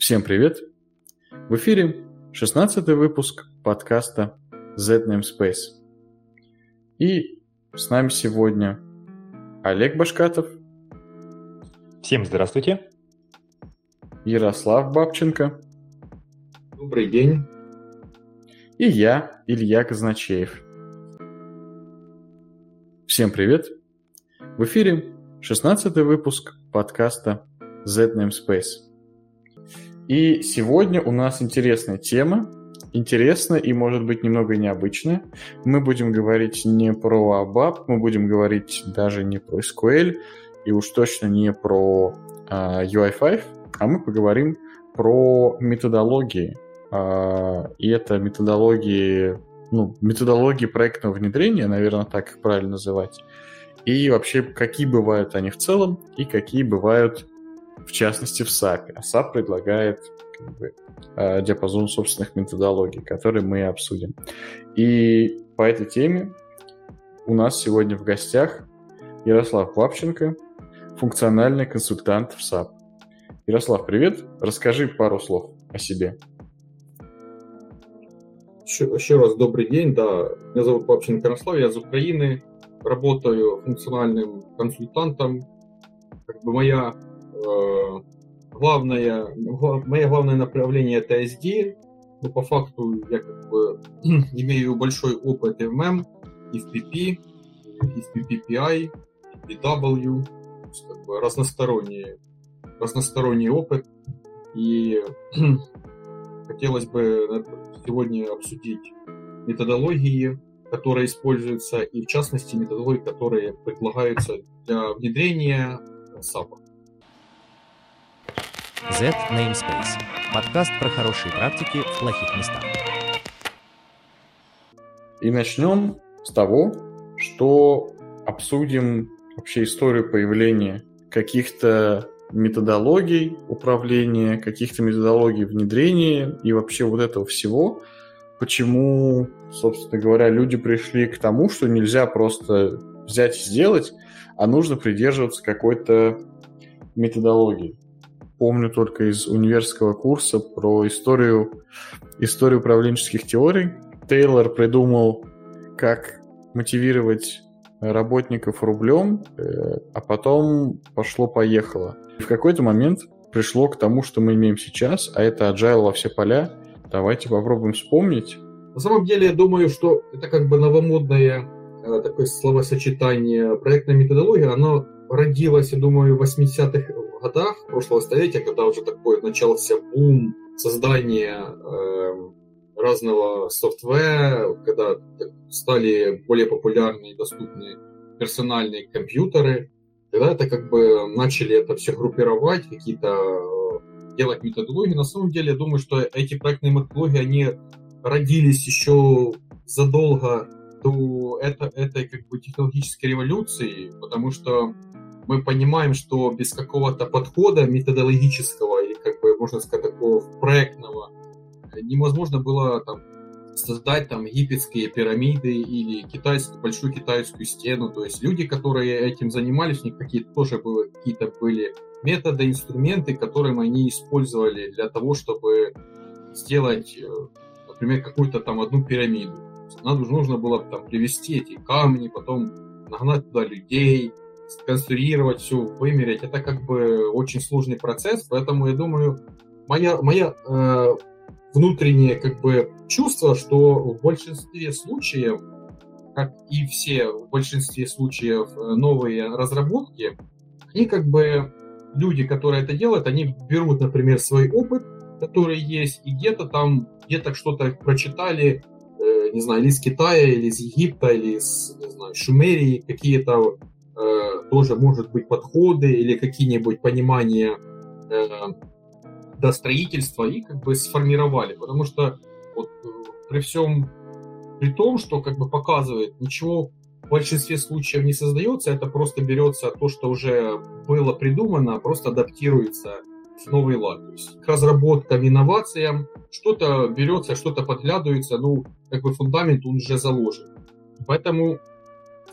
Всем привет! В эфире 16 выпуск подкаста Z Namespace. И с нами сегодня Олег Башкатов. Всем здравствуйте. Ярослав Бабченко. Добрый день. И я, Илья Казначеев. Всем привет! В эфире 16 выпуск подкаста Z Namespace. И сегодня у нас интересная тема, интересная и, может быть, немного необычная. Мы будем говорить не про ABAP, мы будем говорить даже не про SQL, и уж точно не про uh, а, UI5, а мы поговорим про методологии. Uh, и это методологии, ну, методологии проектного внедрения, наверное, так их правильно называть. И вообще, какие бывают они в целом, и какие бывают в частности в SAP. А SAP предлагает как бы, э, диапазон собственных методологий, которые мы обсудим. И по этой теме у нас сегодня в гостях Ярослав Лапченко, функциональный консультант в SAP. Ярослав, привет. Расскажи пару слов о себе. Еще, еще раз добрый день. Да, меня зовут Лапченко Ярослав, я из Украины, работаю функциональным консультантом. Как бы моя главное, мое главное направление это SD, но по факту я как бы имею большой опыт в MM, и в PP, и в PPPI, и W, как бы разносторонний, разносторонний опыт. И хотелось бы сегодня обсудить методологии, которые используются, и в частности методологии, которые предлагаются для внедрения SAP. Z Namespace. Подкаст про хорошие практики в плохих местах. И начнем с того, что обсудим вообще историю появления каких-то методологий управления, каких-то методологий внедрения и вообще вот этого всего, почему, собственно говоря, люди пришли к тому, что нельзя просто взять и сделать, а нужно придерживаться какой-то методологии помню только из университетского курса про историю, историю управленческих теорий. Тейлор придумал, как мотивировать работников рублем, э, а потом пошло-поехало. В какой-то момент пришло к тому, что мы имеем сейчас, а это agile во все поля. Давайте попробуем вспомнить. На самом деле, я думаю, что это как бы новомодное э, такое словосочетание проектная методология, оно родилось, я думаю, в 80-х годах прошлого столетия, когда уже такой начался бум создания э, разного софтвера, когда стали более популярны и доступны персональные компьютеры, когда это как бы начали это все группировать, какие-то э, делать методологии. На самом деле, я думаю, что эти проектные методологии, они родились еще задолго до это, этой как бы технологической революции, потому что мы понимаем, что без какого-то подхода методологического или, как бы, можно сказать, такого проектного невозможно было там создать там египетские пирамиды или китайскую, большую китайскую стену. То есть люди, которые этим занимались, у них какие-то тоже были, какие-то были методы, инструменты, которые они использовали для того, чтобы сделать, э, например, какую-то там одну пирамиду. Надо нужно было там привести эти камни, потом нагнать туда людей, сконструировать, все вымерить, это как бы очень сложный процесс, поэтому я думаю, моя, моя э, внутреннее как бы чувство, что в большинстве случаев, как и все в большинстве случаев э, новые разработки, они как бы люди, которые это делают, они берут, например, свой опыт, который есть, и где-то там, где-то что-то прочитали, э, не знаю, или из Китая, или из Египта, или из, не знаю, Шумерии, какие-то тоже, может быть, подходы или какие-нибудь понимания э, до строительства и как бы сформировали. Потому что вот э, при всем при том, что как бы показывает, ничего в большинстве случаев не создается, это просто берется то, что уже было придумано, просто адаптируется в новый лад. То есть к разработкам, инновациям что-то берется, что-то подглядывается, ну, как бы фундамент он уже заложен. Поэтому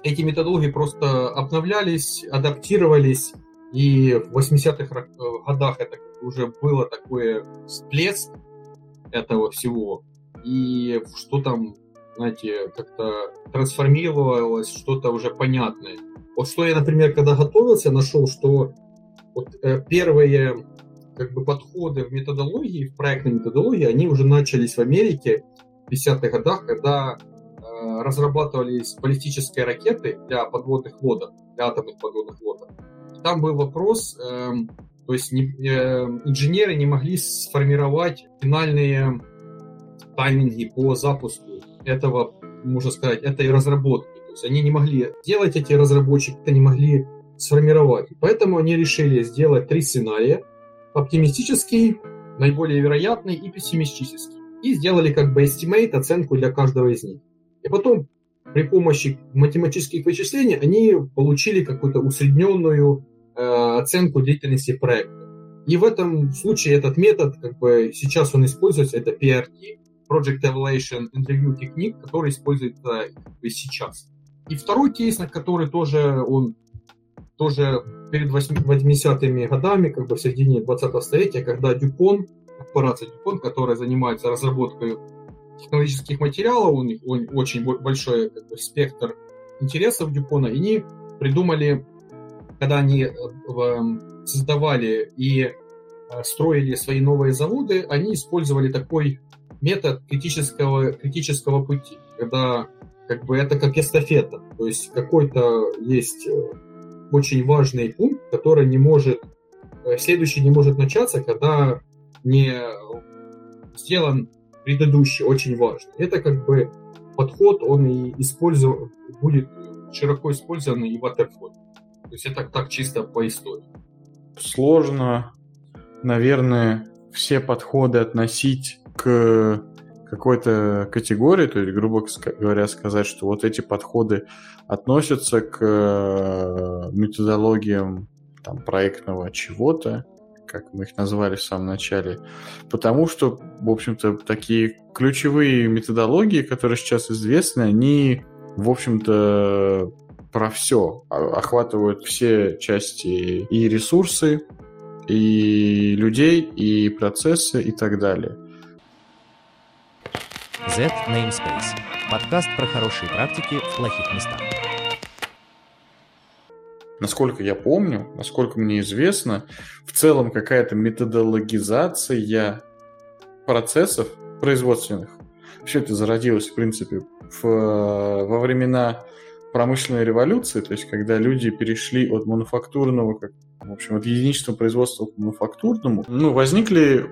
эти методологии просто обновлялись, адаптировались, И в 80-х э, годах это уже было такое всплеск этого всего. И что там, знаете, как-то трансформировалось что-то уже понятное. Вот что я, например, когда готовился, нашел, что вот э, первые как бы подходы в методологии, в проектной методологии, они уже начались в Америке в 50-х годах, когда разрабатывались баллистические ракеты для подводных лодок, для атомных подводных лодок. Там был вопрос, э, то есть не, э, инженеры не могли сформировать финальные тайминги по запуску этого, можно сказать, этой разработки. То есть они не могли делать эти разработчики, не могли сформировать. Поэтому они решили сделать три сценария. Оптимистический, наиболее вероятный и пессимистический. И сделали как бы estimate, оценку для каждого из них. И потом при помощи математических вычислений они получили какую-то усредненную э, оценку длительности проекта. И в этом случае этот метод, как бы сейчас он используется, это PRT, Project Evaluation and Review Technique, который используется сейчас. И второй кейс, на который тоже он тоже перед 80-ми годами, как бы в середине 20-го столетия, когда Дюпон, корпорация Дюпон, которая занимается разработкой технологических материалов, у них очень большой как бы, спектр интересов Дюпона, и они придумали, когда они э, создавали и э, строили свои новые заводы, они использовали такой метод критического, критического пути, когда как бы это как эстафета, то есть какой-то есть э, очень важный пункт, который не может, следующий не может начаться, когда не сделан предыдущий, очень важный. Это как бы подход, он и использован, будет широко использован и в Waterfall. То есть это так чисто по истории. Сложно, наверное, все подходы относить к какой-то категории, то есть, грубо говоря, сказать, что вот эти подходы относятся к э, методологиям там, проектного чего-то, как мы их назвали в самом начале, потому что, в общем-то, такие ключевые методологии, которые сейчас известны, они, в общем-то, про все, охватывают все части и ресурсы, и людей, и процессы, и так далее. Z Namespace. Подкаст про хорошие практики в плохих местах. Насколько я помню, насколько мне известно, в целом какая-то методологизация процессов производственных. Все это зародилось, в принципе, в, во времена промышленной революции, то есть когда люди перешли от мануфактурного, как, в общем, от единичного производства к мануфактурному, ну, возникли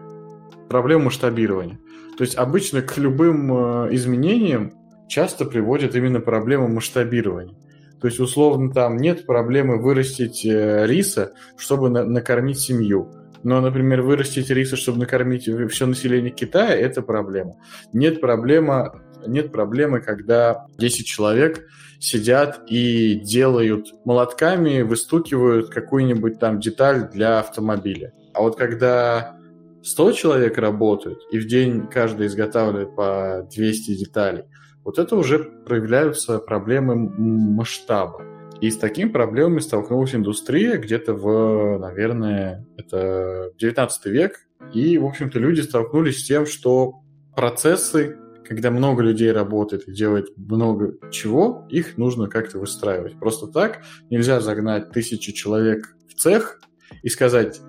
проблемы масштабирования. То есть обычно к любым э, изменениям часто приводят именно проблема масштабирования. То есть, условно, там нет проблемы вырастить э, риса, чтобы на- накормить семью. Но, например, вырастить риса, чтобы накормить все население Китая, это проблема. Нет, проблема, нет проблемы, когда 10 человек сидят и делают молотками, выстукивают какую-нибудь там деталь для автомобиля. А вот когда 100 человек работают, и в день каждый изготавливает по 200 деталей, вот это уже проявляются проблемы масштаба. И с такими проблемами столкнулась индустрия где-то в, наверное, это 19 век. И, в общем-то, люди столкнулись с тем, что процессы, когда много людей работает и делает много чего, их нужно как-то выстраивать. Просто так нельзя загнать тысячи человек в цех и сказать,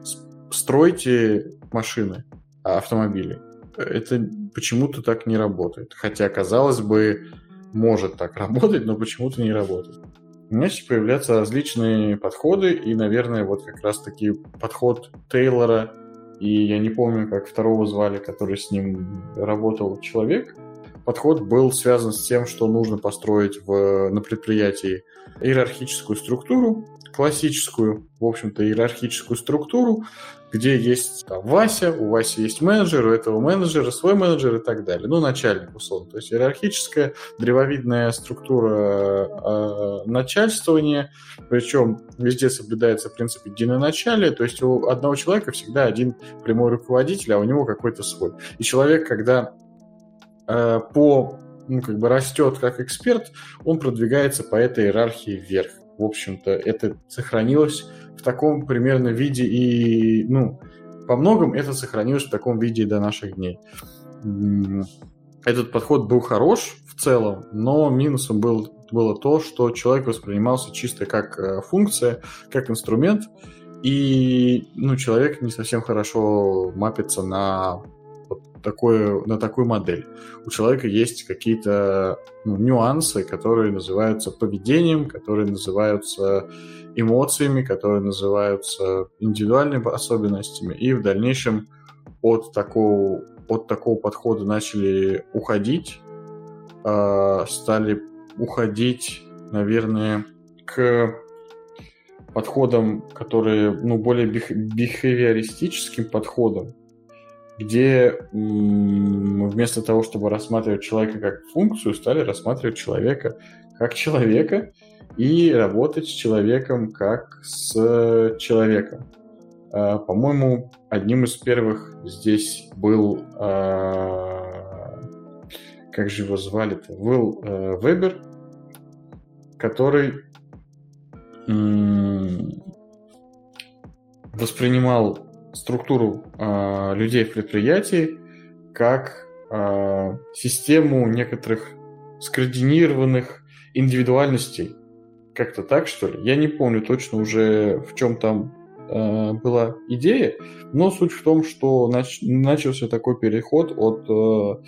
стройте машины, а автомобили. Это почему-то так не работает. Хотя, казалось бы, может так работать, но почему-то не работает. Начали появляться различные подходы, и, наверное, вот как раз-таки подход Тейлора, и я не помню, как второго звали, который с ним работал человек, подход был связан с тем, что нужно построить в, на предприятии иерархическую структуру, классическую, в общем-то, иерархическую структуру, где есть там, Вася, у Васи есть менеджер, у этого менеджера свой менеджер и так далее. Ну, начальник, условно. То есть иерархическая, древовидная структура э, начальствования, причем везде соблюдается принцип единоначалия, то есть у одного человека всегда один прямой руководитель, а у него какой-то свой. И человек, когда э, по ну, как бы растет как эксперт, он продвигается по этой иерархии вверх. В общем-то, это сохранилось в таком примерно виде и, ну, по многом это сохранилось в таком виде до наших дней. Этот подход был хорош в целом, но минусом был, было то, что человек воспринимался чисто как э, функция, как инструмент, и ну, человек не совсем хорошо мапится на такое, на такую модель. У человека есть какие-то ну, нюансы, которые называются поведением, которые называются эмоциями, которые называются индивидуальными особенностями, и в дальнейшем от такого, от такого подхода начали уходить, э, стали уходить, наверное, к подходам, которые, ну, более бихевиористическим подходам, где вместо того, чтобы рассматривать человека как функцию, стали рассматривать человека как человека и работать с человеком как с человеком. А, по-моему, одним из первых здесь был, а, как же его звали-то, Will э, Вебер, который воспринимал структуру э, людей в предприятии как э, систему некоторых скоординированных индивидуальностей. Как-то так, что ли? Я не помню точно уже, в чем там э, была идея, но суть в том, что нач- начался такой переход от э,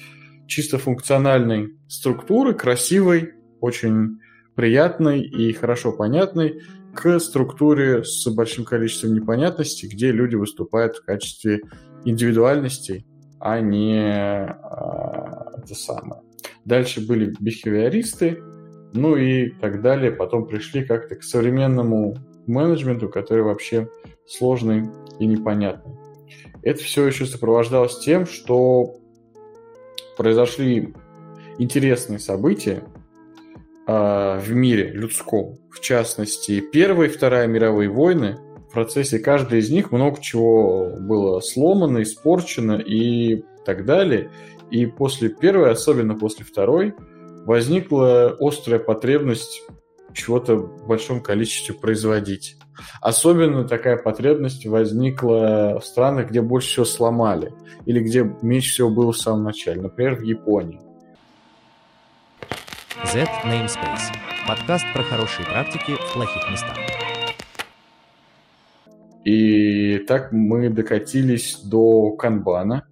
чисто функциональной структуры, красивой, очень приятной и хорошо понятной, к структуре с большим количеством непонятностей, где люди выступают в качестве индивидуальностей, а не а, это самое. Дальше были бихевиористы, ну и так далее. Потом пришли как-то к современному менеджменту, который вообще сложный и непонятный. Это все еще сопровождалось тем, что произошли интересные события, э, в мире людском. В частности, Первая и Вторая мировые войны. В процессе каждой из них много чего было сломано, испорчено и так далее. И после первой, особенно после второй, возникла острая потребность чего-то в большом количестве производить. Особенно такая потребность возникла в странах, где больше всего сломали, или где меньше всего было в самом начале, например, в Японии. Z Namespace. Подкаст про хорошие практики в плохих местах. И так мы докатились до канбана,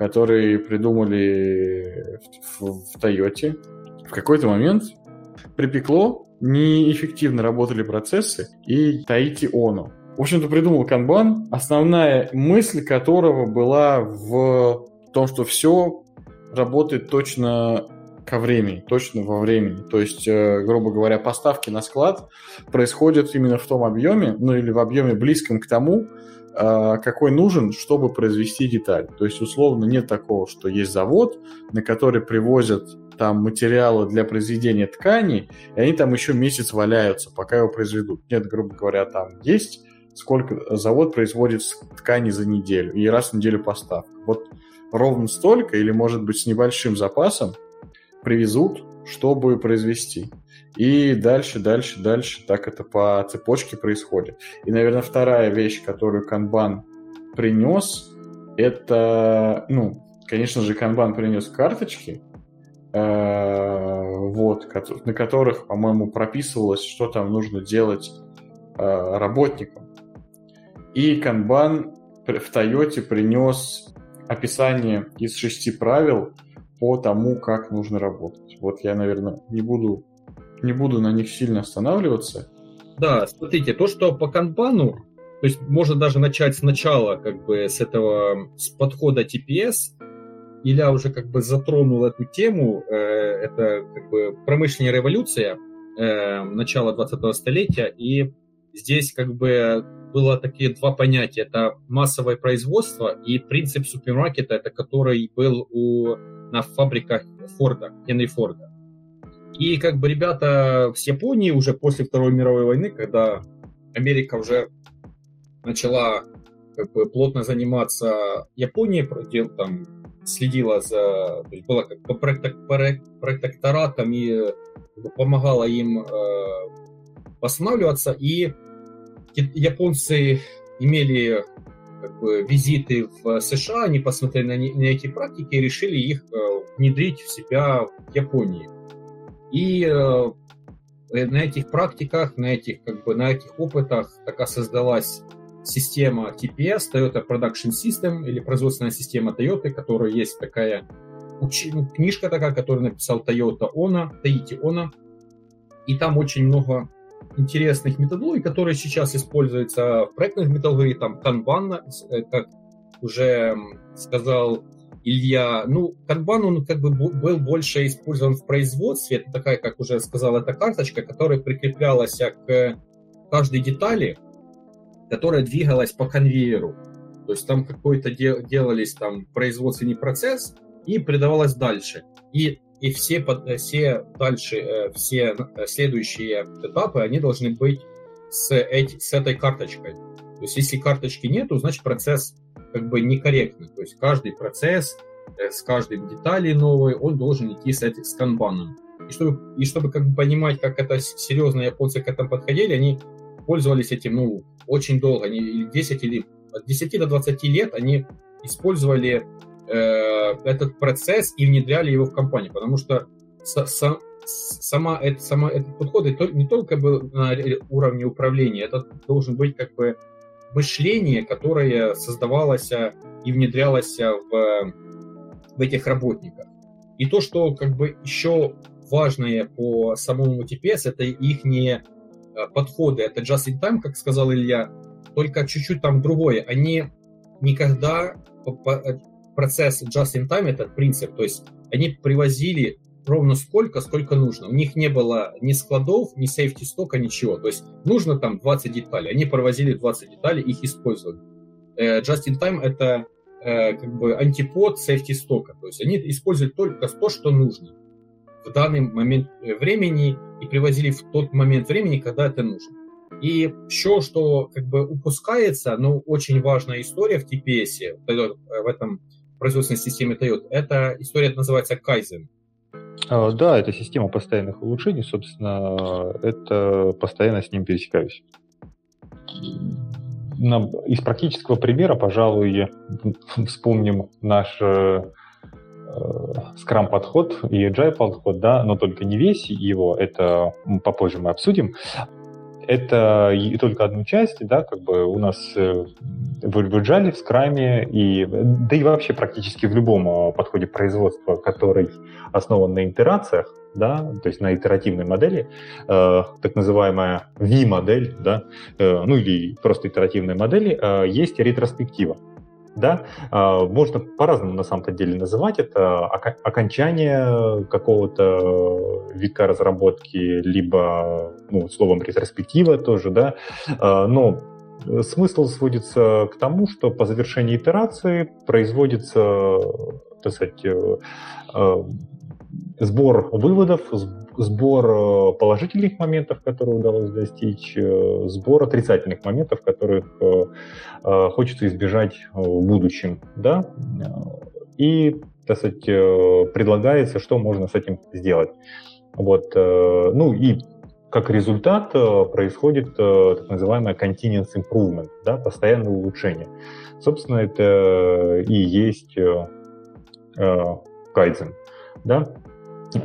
который придумали в, Тойоте. В какой-то момент припекло, неэффективно работали процессы, и Таити Оно. В общем-то, придумал канбан, основная мысль которого была в том, что все работает точно ко времени, точно во времени. То есть, э, грубо говоря, поставки на склад происходят именно в том объеме, ну или в объеме близком к тому, какой нужен, чтобы произвести деталь. То есть, условно, нет такого, что есть завод, на который привозят там материалы для произведения тканей, и они там еще месяц валяются, пока его произведут. Нет, грубо говоря, там есть сколько завод производит ткани за неделю, и раз в неделю поставка. Вот ровно столько, или может быть с небольшим запасом, привезут, чтобы произвести. И дальше, дальше, дальше так это по цепочке происходит. И, наверное, вторая вещь, которую Канбан принес, это, ну, конечно же, Канбан принес карточки, э, вот, на которых, по-моему, прописывалось, что там нужно делать э, работникам. И Канбан в Тойоте принес описание из шести правил, по тому, как нужно работать. Вот я, наверное, не буду, не буду на них сильно останавливаться. Да, смотрите, то, что по канбану, то есть можно даже начать сначала, как бы, с этого, с подхода TPS, Илья уже как бы затронул эту тему, э, это как бы промышленная революция э, начала 20-го столетия, и здесь как бы было такие два понятия, это массовое производство и принцип супермаркета, это который был у на фабриках Форда, Генри Форда. И как бы ребята с Японии уже после Второй мировой войны, когда Америка уже начала как бы плотно заниматься Японией, там следила за, то есть была как бы протекторатом и помогала им э, восстанавливаться. И японцы имели как бы, визиты в США, они посмотрели на, на эти практики и решили их э, внедрить в себя в Японии. И э, на этих практиках, на этих, как бы, на этих опытах такая создалась система TPS, Toyota Production System, или производственная система Toyota, которая есть такая уч... ну, книжка такая, которую написал Toyota Ona, Таити Она. И там очень много интересных методологий, которые сейчас используются в проектных методологии, там Kanban, э, как уже сказал Илья, ну, Kanban, он как бы был больше использован в производстве, это такая, как уже сказал, это карточка, которая прикреплялась к каждой детали, которая двигалась по конвейеру. То есть там какой-то де- делались там производственный процесс и передавалось дальше. И и все, все дальше, э, все следующие этапы, они должны быть с, эти, с этой карточкой. То есть если карточки нету, значит процесс как бы некорректный. То есть каждый процесс э, с каждой деталью новой, он должен идти с, этим, с канбаном. И чтобы, и чтобы как бы понимать, как это серьезно японцы к этому подходили, они пользовались этим ну, очень долго. Они 10 или от 10 до 20 лет они использовали Э, этот процесс и внедряли его в компанию, потому что сама, это, сама этот подход не только был на уровне управления, это должен быть как бы мышление, которое создавалось а, и внедрялось а, в, в этих работниках. И то, что как бы еще важное по самому TPS, это их не а, подходы, это just in time, как сказал Илья, только чуть-чуть там другое. Они никогда процесс just-in-time, этот принцип, то есть они привозили ровно сколько, сколько нужно. У них не было ни складов, ни сейфти стока, ничего. То есть нужно там 20 деталей. Они провозили 20 деталей, их использовали. Э, just-in-time это э, как бы антипод сейфти стока. То есть они используют только то, что нужно в данный момент э, времени и привозили в тот момент времени, когда это нужно. И еще, что как бы упускается, но очень важная история в TPS, в этом производственной системе Toyota. Эта история называется Kaizen. А, да, это система постоянных улучшений, собственно, это постоянно с ним пересекаюсь. Из практического примера, пожалуй, вспомним наш скрам э, подход и agile подход, да, но только не весь его, это попозже мы обсудим это и только одну часть, да, как бы у нас э, в, Agile, в скраме, и, да и вообще практически в любом а, подходе производства, который основан на итерациях, да, то есть на итеративной модели, э, так называемая V-модель, да, э, ну или просто итеративной модели, э, есть ретроспектива да, а, можно по-разному на самом-то деле называть это окончание какого-то века разработки, либо, ну, словом, ретроспектива тоже, да, а, но смысл сводится к тому, что по завершении итерации производится, так сказать, э, э, сбор выводов, сбор э, положительных моментов, которые удалось достичь, э, сбор отрицательных моментов, которых э, хочется избежать в будущем, да, и, так сказать, предлагается, что можно с этим сделать. Вот, ну и как результат происходит так называемое continuous improvement, да, постоянное улучшение. Собственно, это и есть кайдзен. Да?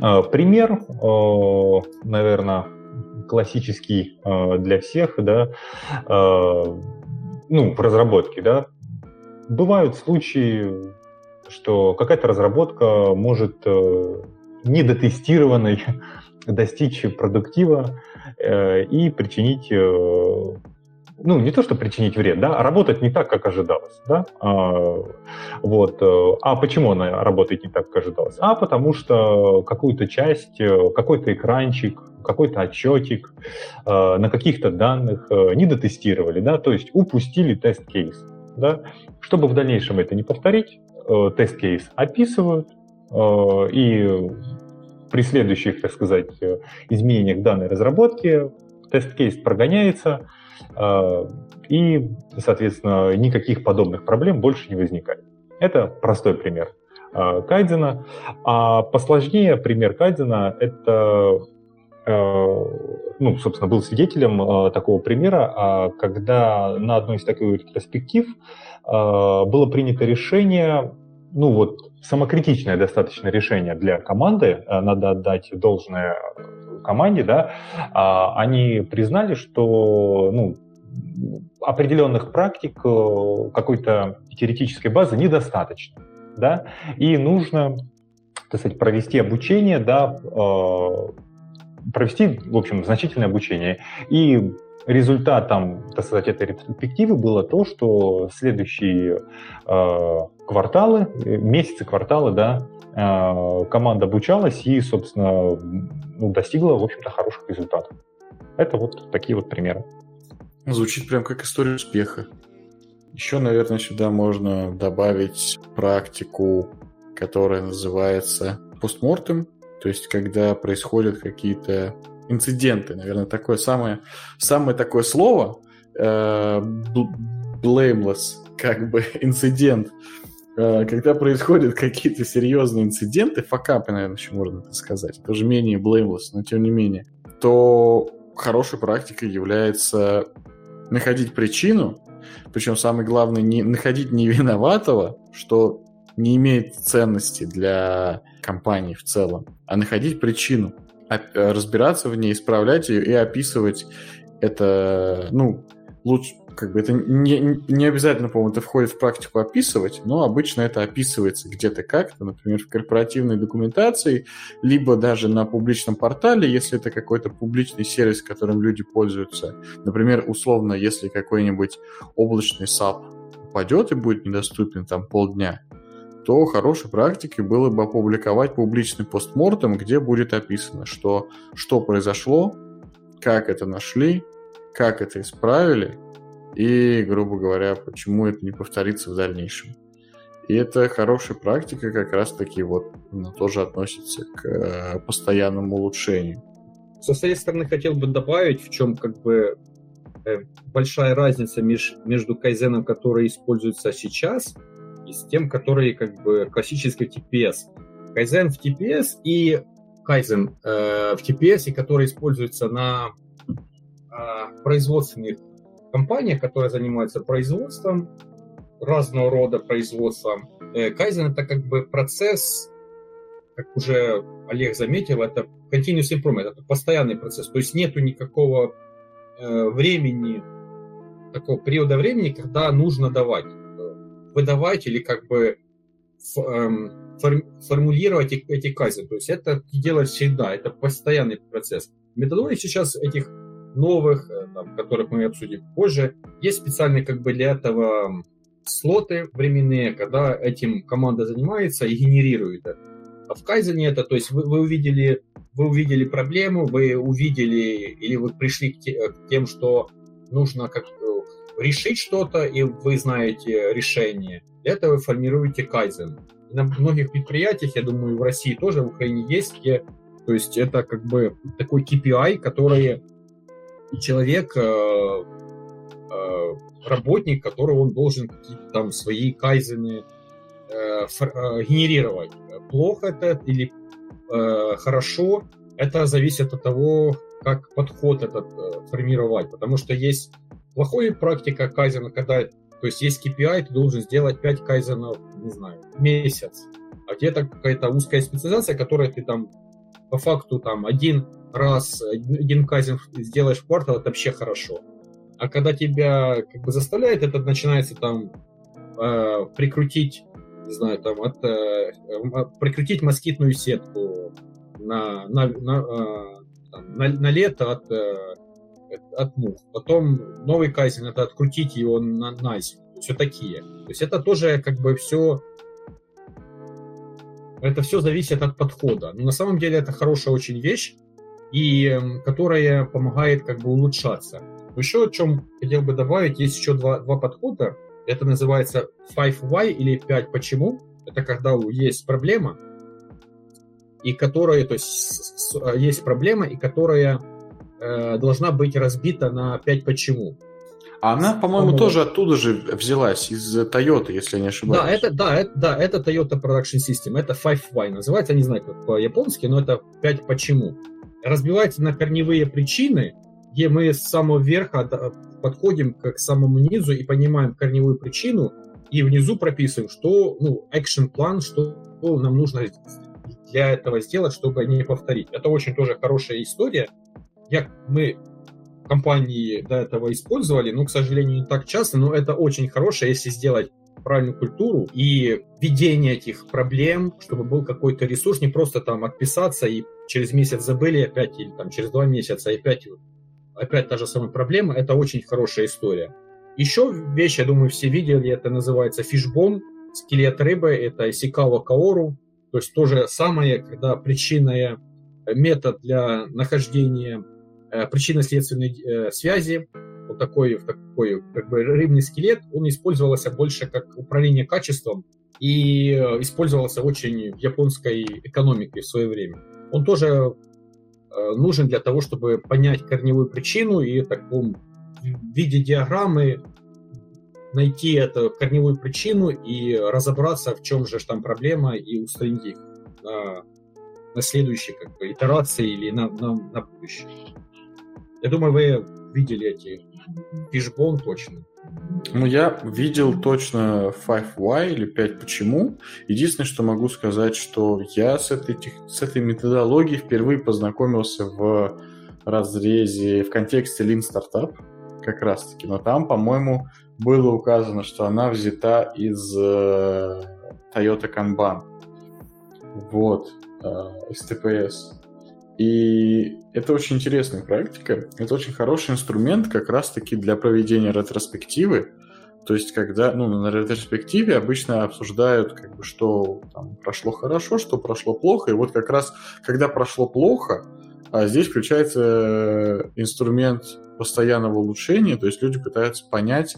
А, пример, а, наверное, классический а, для всех, да, ну, в разработке, да, бывают случаи, что какая-то разработка может недотестированной достичь продуктива э, и причинить э, ну, не то, что причинить вред, да, а работать не так, как ожидалось, да, а, вот, э, а почему она работает не так, как ожидалось? А потому что какую-то часть, э, какой-то экранчик, какой-то отчетик э, на каких-то данных не дотестировали, да, то есть упустили тест-кейс, да, чтобы в дальнейшем это не повторить, тест-кейс описывают, и при следующих, так сказать, изменениях данной разработки тест-кейс прогоняется, а, и, соответственно, никаких подобных проблем больше не возникает. Это простой пример а, Кайдзена. А посложнее пример Кайдзена – это ну, собственно, был свидетелем такого примера, когда на одной из таких ретроспектив было принято решение, ну вот, самокритичное достаточно решение для команды, надо отдать должное команде, да, они признали, что, ну, определенных практик, э, какой-то теоретической базы недостаточно, да, и нужно, так сказать, провести обучение, да, э, провести, в общем, значительное обучение. И результатом, так сказать, этой ретроспективы было то, что следующие э, кварталы, месяцы, кварталы, да, э, команда обучалась и, собственно, ну, достигла, в общем-то, хороших результатов. Это вот такие вот примеры. Звучит прям как история успеха. Еще, наверное, сюда можно добавить практику, которая называется постмортем, то есть когда происходят какие-то инциденты, наверное, такое самое, самое такое слово, э, blameless, как бы инцидент, э, когда происходят какие-то серьезные инциденты, факапы, наверное, еще можно это сказать, это уже менее blameless, но тем не менее, то хорошей практикой является находить причину, причем самое главное, не находить невиноватого, что не имеет ценности для компании в целом, а находить причину, разбираться в ней, исправлять ее и описывать это, ну, лучше, как бы это не, не обязательно, по-моему, это входит в практику описывать, но обычно это описывается где-то как-то, например, в корпоративной документации, либо даже на публичном портале, если это какой-то публичный сервис, которым люди пользуются. Например, условно, если какой-нибудь облачный SAP упадет и будет недоступен там полдня, то хорошей практикой было бы опубликовать публичный постмортем, где будет описано, что, что произошло, как это нашли, как это исправили, и, грубо говоря, почему это не повторится в дальнейшем. И это хорошая практика, как раз-таки вот она тоже относится к э, постоянному улучшению. Со своей стороны хотел бы добавить, в чем как бы э, большая разница меж, между кайзеном, который используется сейчас, и с тем, который как бы классический TPS. Кайзен в TPS и кайзен э, в TPS, и который используется на э, производственных компания, которая занимается производством, разного рода производством. Э, кайзен это как бы процесс, как уже Олег заметил, это continuous improvement, это постоянный процесс. То есть нету никакого э, времени, такого периода времени, когда нужно давать, э, выдавать или как бы эм, формулировать эти кайзен. То есть это делать всегда, это постоянный процесс. Методологии сейчас этих новых, э, которых мы обсудим позже. Есть специальные как бы для этого слоты временные, когда этим команда занимается и генерирует это. А в Кайзене это, то есть вы, вы увидели вы увидели проблему, вы увидели или вы пришли к, те, к тем, что нужно как э, решить что-то, и вы знаете решение. Для этого вы формируете кайзен. И на многих предприятиях, я думаю, в России тоже, в Украине есть, где, то есть это как бы такой KPI, который человек, э, э, работник, который он должен какие-то там свои кайзены э, генерировать. Плохо это или хорошо, это зависит от того, как подход этот формировать. Потому что есть плохая практика кайзена, когда то есть есть KPI, ты должен сделать 5 кайзенов, не знаю, месяц. А где-то какая-то узкая специализация, которая ты там по факту там один раз один казин сделаешь в квартал, это вообще хорошо. А когда тебя как бы заставляет, это начинается там э, прикрутить, не знаю, там от, э, прикрутить москитную сетку на, на, на, э, там, на, на лето от, э, от мух. Потом новый казин это открутить его на, на зиму. Все такие. То есть это тоже как бы все это все зависит от подхода. Но на самом деле это хорошая очень вещь, и эм, которая помогает как бы улучшаться. Еще о чем хотел бы добавить, есть еще два, два подхода. Это называется 5 why или 5 почему. Это когда есть проблема, и которая, то есть есть проблема, и которая э, должна быть разбита на 5 почему. А она, по-моему, по тоже оттуда же взялась, из Toyota, если я не ошибаюсь. Да, это, да, это, да, это Toyota Production System, это 5 why называется, я не знаю, как по-японски, но это 5 почему. разбивается на корневые причины, где мы с самого верха подходим к самому низу и понимаем корневую причину, и внизу прописываем, что, ну, action план, что нам нужно для этого сделать, чтобы не повторить. Это очень тоже хорошая история. Я, мы компании до этого использовали, но, к сожалению, не так часто, но это очень хорошее, если сделать правильную культуру и ведение этих проблем, чтобы был какой-то ресурс, не просто там отписаться и через месяц забыли опять, или там через два месяца опять, опять та же самая проблема, это очень хорошая история. Еще вещь, я думаю, все видели, это называется фишбон, скелет рыбы, это Исикава Каору, то есть то же самое, когда причинная метод для нахождения э, причинно-следственной э, связи, вот такой, такой как бы рыбный скелет, он использовался больше как управление качеством и э, использовался очень в японской экономике в свое время. Он тоже нужен для того, чтобы понять корневую причину и в таком виде диаграммы найти эту корневую причину и разобраться, в чем же там проблема, и устранить их на, на следующей как бы, итерации или на, на, на будущее. Я думаю, вы видели эти фишбон точно. Ну, я видел точно 5why или 5 почему. Единственное, что могу сказать, что я с этой, с этой методологией впервые познакомился в разрезе, в контексте Lean Startup как раз-таки. Но там, по-моему, было указано, что она взята из э, Toyota Kanban. Вот, э, из TPS. И это очень интересная практика. Это очень хороший инструмент как раз-таки для проведения ретроспективы. То есть, когда ну, на ретроспективе обычно обсуждают, как бы, что там, прошло хорошо, что прошло плохо. И вот как раз, когда прошло плохо, а здесь включается э, инструмент постоянного улучшения, то есть люди пытаются понять,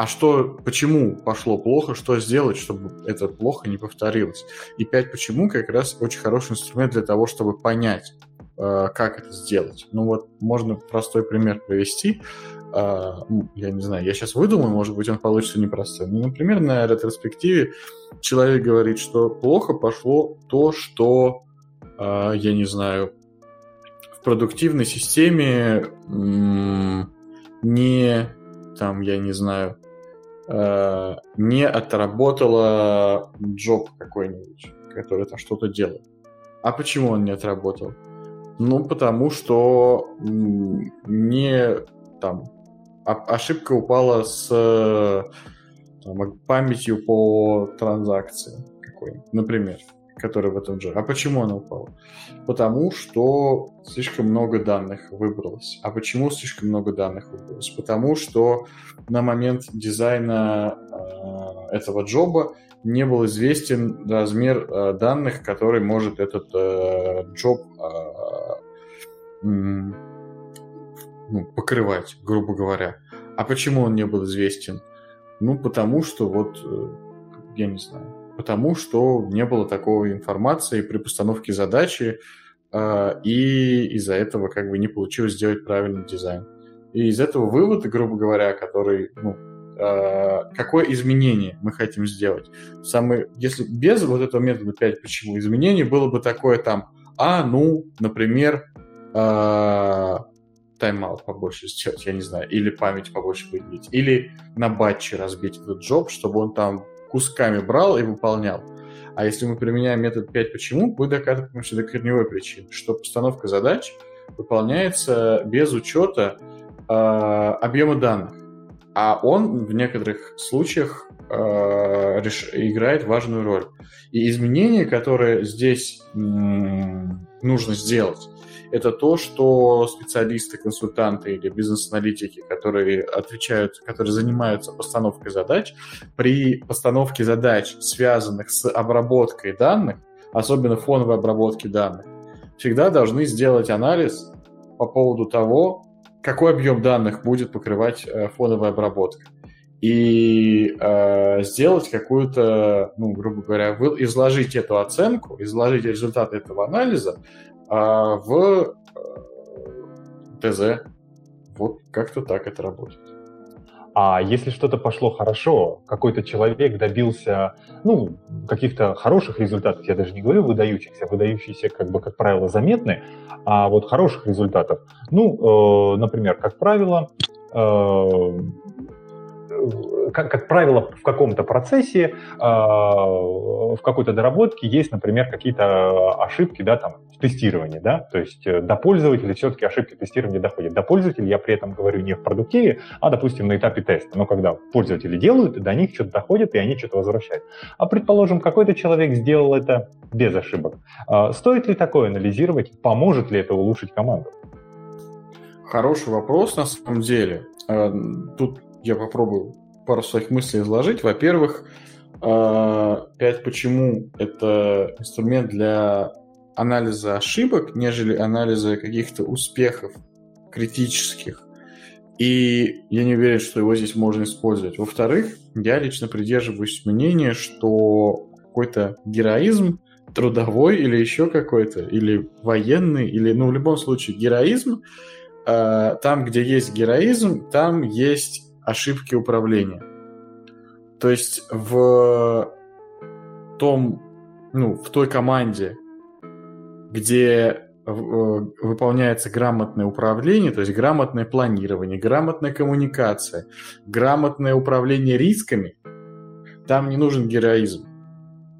а что, почему пошло плохо, что сделать, чтобы это плохо не повторилось. И пять почему как раз очень хороший инструмент для того, чтобы понять, э, как это сделать. Ну вот, можно простой пример провести. Э, я не знаю, я сейчас выдумаю, может быть, он получится непростой. Ну, например, на ретроспективе человек говорит, что плохо пошло то, что, э, я не знаю, в продуктивной системе не, там, я не знаю, не отработала джоб какой-нибудь, который там что-то делает. А почему он не отработал? Ну, потому что не там ошибка упала с там, памятью по транзакции какой например который в этом джаре. А почему она упала? Потому что слишком много данных выбралось. А почему слишком много данных выбралось? Потому что на момент дизайна э, этого джоба не был известен размер э, данных, который может этот э, джоб э, ну, покрывать, грубо говоря. А почему он не был известен? Ну, потому что вот, э, я не знаю, потому что не было такой информации при постановке задачи, э, и из-за этого как бы не получилось сделать правильный дизайн. И из этого вывод, грубо говоря, который, ну, э, какое изменение мы хотим сделать. Самый, если без вот этого метода 5 почему, изменение было бы такое там, а, ну, например, э, тайм-аут побольше сделать, я не знаю, или память побольше выделить, или на батче разбить этот джоб, чтобы он там кусками брал и выполнял. А если мы применяем метод 5 почему, мы докатываемся до корневой причины, что постановка задач выполняется без учета э, объема данных. А он в некоторых случаях э, реш... играет важную роль. И изменения, которые здесь м- нужно сделать, это то, что специалисты, консультанты или бизнес-аналитики, которые отвечают, которые занимаются постановкой задач, при постановке задач, связанных с обработкой данных, особенно фоновой обработки данных, всегда должны сделать анализ по поводу того, какой объем данных будет покрывать э, фоновая обработка. И э, сделать какую-то, ну, грубо говоря, вы, изложить эту оценку, изложить результаты этого анализа а в э, ТЗ вот как-то так это работает. А если что-то пошло хорошо, какой-то человек добился, ну, каких-то хороших результатов, я даже не говорю выдающихся, выдающиеся, как бы, как правило, заметны, а вот хороших результатов. Ну, э, например, как правило, э, как, как правило, в каком-то процессе, э, в какой-то доработке есть, например, какие-то ошибки, да, там, в тестировании, да, то есть э, до пользователя все-таки ошибки тестирования доходят. До пользователя я при этом говорю не в продуктиве, а, допустим, на этапе теста. Но когда пользователи делают, до них что-то доходит, и они что-то возвращают. А, предположим, какой-то человек сделал это без ошибок. Э, стоит ли такое анализировать? Поможет ли это улучшить команду? Хороший вопрос на самом деле. Э, тут я попробую пару своих мыслей изложить. Во-первых, 5 э, почему это инструмент для анализа ошибок, нежели анализа каких-то успехов критических. И я не уверен, что его здесь можно использовать. Во-вторых, я лично придерживаюсь мнения, что какой-то героизм трудовой или еще какой-то, или военный, или, ну, в любом случае, героизм, э, там, где есть героизм, там есть ошибки управления. То есть в том, ну, в той команде, где э, выполняется грамотное управление, то есть грамотное планирование, грамотная коммуникация, грамотное управление рисками, там не нужен героизм.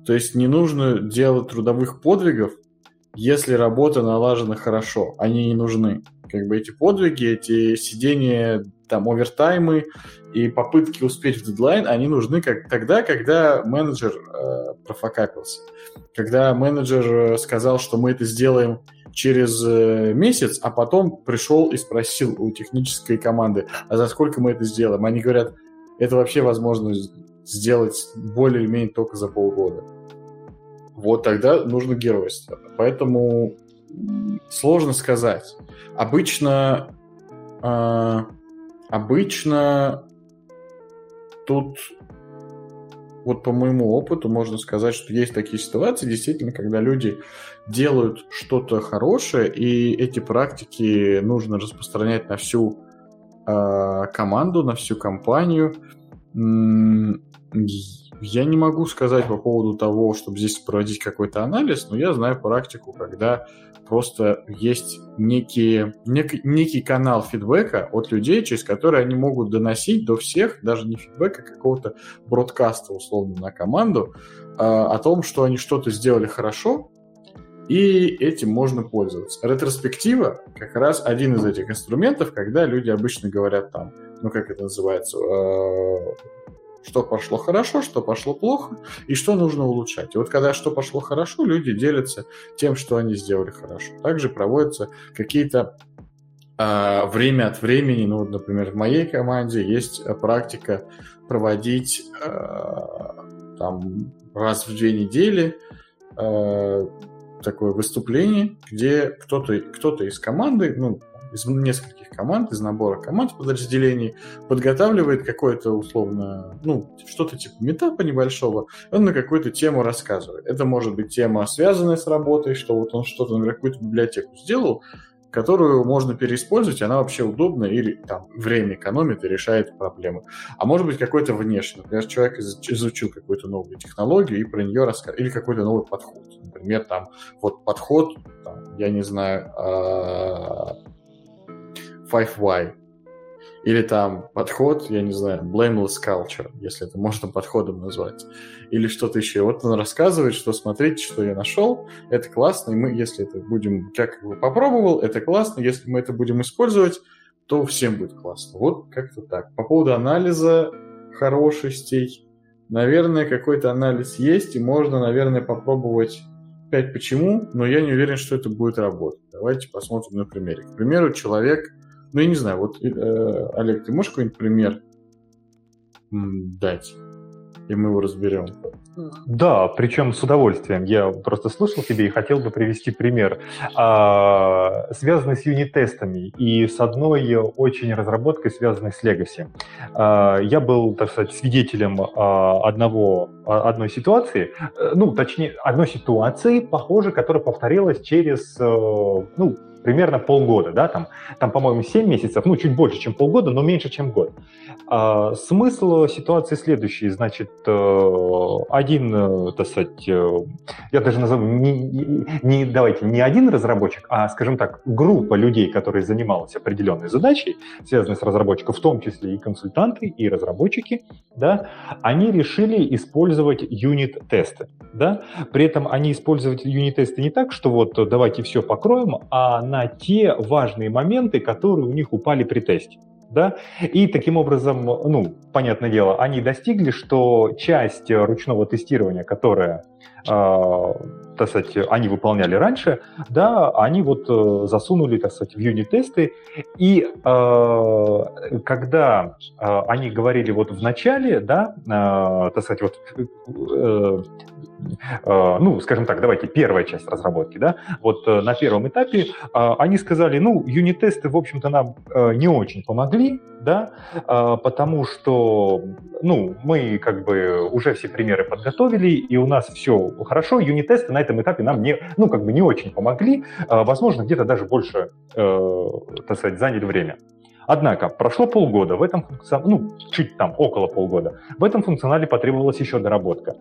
То есть не нужно делать трудовых подвигов, если работа налажена хорошо. Они не нужны. Как бы эти подвиги, эти сидения там овертаймы и попытки успеть в дедлайн, они нужны как тогда, когда менеджер э, профокапился. Когда менеджер э, сказал, что мы это сделаем через э, месяц, а потом пришел и спросил у технической команды, а за сколько мы это сделаем? Они говорят, это вообще возможно сделать более или менее только за полгода. Вот тогда нужно геройство. Поэтому сложно сказать. Обычно э, Обычно тут, вот по моему опыту, можно сказать, что есть такие ситуации, действительно, когда люди делают что-то хорошее, и эти практики нужно распространять на всю э, команду, на всю компанию. Я не могу сказать по поводу того, чтобы здесь проводить какой-то анализ, но я знаю практику, когда просто есть некие, нек, некий канал фидбэка от людей, через который они могут доносить до всех, даже не фидбэка, а какого-то бродкаста, условно, на команду, э, о том, что они что-то сделали хорошо, и этим можно пользоваться. Ретроспектива как раз один из этих инструментов, когда люди обычно говорят там, ну как это называется, э, что пошло хорошо, что пошло плохо и что нужно улучшать. И вот когда что пошло хорошо, люди делятся тем, что они сделали хорошо. Также проводятся какие-то э, время от времени, ну, например, в моей команде есть практика проводить э, там раз в две недели э, такое выступление, где кто-то кто из команды, ну, из нескольких команд, из набора команд подразделений, подготавливает какое-то условно, ну, что-то типа метапа небольшого, он на какую-то тему рассказывает. Это может быть тема, связанная с работой, что вот он что-то, например, какую-то библиотеку сделал, которую можно переиспользовать, она вообще удобна или там время экономит и решает проблемы. А может быть какой-то внешний. Например, человек изучил какую-то новую технологию и про нее рассказывает. Или какой-то новый подход. Например, там вот подход, там, я не знаю, а, 5Y. Или там подход, я не знаю, blameless culture, если это можно подходом назвать. Или что-то еще. Вот он рассказывает, что смотрите, что я нашел, это классно, и мы, если это будем, как его попробовал, это классно, если мы это будем использовать, то всем будет классно. Вот как-то так. По поводу анализа хорошестей, наверное, какой-то анализ есть, и можно, наверное, попробовать 5 почему, но я не уверен, что это будет работать. Давайте посмотрим на примере. К примеру, человек ну, я не знаю, вот, э, Олег, ты можешь какой-нибудь пример дать? И мы его разберем. Да, причем с удовольствием. Я просто слушал тебя и хотел бы привести пример, а, связанный с юнит-тестами и с одной очень разработкой, связанной с Legacy. А, я был, так сказать, свидетелем а, одного одной ситуации, э, ну, точнее, одной ситуации, похоже, которая повторилась через, э, ну, примерно полгода, да, там, там по-моему, 7 месяцев, ну, чуть больше, чем полгода, но меньше, чем год. А, смысл ситуации следующий, значит, э, один, э, так сказать, э, я даже назову, не, не, давайте, не один разработчик, а, скажем так, группа людей, которые занималась определенной задачей, связанной с разработчиком, в том числе и консультанты, и разработчики, да, они решили использовать юнит-тесты, да, при этом они использовали юнит-тесты не так, что вот давайте все покроем, а на те важные моменты, которые у них упали при тесте. Да? И таким образом, ну, понятное дело, они достигли, что часть ручного тестирования, которая, э, так сказать, они выполняли раньше, да, они вот э, засунули, так сказать, в юнит-тесты. И э, когда э, они говорили вот в начале, да, э, так сказать, вот э, Э, ну, скажем так, давайте первая часть разработки, да, вот э, на первом этапе э, они сказали, ну, юнит-тесты, в общем-то, нам не очень помогли, да, потому что, ну, мы как бы уже все примеры подготовили, и у нас все хорошо, юнит-тесты на этом этапе нам не, ну, как бы не очень помогли, возможно, где-то даже больше, так сказать, заняли время. Однако прошло полгода, в этом функционале, ну, чуть там, около полгода, в этом функционале потребовалась еще доработка.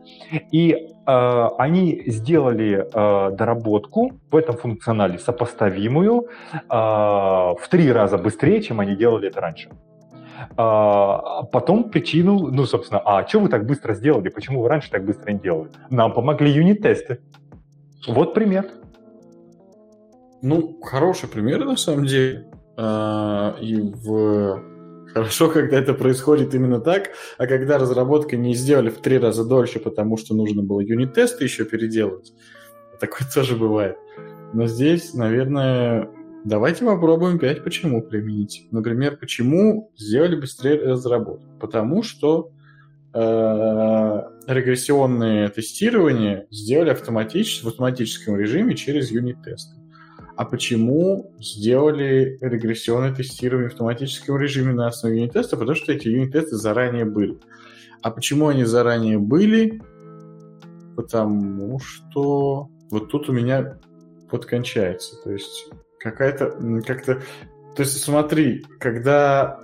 И э, они сделали э, доработку в этом функционале сопоставимую э, в три раза быстрее, чем они делали это раньше. А, потом причину, ну, собственно, а что вы так быстро сделали? Почему вы раньше так быстро не делали? Нам помогли юнит-тесты. Вот пример. Ну, хороший пример, на самом деле. А, и в... Хорошо, когда это происходит именно так, а когда разработка не сделали в три раза дольше, потому что нужно было юнит-тесты еще переделать. Такое тоже бывает. Но здесь, наверное, давайте попробуем 5 почему применить. Например, почему сделали быстрее разработку? Потому что э, регрессионные тестирования сделали автоматически, в автоматическом режиме через юнит-тесты а почему сделали регрессионное тестирование в автоматическом режиме на основе юнит-теста? Потому что эти юнит-тесты заранее были. А почему они заранее были? Потому что вот тут у меня подкончается. То есть какая-то как-то... То есть смотри, когда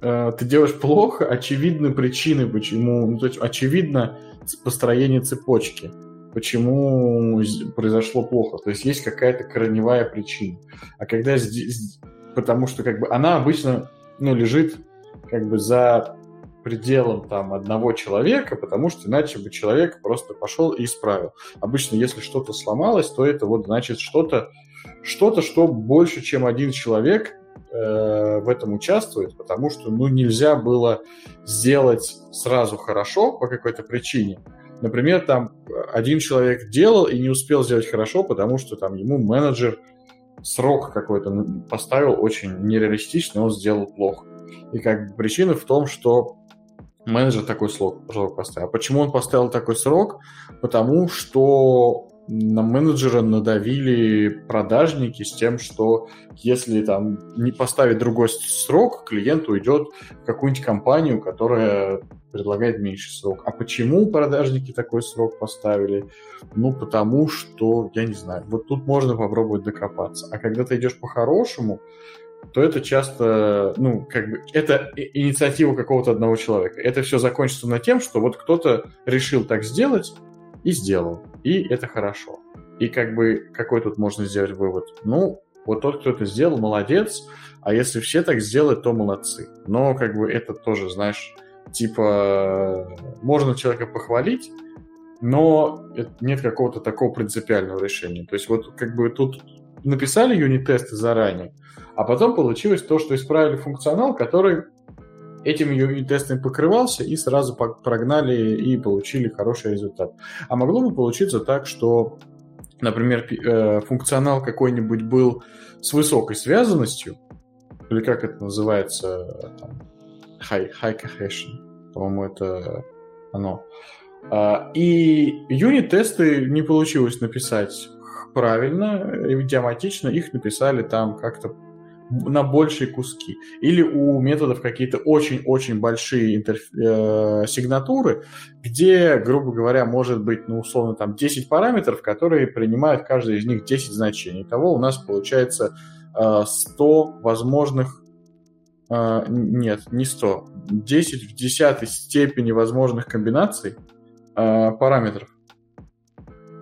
э, ты делаешь плохо, очевидны причины, почему... Ну, то есть очевидно построение цепочки почему произошло плохо. То есть есть какая-то корневая причина. А когда здесь, потому что как бы она обычно ну, лежит как бы за пределом там одного человека, потому что иначе бы человек просто пошел и исправил. Обычно, если что-то сломалось, то это вот значит что-то, что-то, что больше, чем один человек э, в этом участвует, потому что ну нельзя было сделать сразу хорошо по какой-то причине, Например, там один человек делал и не успел сделать хорошо, потому что там ему менеджер срок какой-то поставил очень нереалистичный, он сделал плохо. И как бы причина в том, что менеджер такой срок, срок поставил. Почему он поставил такой срок? Потому что на менеджера надавили продажники с тем, что если там не поставить другой срок, клиент уйдет в какую-нибудь компанию, которая предлагает меньший срок. А почему продажники такой срок поставили? Ну, потому что, я не знаю, вот тут можно попробовать докопаться. А когда ты идешь по-хорошему, то это часто, ну, как бы, это инициатива какого-то одного человека. Это все закончится на тем, что вот кто-то решил так сделать и сделал. И это хорошо. И как бы, какой тут можно сделать вывод? Ну, вот тот, кто это сделал, молодец, а если все так сделают, то молодцы. Но как бы это тоже, знаешь, типа, можно человека похвалить, но нет какого-то такого принципиального решения. То есть вот как бы тут написали юнит-тесты заранее, а потом получилось то, что исправили функционал, который этими юнит-тестами покрывался, и сразу прогнали и получили хороший результат. А могло бы получиться так, что, например, э, функционал какой-нибудь был с высокой связанностью, или как это называется, там, high, high cohesion, по-моему, это оно. А, и юнит-тесты не получилось написать правильно, идиоматично, их написали там как-то на большие куски. Или у методов какие-то очень-очень большие интерф... э, сигнатуры, где, грубо говоря, может быть, ну, условно, там 10 параметров, которые принимают каждый из них 10 значений. Итого у нас получается э, 100 возможных Uh, нет, не 100. 10 в десятой степени возможных комбинаций uh, параметров.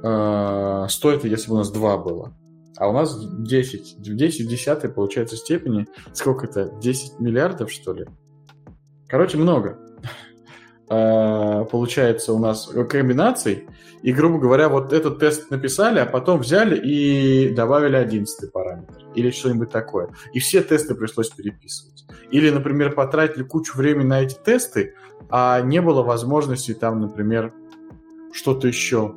Uh, 100 это если бы у нас 2 было. А у нас 10. В 10 в получается, степени. Сколько это? 10 миллиардов, что ли? Короче, много. Получается, у нас комбинаций. И, грубо говоря, вот этот тест написали, а потом взяли и добавили 11 параметр. Или что-нибудь такое. И все тесты пришлось переписывать. Или, например, потратили кучу времени на эти тесты, а не было возможности там, например, что-то еще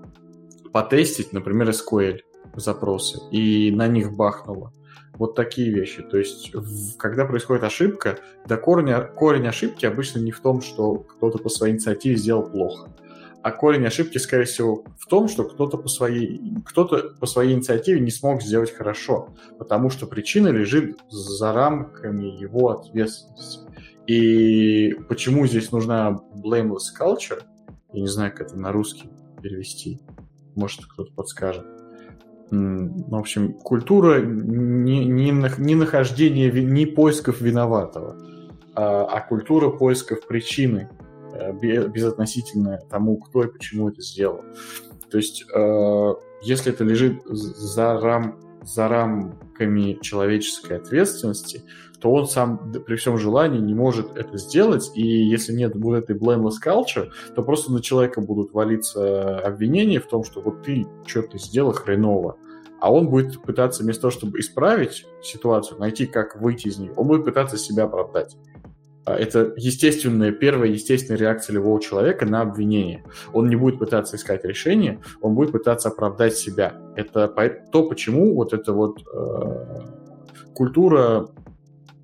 потестить, например, SQL запросы, и на них бахнуло. Вот такие вещи. То есть, когда происходит ошибка, до корня, корень ошибки обычно не в том, что кто-то по своей инициативе сделал плохо. А корень ошибки, скорее всего, в том, что кто-то по своей, кто-то по своей инициативе не смог сделать хорошо, потому что причина лежит за рамками его ответственности. И почему здесь нужна blameless culture, я не знаю, как это на русский перевести, может, кто-то подскажет в общем, культура не, не, нахождения, не поисков виноватого, а, а культура поисков причины, э, безотносительно тому, кто и почему это сделал. То есть, э, если это лежит за, рам, за рамками человеческой ответственности, то он сам при всем желании не может это сделать, и если нет будет этой blameless culture, то просто на человека будут валиться обвинения в том, что вот ты что-то сделал хреново, а он будет пытаться вместо того, чтобы исправить ситуацию, найти, как выйти из нее, он будет пытаться себя оправдать. А, это естественная, первая естественная реакция любого человека на обвинение. Он не будет пытаться искать решение, он будет пытаться оправдать себя. Это то, почему вот эта вот э, культура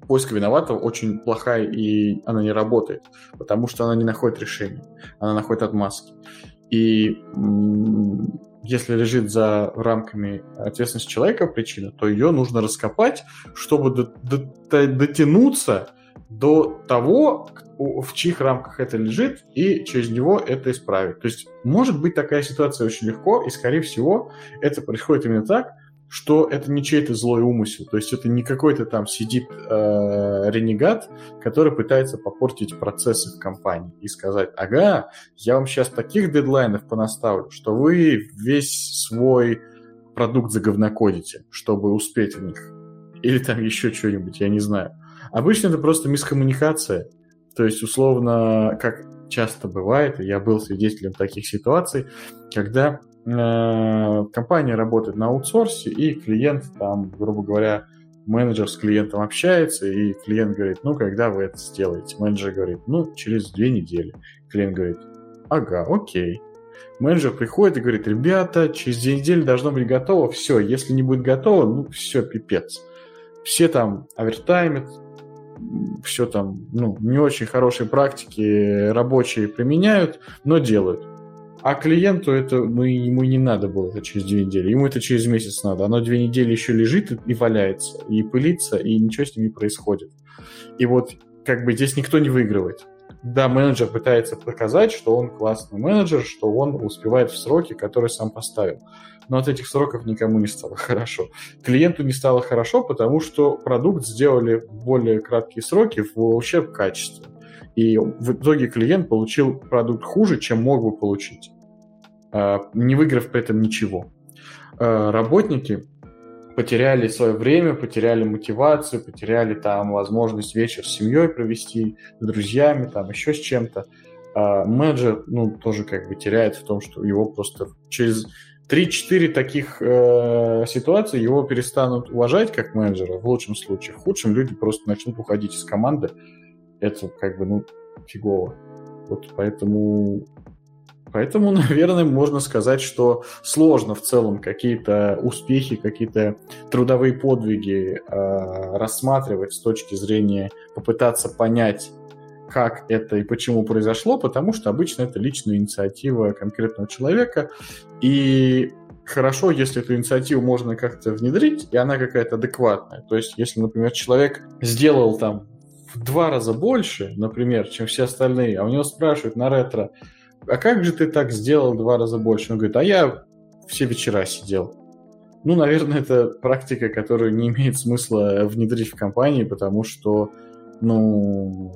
поиска виноватого очень плохая, и она не работает, потому что она не находит решения, она находит отмазки. И если лежит за рамками ответственности человека причина, то ее нужно раскопать, чтобы до, до, дотянуться до того, в чьих рамках это лежит, и через него это исправить. То есть может быть такая ситуация очень легко, и скорее всего это происходит именно так, что это не чей-то злой умысел, то есть это не какой-то там сидит э, ренегат, который пытается попортить процессы в компании и сказать, ага, я вам сейчас таких дедлайнов понаставлю, что вы весь свой продукт заговнокодите, чтобы успеть в них. Или там еще что-нибудь, я не знаю. Обычно это просто мискоммуникация. То есть, условно, как часто бывает, я был свидетелем таких ситуаций, когда компания работает на аутсорсе, и клиент там, грубо говоря, менеджер с клиентом общается, и клиент говорит, ну, когда вы это сделаете? Менеджер говорит, ну, через две недели. Клиент говорит, ага, окей. Менеджер приходит и говорит, ребята, через две недели должно быть готово, все, если не будет готово, ну, все, пипец. Все там овертаймят, все там, ну, не очень хорошие практики рабочие применяют, но делают. А клиенту это, ну, ему не надо было это через две недели. Ему это через месяц надо. Оно две недели еще лежит и валяется, и пылится, и ничего с ним не происходит. И вот как бы здесь никто не выигрывает. Да, менеджер пытается показать, что он классный менеджер, что он успевает в сроки, которые сам поставил. Но от этих сроков никому не стало хорошо. Клиенту не стало хорошо, потому что продукт сделали в более краткие сроки в ущерб качеству. И в итоге клиент получил продукт хуже, чем мог бы получить. А, не выиграв при этом ничего. А, работники потеряли свое время, потеряли мотивацию, потеряли там возможность вечер с семьей провести, с друзьями, там еще с чем-то. А менеджер, ну, тоже как бы теряет в том, что его просто через 3-4 таких э, ситуации его перестанут уважать как менеджера в лучшем случае. В худшем люди просто начнут уходить из команды. Это как бы, ну, фигово. Вот поэтому Поэтому, наверное, можно сказать, что сложно в целом какие-то успехи, какие-то трудовые подвиги э, рассматривать с точки зрения попытаться понять, как это и почему произошло, потому что обычно это личная инициатива конкретного человека. И хорошо, если эту инициативу можно как-то внедрить, и она какая-то адекватная. То есть, если, например, человек сделал там в два раза больше, например, чем все остальные, а у него спрашивают на ретро, а как же ты так сделал два раза больше? Он говорит, а я все вечера сидел. Ну, наверное, это практика, которую не имеет смысла внедрить в компании, потому что, ну,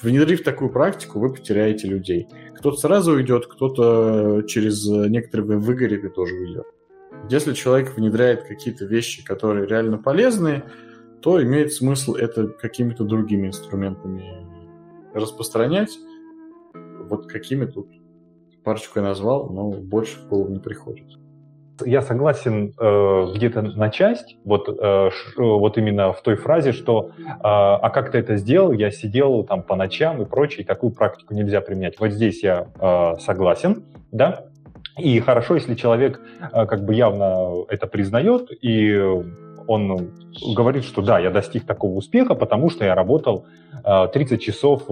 внедрив такую практику, вы потеряете людей. Кто-то сразу уйдет, кто-то через некоторое время выгорит и тоже уйдет. Если человек внедряет какие-то вещи, которые реально полезные, то имеет смысл это какими-то другими инструментами распространять. Вот какими тут парочку я назвал, но больше в голову не приходит я согласен э, где-то на часть, вот, э, ш, вот именно в той фразе, что э, «а как ты это сделал?» Я сидел там по ночам и прочее, такую практику нельзя применять. Вот здесь я э, согласен, да, и хорошо, если человек э, как бы явно это признает и он говорит, что да, я достиг такого успеха, потому что я работал 30 э, часов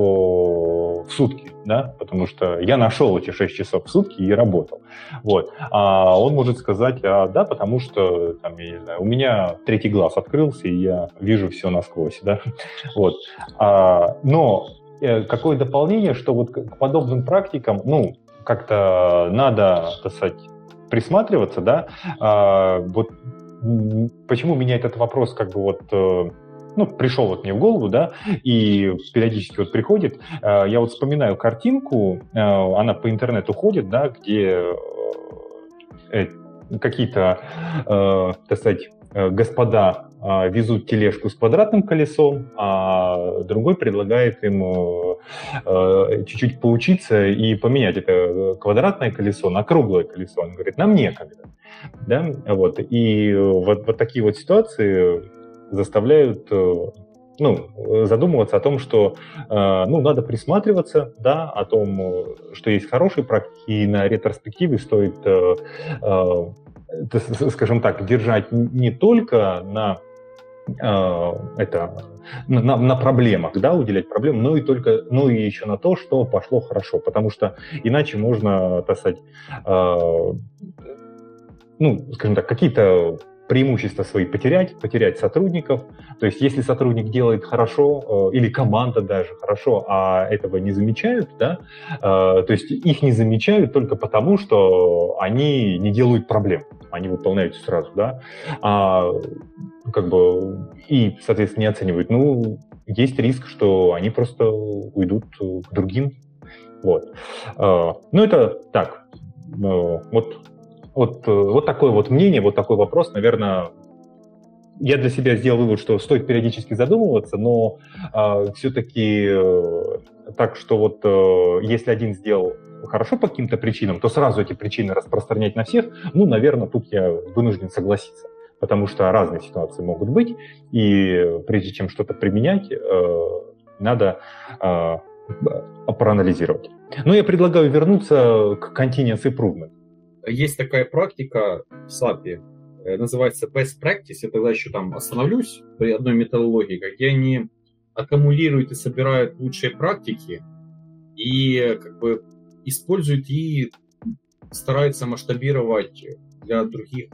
в сутки, да, потому что я нашел эти 6 часов в сутки и работал. Вот. А он может сказать, а, да, потому что там, я не знаю, у меня третий глаз открылся, и я вижу все насквозь, да. Вот. А, но э, какое дополнение, что вот к подобным практикам, ну, как-то надо, так сказать, присматриваться, да, а, вот почему меня этот вопрос как бы вот э, ну, пришел вот мне в голову, да, и периодически вот приходит, э, я вот вспоминаю картинку, э, она по интернету ходит, да, где какие-то, так сказать, господа везут тележку с квадратным колесом, а другой предлагает им чуть-чуть поучиться и поменять это квадратное колесо на круглое колесо. Он говорит, нам некогда. Да? Вот. И вот, вот такие вот ситуации заставляют э, ну, задумываться о том, что э, ну, надо присматриваться, да, о том, что есть хорошие практики, и на ретроспективе стоит, э, скажем так, держать не только на это на, на проблемах, да, уделять проблемам, но и только, ну и еще на то, что пошло хорошо, потому что иначе можно, так сказать, ну, скажем так, какие-то преимущества свои потерять, потерять сотрудников. То есть, если сотрудник делает хорошо, э, или команда даже хорошо, а этого не замечают, да, э, то есть их не замечают только потому, что они не делают проблем, они выполняют сразу, да, а как бы и, соответственно, не оценивают. Ну, есть риск, что они просто уйдут к другим. Вот. Э, ну, это так. Вот вот, э, вот такое вот мнение, вот такой вопрос, наверное, я для себя сделал вывод, что стоит периодически задумываться, но э, а, все-таки э, так, что вот э, если один сделал хорошо по каким-то причинам, то сразу эти причины распространять на всех, ну, наверное, тут я вынужден согласиться. Потому что разные ситуации могут быть, и прежде чем что-то применять, э, надо э, проанализировать. Но я предлагаю вернуться к continuous improvement есть такая практика в SAP, э, называется best practice, я тогда еще там остановлюсь при одной методологии, где они аккумулируют и собирают лучшие практики и как бы используют и стараются масштабировать для других,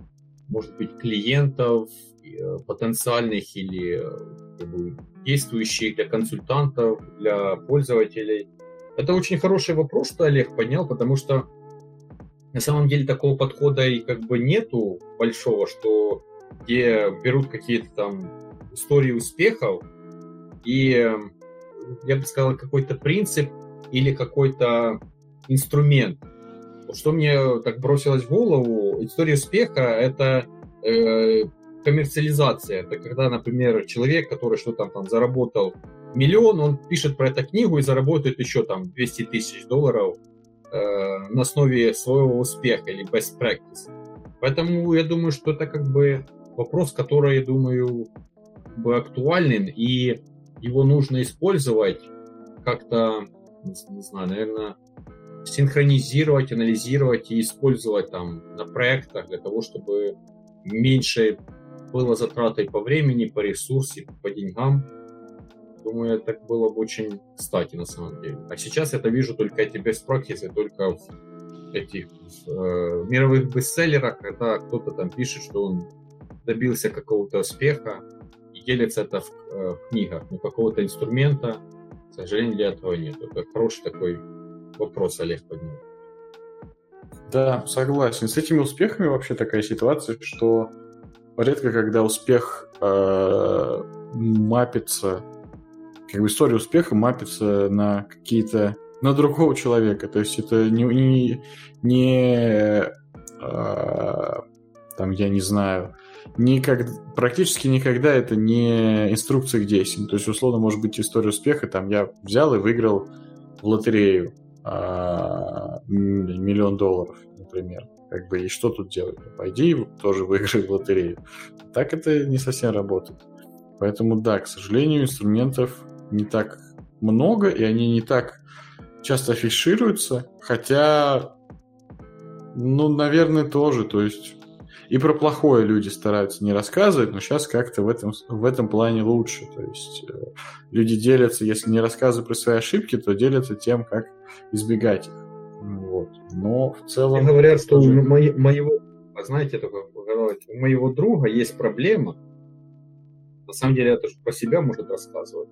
может быть, клиентов, э, потенциальных или э, как бы, действующих для консультантов, для пользователей. Это очень хороший вопрос, что Олег поднял, потому что на самом деле такого подхода и как бы нету большого, что где берут какие-то там истории успехов и, я бы сказал, какой-то принцип или какой-то инструмент. Что мне так бросилось в голову, история успеха — это э, коммерциализация. Это когда, например, человек, который что-то там заработал миллион, он пишет про эту книгу и заработает еще там 200 тысяч долларов на основе своего успеха или best practice. Поэтому я думаю, что это как бы вопрос, который, я думаю, бы актуален, и его нужно использовать как-то, не знаю, наверное, синхронизировать, анализировать и использовать там на проектах для того, чтобы меньше было затратой по времени, по ресурсам, по деньгам, Думаю, это было бы очень кстати на самом деле. А сейчас я это вижу только эти practices только в этих э, мировых бестселлерах, когда кто-то там пишет, что он добился какого-то успеха и делится это в, э, в книгах, но какого-то инструмента, к сожалению, для этого нет. Это хороший такой вопрос Олег поднял. Да, согласен. С этими успехами вообще такая ситуация, что редко когда успех э, мапится, как бы история успеха мапится на какие-то на другого человека. То есть это не, не, не э, там, я не знаю, никак, практически никогда это не инструкция к действиям. То есть, условно, может быть история успеха, там, я взял и выиграл лотерею э, миллион долларов, например. Как бы, и что тут делать? Пойди тоже выиграй в лотерею. Так это не совсем работает. Поэтому, да, к сожалению, инструментов не так много, и они не так часто афишируются, хотя, ну, наверное, тоже, то есть и про плохое люди стараются не рассказывать, но сейчас как-то в этом, в этом плане лучше. То есть э, люди делятся, если не рассказывают про свои ошибки, то делятся тем, как избегать их. Вот. Но в целом... И говорят, что у моего, знаете, только у моего друга есть проблема. На самом деле это же про себя может рассказывать.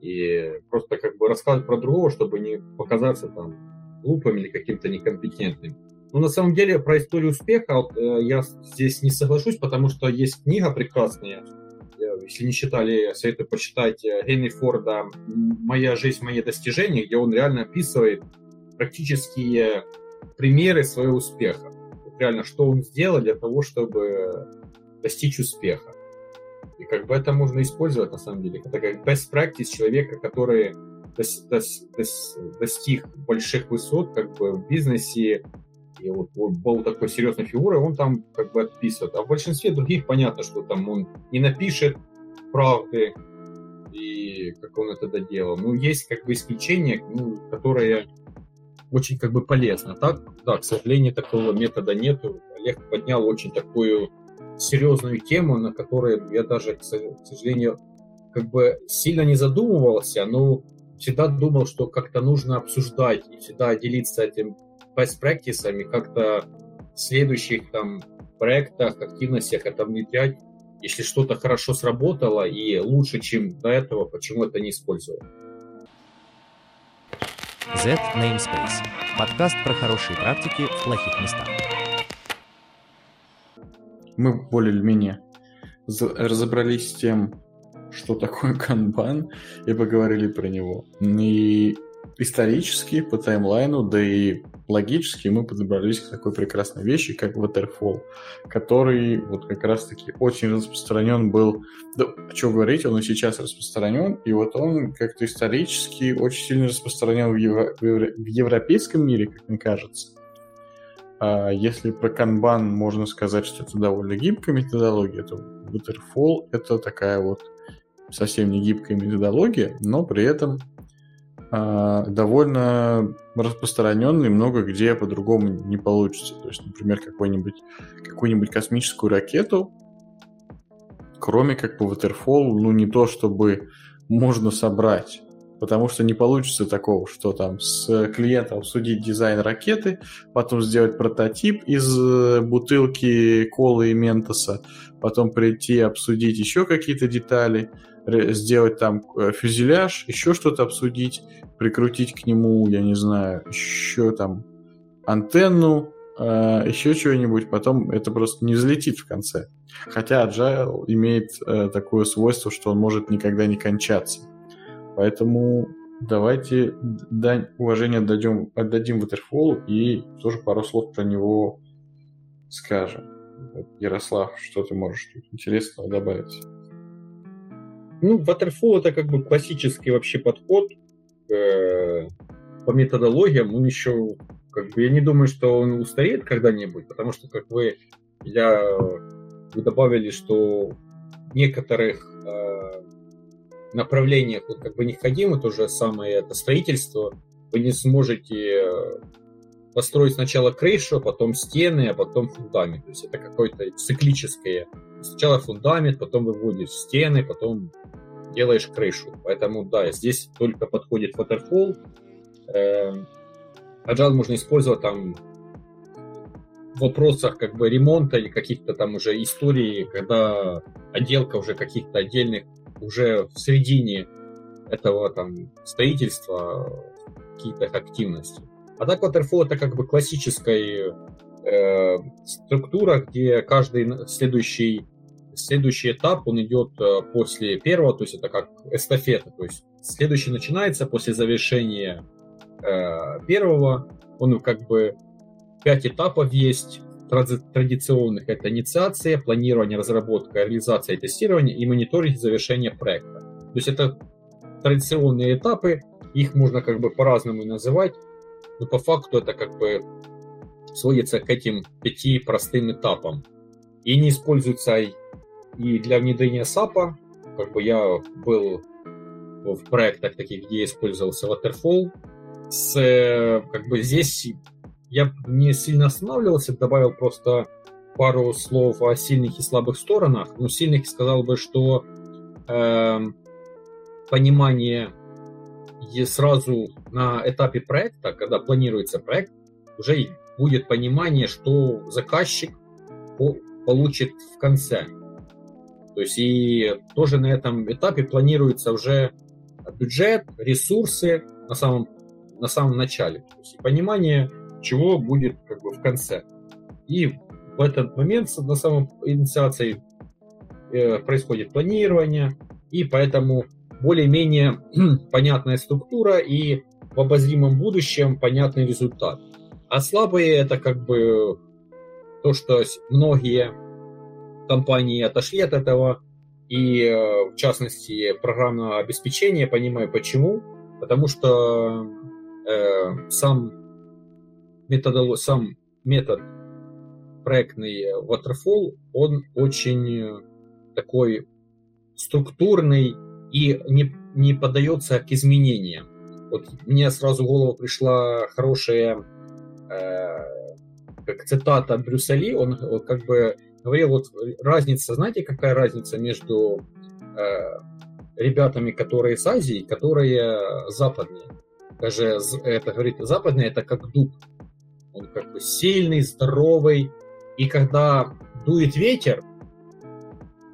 И просто как бы рассказывать про другого, чтобы не показаться там глупым или каким-то некомпетентным. Но на самом деле про историю успеха вот, э, я здесь не соглашусь, потому что есть книга прекрасная. Если не читали, советую почитать э, Генри Форда «Моя жизнь, мои достижения», где он реально описывает практические примеры своего успеха. Вот реально, что он сделал для того, чтобы достичь успеха. И как бы это можно использовать на самом деле. Это как best practice человека, который дос, дос, дос, достиг больших высот как бы в бизнесе, и вот, вот был такой серьезной фигурой, он там как бы отписывает. А в большинстве других понятно, что там он не напишет правды, и как он это доделал. Ну, есть как бы исключения, ну, которые очень как бы полезно. Так, да, к сожалению, такого метода нету. Олег поднял очень такую серьезную тему, на которой я даже, к сожалению, как бы сильно не задумывался, но всегда думал, что как-то нужно обсуждать и всегда делиться этим best practices, как-то в следующих там проектах, активностях это внедрять, если что-то хорошо сработало и лучше, чем до этого, почему это не использовать. Z Namespace. Подкаст про хорошие практики в плохих местах мы более-менее разобрались с тем, что такое канбан, и поговорили про него. И исторически, по таймлайну, да и логически мы подобрались к такой прекрасной вещи, как Waterfall, который вот как раз-таки очень распространен был, да, что говорить, он и сейчас распространен, и вот он как-то исторически очень сильно распространен в, евро... в европейском мире, как мне кажется. А если про канбан можно сказать, что это довольно гибкая методология, то Waterfall это такая вот совсем не гибкая методология, но при этом а, довольно распространенный, много где по-другому не получится. То есть, например, какой-нибудь, какую-нибудь космическую ракету, кроме как по Waterfall, ну не то чтобы можно собрать потому что не получится такого, что там с клиентом обсудить дизайн ракеты, потом сделать прототип из э, бутылки колы и ментоса, потом прийти обсудить еще какие-то детали, сделать там э, фюзеляж, еще что-то обсудить, прикрутить к нему, я не знаю, еще там антенну, э, еще чего-нибудь, потом это просто не взлетит в конце. Хотя Agile имеет такое свойство, что он может никогда не кончаться. Поэтому давайте дань уважения отдадим, отдадим Waterfall и тоже пару слов про него скажем. Ярослав, что ты можешь тут интересного добавить? Ну, Waterfall это как бы классический вообще подход э, по методологиям. Он еще, как бы, я не думаю, что он устареет когда-нибудь, потому что, как вы, я, вы добавили, что некоторых э, направлениях вот как бы необходимо то же самое это строительство, вы не сможете э, построить сначала крышу, потом стены, а потом фундамент. То есть это какое-то циклическое. Сначала фундамент, потом выводишь стены, потом делаешь крышу. Поэтому да, здесь только подходит waterfall. Agile можно использовать там вопросах как бы ремонта или каких-то там уже историй, когда отделка уже каких-то отдельных уже в середине этого там строительства какие-то активности. А так Waterfall это как бы классическая э, структура, где каждый следующий следующий этап, он идет э, после первого, то есть это как эстафета, то есть следующий начинается после завершения э, первого, он как бы пять этапов есть традиционных. Это инициация, планирование, разработка, реализация и тестирование и мониторинг завершения проекта. То есть это традиционные этапы, их можно как бы по-разному называть, но по факту это как бы сводится к этим пяти простым этапам. И не используются и для внедрения SAP, как бы я был в проектах таких, где использовался Waterfall, с, как бы здесь я не сильно останавливался, добавил просто пару слов о сильных и слабых сторонах. Ну, сильных сказал бы, что э, понимание сразу на этапе проекта, когда планируется проект, уже будет понимание, что заказчик получит в конце. То есть и тоже на этом этапе планируется уже бюджет, ресурсы на самом, на самом начале. То есть понимание, чего будет как бы в конце. И в этот момент на самом инициации э, происходит планирование, и поэтому более-менее понятная структура и в обозримом будущем понятный результат. А слабые это как бы то, что многие компании отошли от этого, и э, в частности программное обеспечение, понимаю почему, потому что э, сам метод, сам метод проектный Waterfall, он очень такой структурный и не, не поддается к изменениям. Вот мне сразу в голову пришла хорошая э, как цитата Брюсселя, он вот, как бы говорил, вот разница, знаете, какая разница между э, ребятами, которые с Азии, которые западные. Даже это говорит, западные это как дуб. Он как бы сильный, здоровый. И когда дует ветер,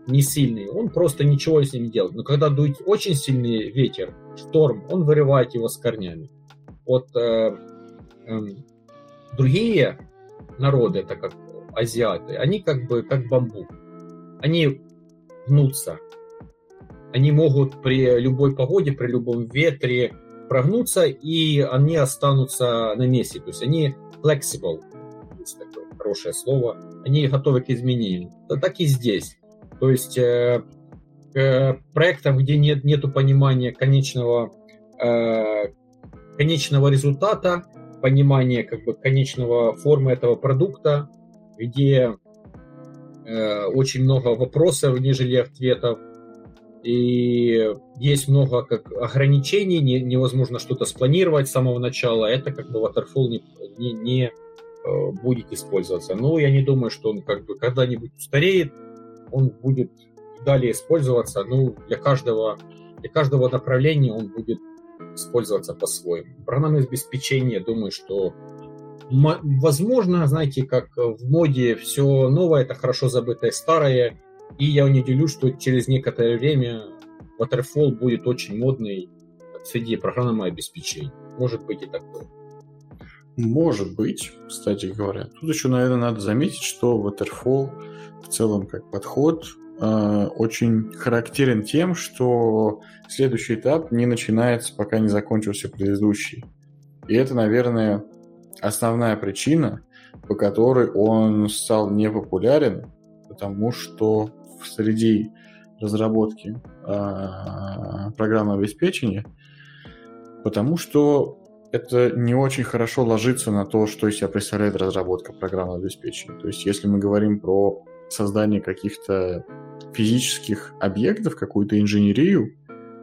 не сильный, он просто ничего с ним не делает. Но когда дует очень сильный ветер, шторм, он вырывает его с корнями. Вот э, э, другие народы, это как азиаты, они как бы как бамбук. Они гнутся. Они могут при любой погоде, при любом ветре прогнуться, и они останутся на месте. То есть они flexible, есть такое хорошее слово, они готовы к изменениям. Так и здесь. То есть э, э, проектам, где нет нету понимания конечного э, конечного результата, понимания как бы конечного формы этого продукта, где э, очень много вопросов, нежели ответов, и есть много как ограничений, не, невозможно что-то спланировать с самого начала. Это как бы Waterfall не, не, не э, будет использоваться. Но я не думаю, что он как бы когда-нибудь устареет, он будет далее использоваться. Ну, для каждого, для каждого направления он будет использоваться по-своему. Программное обеспечение, думаю, что возможно, знаете, как в моде все новое, это хорошо забытое старое, и я не удивлюсь, что через некоторое время Waterfall будет очень модный среди программного обеспечения. Может быть и такое. Может быть, кстати говоря. Тут еще, наверное, надо заметить, что Waterfall в целом как подход э, очень характерен тем, что следующий этап не начинается, пока не закончился предыдущий. И это, наверное, основная причина, по которой он стал непопулярен, потому что среди разработки э, программного обеспечения, потому что это не очень хорошо ложится на то, что из себя представляет разработка программного обеспечения. То есть, если мы говорим про создание каких-то физических объектов, какую-то инженерию,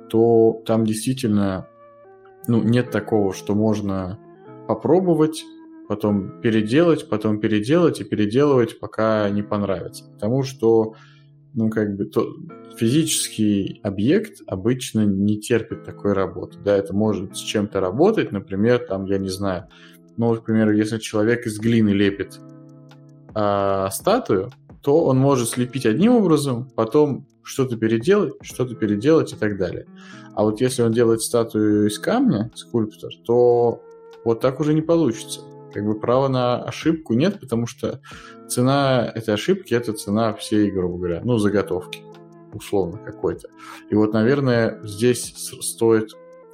то там действительно ну, нет такого, что можно попробовать, потом переделать, потом переделать и переделывать, пока не понравится. Потому что ну, как бы, то, физический объект обычно не терпит такой работы. Да, это может с чем-то работать, например, там, я не знаю, ну, к примеру, если человек из глины лепит э, статую, то он может слепить одним образом, потом что-то переделать, что-то переделать и так далее. А вот если он делает статую из камня, скульптор, то вот так уже не получится. Как бы права на ошибку нет, потому что цена этой ошибки это цена всей, грубо говоря, ну, заготовки, условно какой-то. И вот, наверное, здесь стоит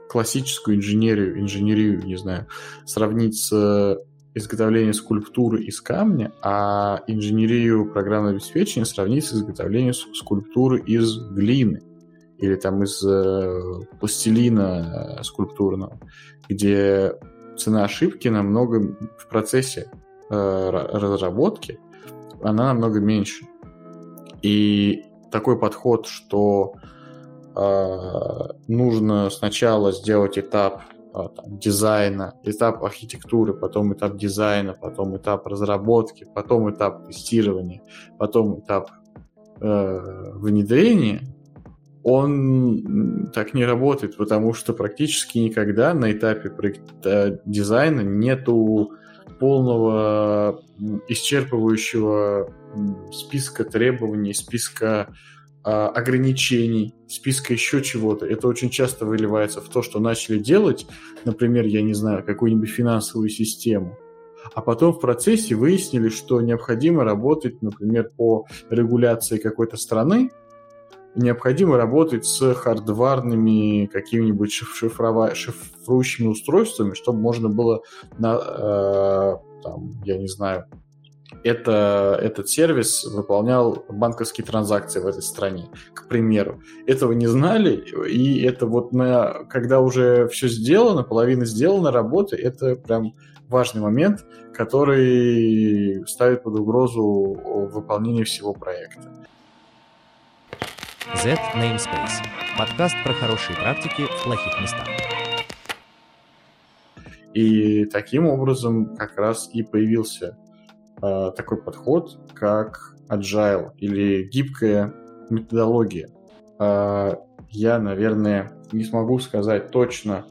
классическую инженерию, инженерию, не знаю, сравнить с изготовлением скульптуры из камня, а инженерию программного обеспечения сравнить с изготовлением скульптуры из глины или там из э, пластилина э, скульптурного, где цена ошибки намного в процессе э, разработки она намного меньше. И такой подход, что э, нужно сначала сделать этап э, там, дизайна, этап архитектуры, потом этап дизайна, потом этап разработки, потом этап тестирования, потом этап э, внедрения, он так не работает, потому что практически никогда на этапе проекта дизайна нету полного исчерпывающего списка требований, списка а, ограничений, списка еще чего-то. Это очень часто выливается в то, что начали делать, например, я не знаю, какую-нибудь финансовую систему, а потом в процессе выяснили, что необходимо работать, например, по регуляции какой-то страны, необходимо работать с хардварными какими-нибудь шифрова... шифрующими устройствами, чтобы можно было на, э, там, я не знаю, это, этот сервис выполнял банковские транзакции в этой стране, к примеру. Этого не знали, и это вот на, когда уже все сделано, половина сделана работы, это прям важный момент, который ставит под угрозу выполнение всего проекта. Z Namespace. Подкаст про хорошие практики в плохих местах. И таким образом как раз и появился э, такой подход, как agile или гибкая методология. Э, я, наверное, не смогу сказать точно,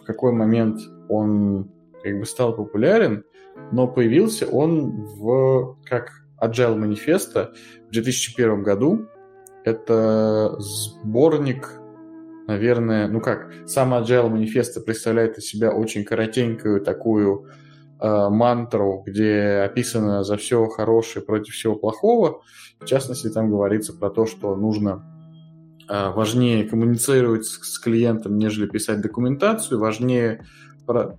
в какой момент он как бы стал популярен, но появился он в как Agile манифеста в 2001 году, это сборник, наверное, ну как, сам Agile манифеста представляет из себя очень коротенькую такую э, мантру, где описано за все хорошее против всего плохого. В частности, там говорится про то, что нужно э, важнее коммуницировать с, клиентом, нежели писать документацию, важнее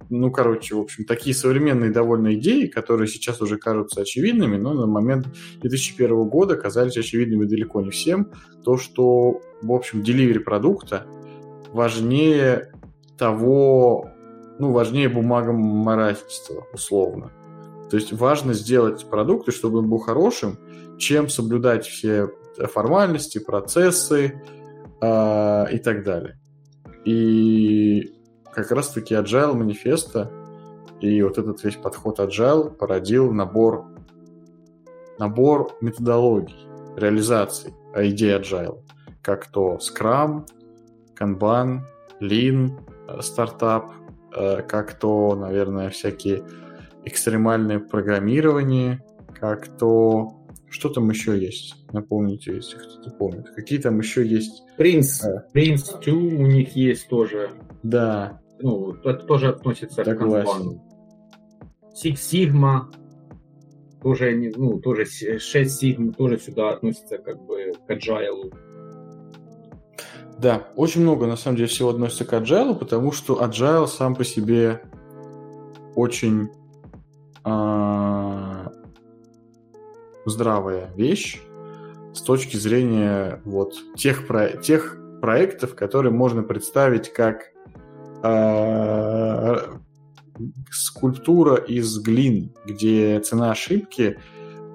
ну, короче, в общем, такие современные довольно идеи, которые сейчас уже кажутся очевидными, но на момент 2001 года казались очевидными далеко не всем, то, что, в общем, деливери продукта важнее того, ну, важнее бумагоморательства, условно. То есть важно сделать продукт, чтобы он был хорошим, чем соблюдать все формальности, процессы э, и так далее. И как раз-таки Agile манифеста и вот этот весь подход Agile породил набор, набор методологий реализации идеи Agile, как то Scrum, Kanban, Lean, э, стартап, э, как то, наверное, всякие экстремальное программирование, как то что там еще есть? Напомните, если кто-то помнит. Какие там еще есть? Принц. Принц 2 у них есть тоже. Да ну, это тоже относится к канбану. Six Sigma тоже, ну, тоже 6 Sigma тоже сюда относится как бы к agile. Да, очень много на самом деле всего относится к agile, потому что agile сам по себе очень э, здравая вещь с точки зрения вот тех, про, тех проектов, которые можно представить как скульптура из глин, где цена ошибки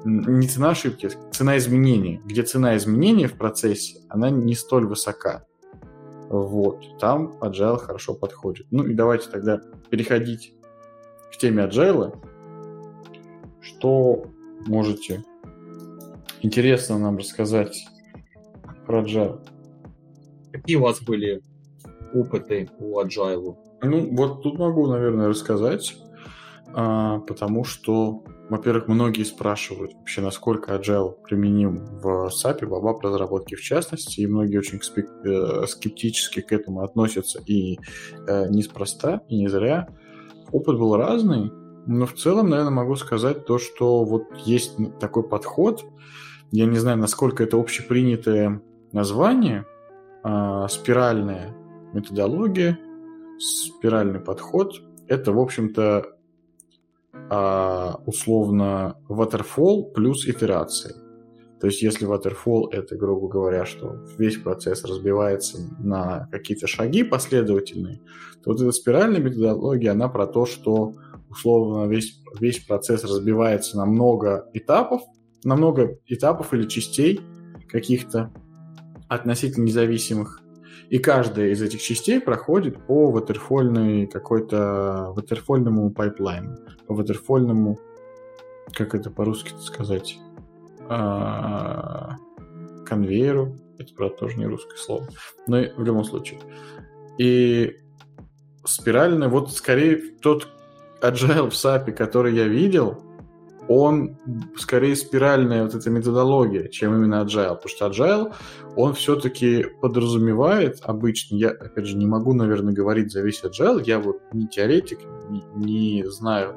не цена ошибки, цена изменения, где цена изменения в процессе, она не столь высока. Вот, там agile хорошо подходит. Ну и давайте тогда переходить к теме agile. Что можете интересно нам рассказать про agile? Какие у вас были опыты у Agile? Ну, вот тут могу, наверное, рассказать, а, потому что во-первых, многие спрашивают вообще, насколько Agile применим в SAP, в ABAP разработке в частности, и многие очень э, скептически к этому относятся, и э, неспроста, и не зря. Опыт был разный, но в целом, наверное, могу сказать то, что вот есть такой подход, я не знаю, насколько это общепринятое название, э, спиральная методология, спиральный подход. Это, в общем-то, а, условно waterfall плюс итерации. То есть если waterfall это, грубо говоря, что весь процесс разбивается на какие-то шаги последовательные, то вот эта спиральная методология, она про то, что условно весь, весь процесс разбивается на много этапов, на много этапов или частей каких-то относительно независимых, и каждая из этих частей проходит по ватерфольной какой-то ватерфольному пайплайну, по ватерфольному, как это по-русски сказать, а, конвейеру. Это, правда, тоже не русское слово. Но в любом случае. И спиральный, вот скорее тот agile в SAP, который я видел, он скорее спиральная вот эта методология, чем именно agile. Потому что agile, он все-таки подразумевает обычно, я, опять же, не могу, наверное, говорить за весь agile, я вот не теоретик, не, не знаю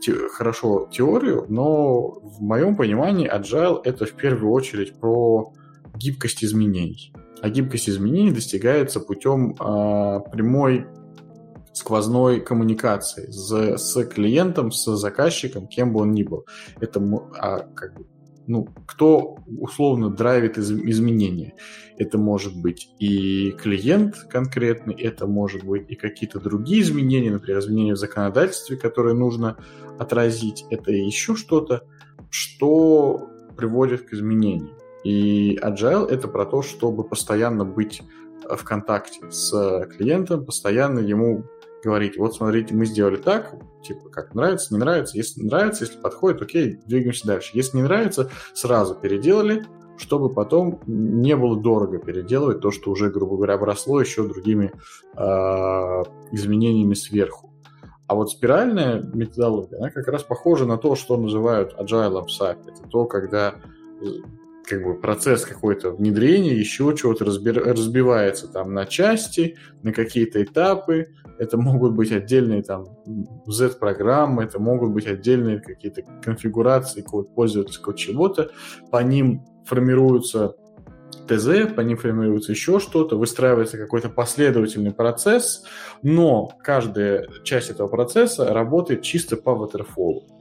те, хорошо теорию, но в моем понимании agile это в первую очередь про гибкость изменений. А гибкость изменений достигается путем э, прямой сквозной коммуникации с, с клиентом, с заказчиком, кем бы он ни был. Это а, как бы, ну, кто условно драйвит из, изменения. Это может быть и клиент конкретный, это может быть и какие-то другие изменения, например, изменения в законодательстве, которые нужно отразить, это еще что-то, что приводит к изменению. И Agile — это про то, чтобы постоянно быть в контакте с клиентом, постоянно ему говорить, вот смотрите, мы сделали так, типа, как нравится, не нравится, если нравится, если подходит, окей, двигаемся дальше. Если не нравится, сразу переделали, чтобы потом не было дорого переделывать то, что уже, грубо говоря, обросло еще другими э, изменениями сверху. А вот спиральная методология, она как раз похожа на то, что называют agile SAP. Это то, когда как бы процесс какой-то внедрения, еще чего-то разбивается там на части, на какие-то этапы. Это могут быть отдельные там Z-программы, это могут быть отдельные какие-то конфигурации код пользовательского чего-то. По ним формируются ТЗ, по ним формируется еще что-то, выстраивается какой-то последовательный процесс, но каждая часть этого процесса работает чисто по waterfall.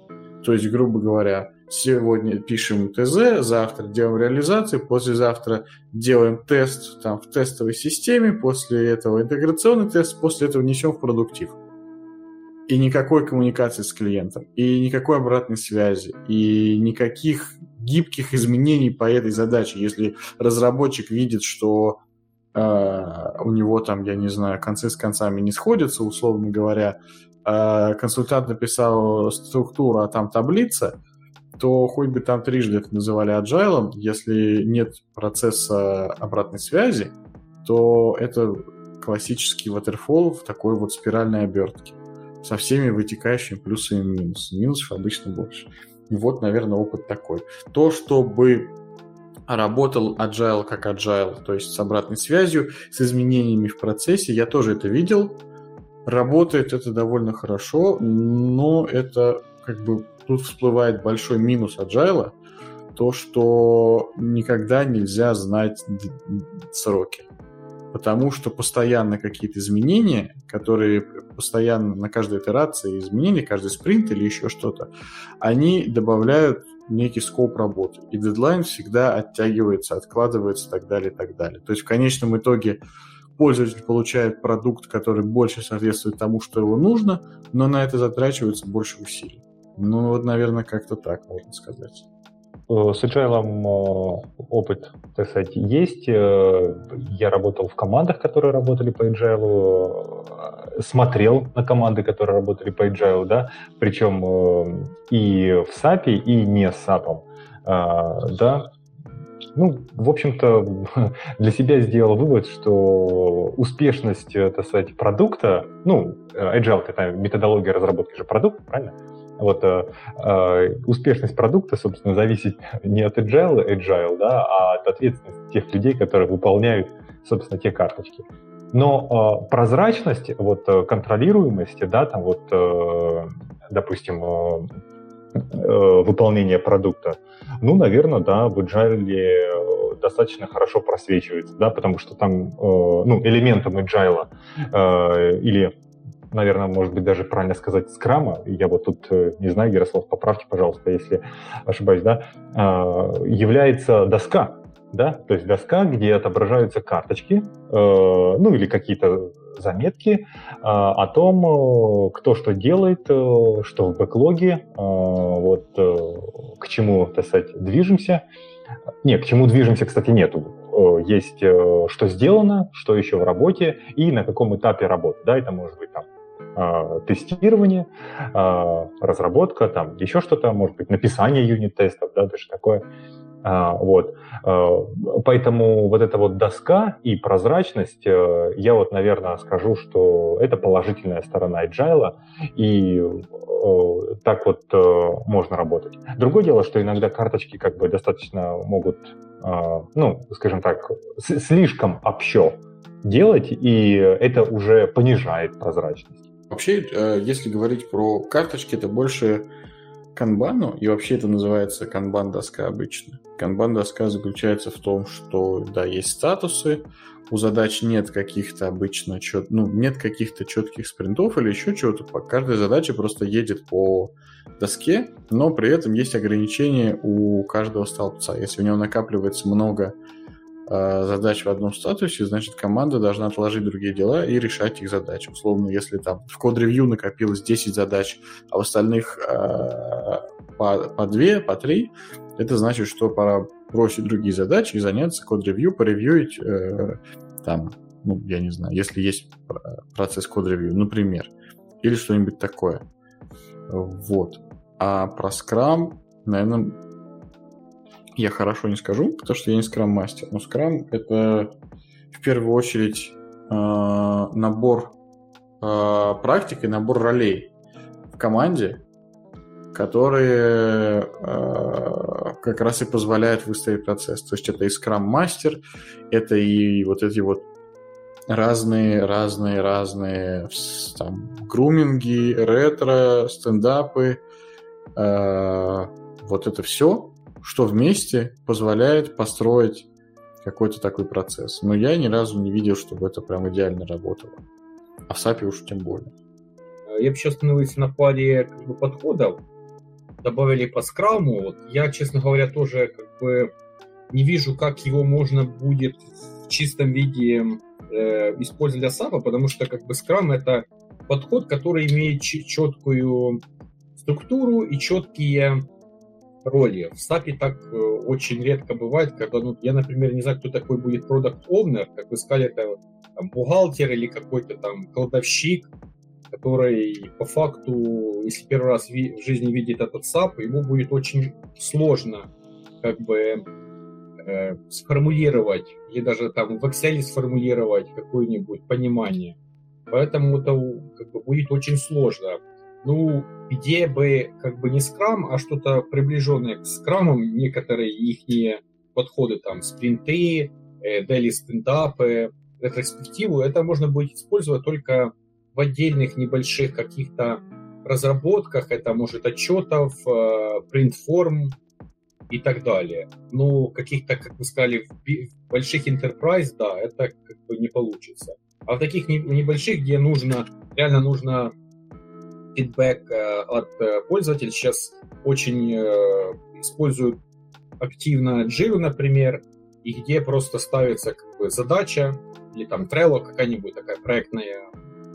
То есть, грубо говоря, сегодня пишем ТЗ, завтра делаем реализацию, послезавтра делаем тест там, в тестовой системе, после этого интеграционный тест, после этого несем в продуктив. И никакой коммуникации с клиентом, и никакой обратной связи, и никаких гибких изменений по этой задаче. Если разработчик видит, что э, у него там, я не знаю, концы с концами не сходятся, условно говоря, консультант написал структуру, а там таблица, то хоть бы там трижды это называли agile, если нет процесса обратной связи, то это классический waterfall в такой вот спиральной обертке со всеми вытекающими плюсами и минусами. Минусов обычно больше. И вот, наверное, опыт такой. То, чтобы работал agile как agile, то есть с обратной связью, с изменениями в процессе, я тоже это видел. Работает это довольно хорошо, но это как бы тут всплывает большой минус agile, то, что никогда нельзя знать сроки. Потому что постоянно какие-то изменения, которые постоянно на каждой итерации изменения, каждый спринт или еще что-то, они добавляют некий скоп работы. И дедлайн всегда оттягивается, откладывается и так далее, и так далее. То есть в конечном итоге пользователь получает продукт, который больше соответствует тому, что его нужно, но на это затрачивается больше усилий. Ну, вот, наверное, как-то так можно сказать. Э, с Agile э, опыт, так сказать, есть. Э, я работал в командах, которые работали по Agile, смотрел на команды, которые работали по Agile, да, причем и в SAP, и не с SAP, да. Ну, в общем-то, для себя сделал вывод, что успешность, так сказать, продукта, ну, Agile — это методология разработки же продукта, правильно? Вот э, э, успешность продукта, собственно, зависит не от agile, agile, да, а от ответственности тех людей, которые выполняют, собственно, те карточки. Но э, прозрачность, вот э, контролируемость, да, там вот, э, допустим, э, э, выполнение продукта, ну, наверное, да, в agile достаточно хорошо просвечивается, да, потому что там, э, ну, элементом agile э, или наверное, может быть, даже правильно сказать, скрама, я вот тут э, не знаю, Ярослав, поправьте, пожалуйста, если ошибаюсь, да, является доска, да, то есть доска, где отображаются карточки, э, ну или какие-то заметки а, о том, э, кто что делает, что в бэклоге, вот к чему, так сказать, движемся. Нет, к чему движемся, кстати, нету. Есть что сделано, что еще в работе и на каком этапе работы. Да, это может быть там тестирование, разработка, там еще что-то, может быть, написание юнит-тестов, да, даже такое. А, вот. Поэтому вот эта вот доска и прозрачность, э, я вот, наверное, скажу, что это положительная сторона agile, и так вот э, можно работать. Другое дело, что иногда карточки как бы достаточно могут, ну, скажем так, слишком общо делать, и это уже понижает прозрачность. Вообще, э, если говорить про карточки, это больше канбану, и вообще это называется канбан-доска обычно. Канбан-доска заключается в том, что, да, есть статусы, у задач нет каких-то обычно, чет... ну, нет каких-то четких спринтов или еще чего-то. Каждая задача просто едет по доске, но при этом есть ограничения у каждого столбца. Если у него накапливается много задач в одном статусе, значит, команда должна отложить другие дела и решать их задачи. Условно, если там в код-ревью накопилось 10 задач, а в остальных э, по, по 2, по 3, это значит, что пора бросить другие задачи и заняться код-ревью, поревьюить э, там, ну, я не знаю, если есть процесс код-ревью, например, или что-нибудь такое. Вот. А про Scrum, наверное, я хорошо не скажу, потому что я не скрам-мастер. Но скрам — это в первую очередь э, набор э, практик и набор ролей в команде, которые э, как раз и позволяют выстроить процесс. То есть это и скрам-мастер, это и вот эти вот разные, разные, разные там, груминги, ретро, стендапы, э, вот это все что вместе позволяет построить какой-то такой процесс. Но я ни разу не видел, чтобы это прям идеально работало. А в SAP уж тем более. Я бы остановился на паре как бы, подходов. Добавили по скраму. Вот я, честно говоря, тоже как бы не вижу, как его можно будет в чистом виде э, использовать для SAP, потому что как бы скрам это подход, который имеет четкую структуру и четкие роли. В SAP так э, очень редко бывает, когда, ну, я, например, не знаю, кто такой будет продукт owner, как вы сказали, это там, бухгалтер или какой-то там кладовщик, который по факту, если первый раз в жизни видит этот SAP, ему будет очень сложно как бы э, сформулировать, или даже там в Excel сформулировать какое-нибудь понимание. Поэтому это как бы, будет очень сложно ну, где бы как бы не скрам, а что-то приближенное к скрамам, некоторые их подходы, там, спринты, э, дели стендапы, ретроспективу, это можно будет использовать только в отдельных небольших каких-то разработках, это может отчетов, э, принт-форм и так далее. Ну, каких-то, как вы сказали, в больших enterprise, да, это как бы не получится. А в таких небольших, где нужно, реально нужно фидбэк э, от э, пользователей. Сейчас очень э, используют активно Jira, например, и где просто ставится как бы задача, или там Trello какая-нибудь такая проектная,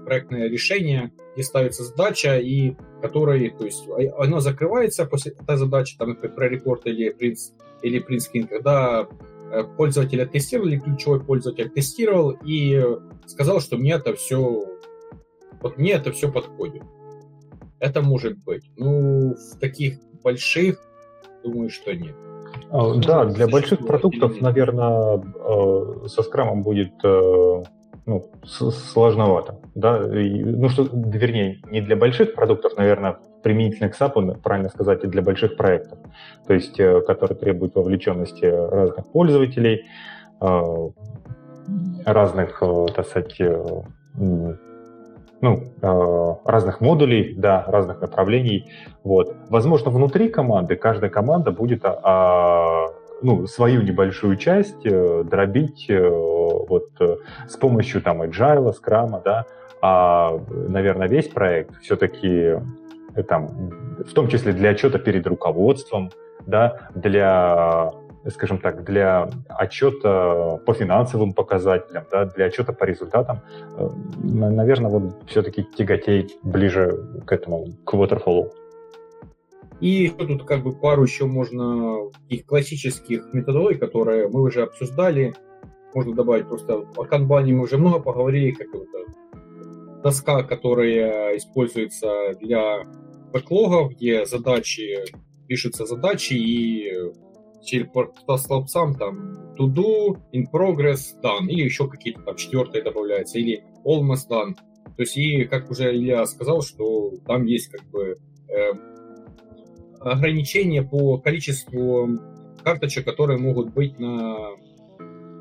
проектное решение, где ставится задача, и которой, то есть а, оно закрывается после этой задачи, там, например, про репорт или принц, или принтскин, когда пользователь оттестировал, или ключевой пользователь тестировал и сказал, что мне это все, вот мне это все подходит. Это может быть. Ну, в таких больших, думаю, что нет. А, да, для больших продуктов, наверное, э, со скрамом будет э, ну, сложновато. Да? Ну, что, вернее, не для больших продуктов, наверное, применительно к SAP, правильно сказать, и для больших проектов, то есть, э, которые требуют вовлеченности разных пользователей, разных, так сказать, ну, разных модулей, да, разных направлений. Вот. Возможно, внутри команды каждая команда будет а, а ну, свою небольшую часть дробить вот с помощью там agile, скрама, да, а, наверное, весь проект все-таки э, там, в том числе для отчета перед руководством, да, для, скажем так, для отчета по финансовым показателям, да, для отчета по результатам, э, наверное, вот все-таки тяготеет ближе к этому, к waterfall. И тут как бы пару еще можно их классических методологий, которые мы уже обсуждали, можно добавить просто о канбане мы уже много поговорили, как это доска, которая используется для бэклогов, где задачи, пишутся задачи и по столбцам там to do, in progress, done, или еще какие-то там четвертые добавляются, или almost done. То есть, и как уже Илья сказал, что там есть как бы э, ограничения по количеству карточек, которые могут быть на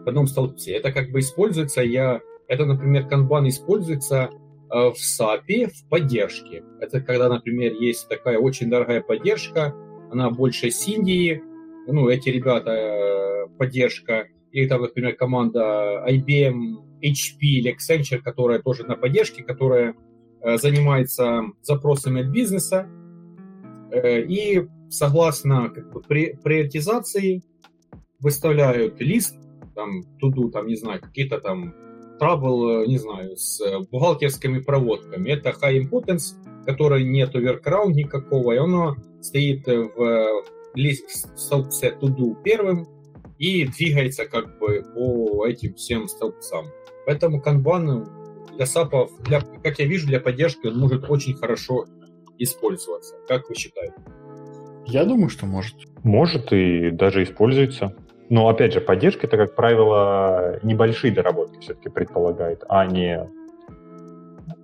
одном столбце. Это как бы используется, я, это, например, канбан используется Э, в SAP в поддержке. Это когда, например, есть такая очень дорогая поддержка, она больше с Индии, ну, эти ребята, э, поддержка, или там, например, команда IBM, HP или Accenture, которая тоже на поддержке, которая э, занимается запросами от бизнеса, и согласно как бы, приоритизации выставляют лист, там, туду, там, не знаю, какие-то там э, не знаю, с э, бухгалтерскими проводками. Это high importance, которой нет workaround никакого, и оно стоит в столбце to do первым и двигается как бы по этим всем столбцам. Поэтому канбан для сапов, для, как я вижу, для поддержки он может очень хорошо использоваться. Как вы считаете? Я думаю, что может. Может и даже используется. Но, опять же, поддержка это, как правило, небольшие доработки все-таки предполагает, а не,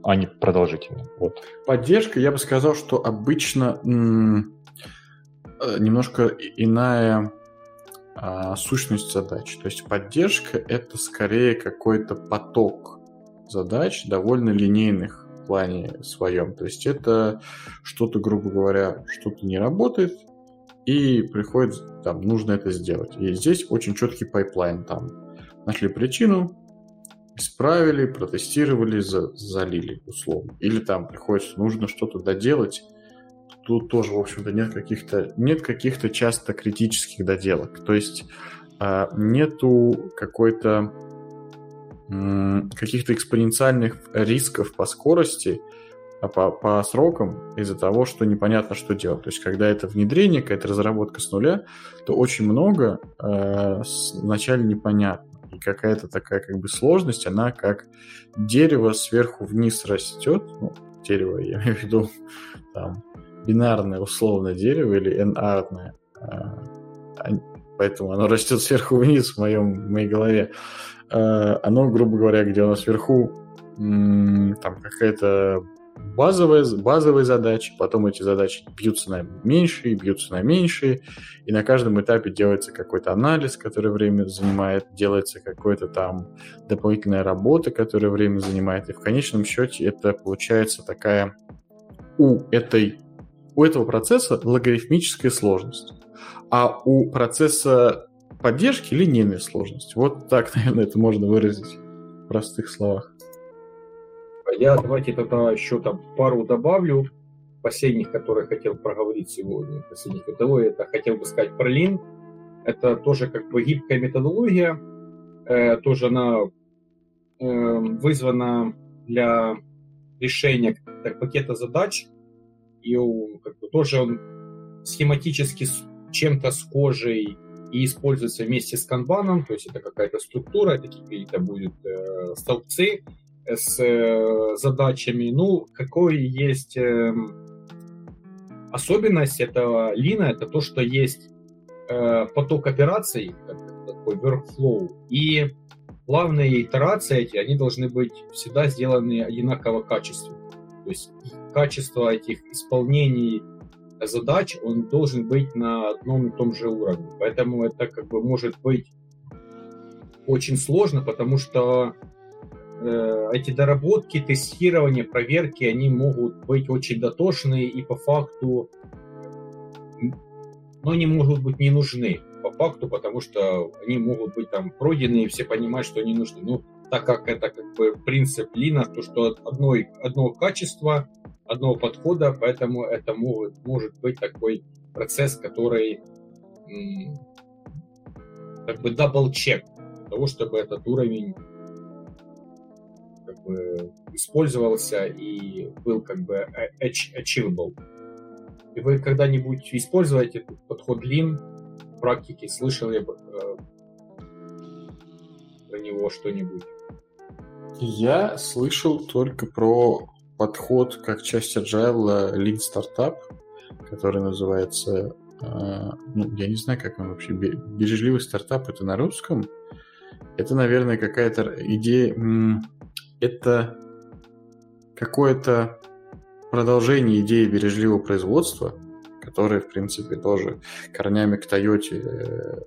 а не продолжительные. Вот. Поддержка, я бы сказал, что обычно м- немножко иная а, сущность задач. То есть поддержка это скорее какой-то поток задач, довольно линейных в плане своем. То есть это что-то, грубо говоря, что-то не работает, и приходит, там, нужно это сделать. И здесь очень четкий pipeline, там, нашли причину, исправили, протестировали, за, залили, условно. Или там приходится, нужно что-то доделать, тут тоже, в общем-то, нет каких-то нет каких-то часто критических доделок. То есть э, нету какой-то каких-то экспоненциальных рисков по скорости, а по, по срокам из-за того, что непонятно, что делать. То есть, когда это внедрение, какая-то разработка с нуля, то очень много э, вначале непонятно. И какая-то такая как бы сложность, она как дерево сверху вниз растет. Ну, дерево, я имею в виду там бинарное условно дерево или n-арное. Э, поэтому оно растет сверху вниз в, моем, в моей голове. Э, оно, грубо говоря, где у нас сверху там какая-то базовые, базовые задачи, потом эти задачи бьются на меньшие, бьются на меньшие, и на каждом этапе делается какой-то анализ, который время занимает, делается какая-то там дополнительная работа, которая время занимает, и в конечном счете это получается такая у этой у этого процесса логарифмическая сложность, а у процесса поддержки линейная сложность. Вот так, наверное, это можно выразить в простых словах. Я давайте тогда еще там пару добавлю последних, которые хотел проговорить сегодня. Последних того, это хотел бы сказать про Lean. Это тоже как бы гибкая методология. Э, тоже она э, вызвана для решения так, пакета задач. И как бы, тоже он схематически с чем-то схожий и используется вместе с канбаном, то есть это какая-то структура, это какие-то будут э, столбцы, с э, задачами. Ну, какой есть э, особенность этого лина, это то, что есть э, поток операций, такой workflow, и главные итерации эти, они должны быть всегда сделаны одинаково качественно. То есть качество этих исполнений задач, он должен быть на одном и том же уровне. Поэтому это как бы может быть очень сложно, потому что э, эти доработки, тестирование, проверки, они могут быть очень дотошные и по факту, но они могут быть не нужны по факту, потому что они могут быть там пройдены, и все понимают, что они нужны. Ну, так как это как бы принцип Лина, то что одной, одного качества, одного подхода, поэтому это может, может быть такой процесс, который как бы double-check того, чтобы этот уровень как бы использовался и был как бы achievable. И вы когда-нибудь используете подход Lean в практике? Слышали э, про него что-нибудь? Я слышал только про подход как часть agile Lean Startup, который называется, э, ну, я не знаю, как он вообще, бережливый стартап, это на русском. Это, наверное, какая-то идея, это какое-то продолжение идеи бережливого производства, которая, в принципе, тоже корнями к Тойоте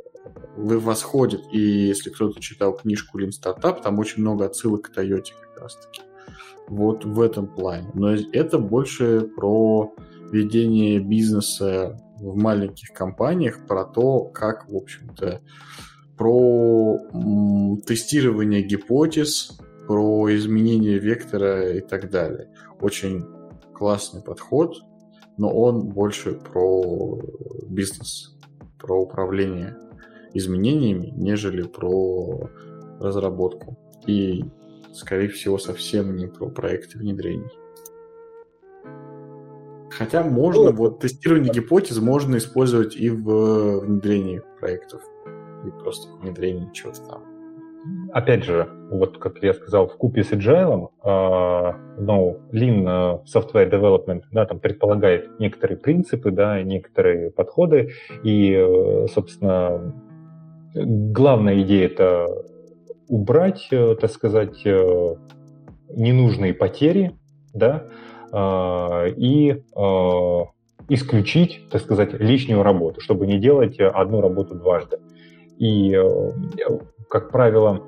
восходит. И если кто-то читал книжку Lean Startup, там очень много отсылок к Тойоте как раз-таки. Вот в этом плане. Но это больше про ведение бизнеса в маленьких компаниях, про то, как, в общем-то, про тестирование гипотез, про изменение вектора и так далее. Очень классный подход, но он больше про бизнес, про управление изменениями, нежели про разработку. И, скорее всего, совсем не про проекты внедрений. Хотя можно, ну, вот тестирование гипотез можно использовать и в внедрении проектов, и просто в внедрении чего-то там опять же, вот как я сказал, в купе с agile, э, ну, Lean э, Software Development, да, там предполагает некоторые принципы, да, некоторые подходы, и, э, собственно, главная идея это убрать, э, так сказать, э, ненужные потери, да, э, и исключить, так сказать, лишнюю работу, чтобы не делать одну работу дважды. И как правило,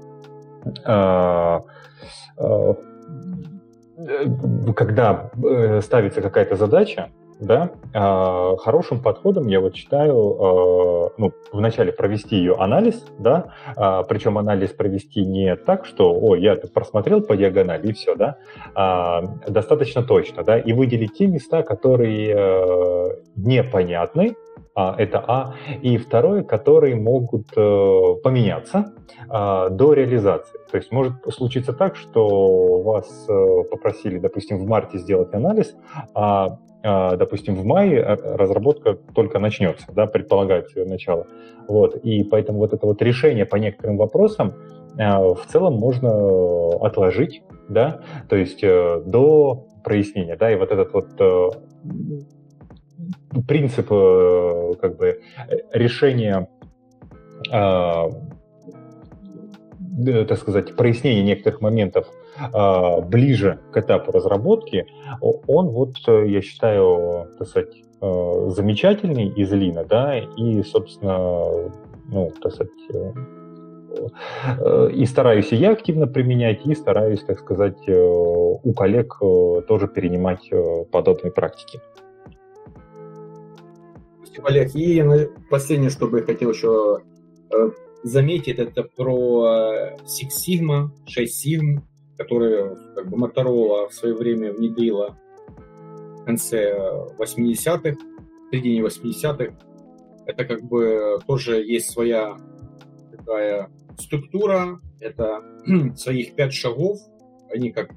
когда ставится какая-то задача, да, а, хорошим подходом я вот считаю, ну, вначале провести ее анализ, да, причем анализ провести не так, что, о, я просмотрел по диагонали и все, да, достаточно точно, да, и выделить те места, которые э, непонятны, а, это А. И второе, которые могут э, поменяться а, до реализации. То есть может случиться так, что вас э, попросили, допустим, в марте сделать анализ, а, а допустим, в мае разработка только начнется, да, предполагается начало. Вот. И поэтому вот это вот решение по некоторым вопросам в целом можно отложить, да, то есть э, до прояснения, да, и вот этот вот принцип э, как бы решения а, э, так сказать, прояснения некоторых моментов э, ближе к этапу разработки, он вот, я считаю, так сказать, э, замечательный из Лина, да, и, собственно, ну, так сказать, э, и стараюсь и я активно применять, и стараюсь, так сказать, у коллег тоже перенимать подобные практики. Спасибо, Олег. И последнее, что бы я хотел еще э, заметить, это про э, Six Sigma, 6 Sigma, которые как бы Motorola в свое время внедрила в конце 80-х, в середине 80-х. Это как бы тоже есть своя такая структура, это своих пять шагов, они как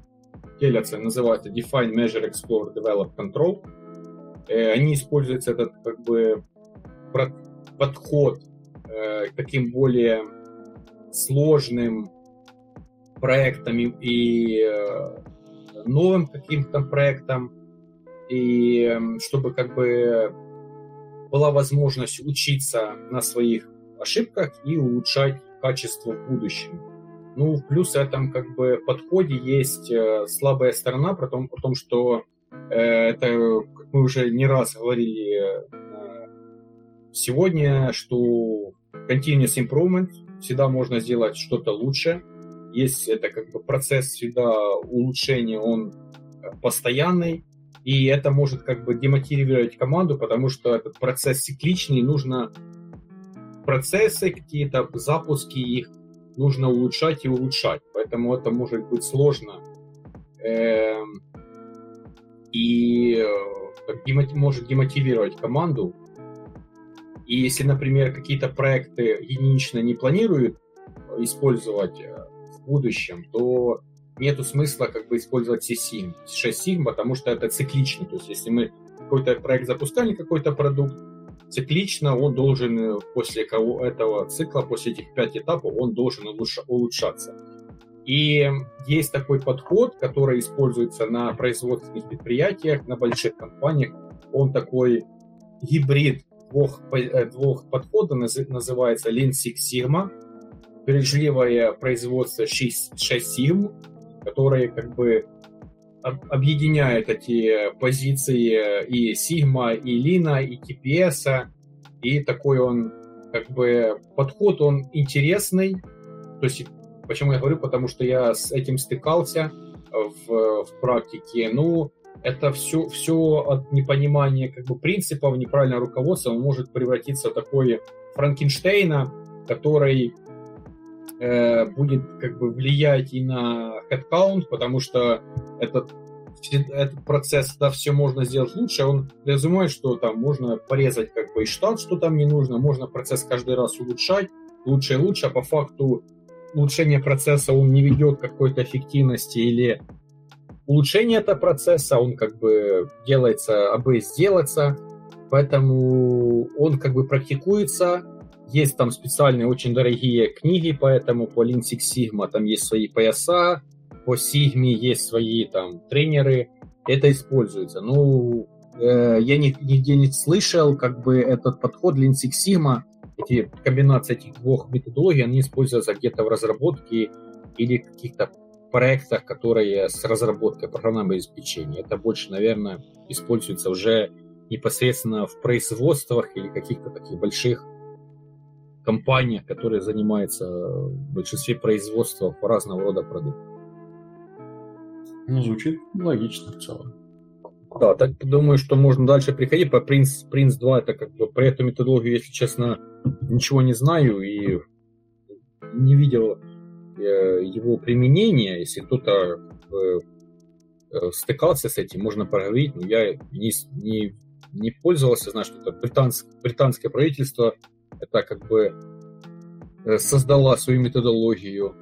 делятся, называются Define, Measure, Explore, Develop, Control – они используются этот как бы подход э, к таким более сложным проектам и э, новым каким-то проектам, и эм, чтобы как бы была возможность учиться на своих ошибках и улучшать качество в будущем. Ну, в плюс этом как бы подходе есть э, слабая сторона, про том, про том что э, это, мы уже не раз говорили э, сегодня, что continuous improvement всегда можно сделать что-то лучше. Есть это как бы процесс всегда улучшения, он постоянный, и это может как бы демотивировать команду, потому что этот процесс цикличный, нужно процессы какие-то, запуски их нужно улучшать и улучшать. Поэтому это может быть сложно. Эм, и э, может демотивировать команду. И если, например, какие-то проекты единично не планируют использовать э, в будущем, то нету смысла как бы использовать 6 Sigma, потому что это циклично. То есть если мы какой-то проект запускали, какой-то продукт, циклично он должен э, после этого цикла, после этих пять этапов, он должен улучшаться. И есть такой подход, который используется на производственных предприятиях, на больших компаниях. Он такой гибрид двух, э, двух подходов, называется Lean Six Sigma, бережливое производство 6, 6 Sigma, которые как бы объединяет эти позиции и Sigma, и Lina, и TPS, и такой он как бы подход, он интересный. То есть, почему я говорю, потому что я с этим стыкался в, в практике. Ну, это все, все от непонимания как бы принципов, неправильного руководства может превратиться в такой Франкенштейна, который э, будет как бы влиять и на headcount, потому что этот, этот процесс, да, все можно сделать лучше, он подразумевает, что там можно порезать как бы и штат, что там не нужно, можно процесс каждый раз улучшать, лучше и лучше, а по факту улучшение процесса он не ведет к какой-то эффективности или улучшение этого процесса, он как бы делается, абы сделаться, поэтому он как бы практикуется, есть там специальные очень дорогие книги, поэтому по Lean Six Sigma там есть свои пояса, по Sigma есть свои там тренеры. Это используется. Ну, э, я ни, нигде не слышал, как бы этот подход Lean Six Sigma, эти комбинации этих двух методологий, они используются где-то в разработке или каких-то проектах, которые с разработкой программного обеспечения. Это больше, наверное, используется уже непосредственно в производствах или каких-то таких больших компания, которая занимается в большинстве производства разного рода продуктов. Ну, звучит логично в целом. Да, так думаю, что можно дальше приходить. По Prince, Prince 2 это как бы про эту методологию, если честно, ничего не знаю и не видел э, его применения. Если кто-то э, э, стыкался с этим, можно поговорить, но я не, не, не пользовался, знаю, что это британское, британское правительство это как бы э, создала свою методологию,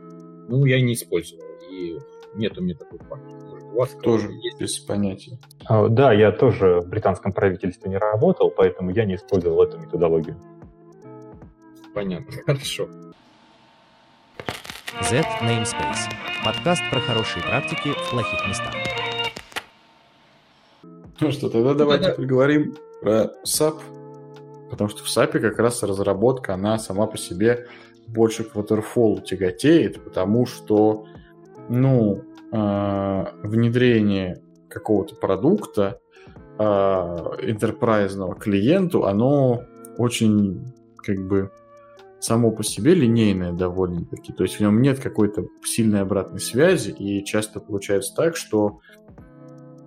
ну, я не использовал, и нет у меня такой практики. Вас тоже есть? без понятия. А, да, я тоже в британском правительстве не работал, поэтому я не использовал эту методологию. Понятно, хорошо. Z Namespace. Подкаст про хорошие практики в плохих местах. Ну что, тогда давайте поговорим про SAP Потому что в SAP как раз разработка, она сама по себе больше к waterfall тяготеет, потому что, ну, э, внедрение какого-то продукта интерпрайзного клиенту, оно очень, как бы, само по себе линейное довольно-таки. То есть в нем нет какой-то сильной обратной связи, и часто получается так, что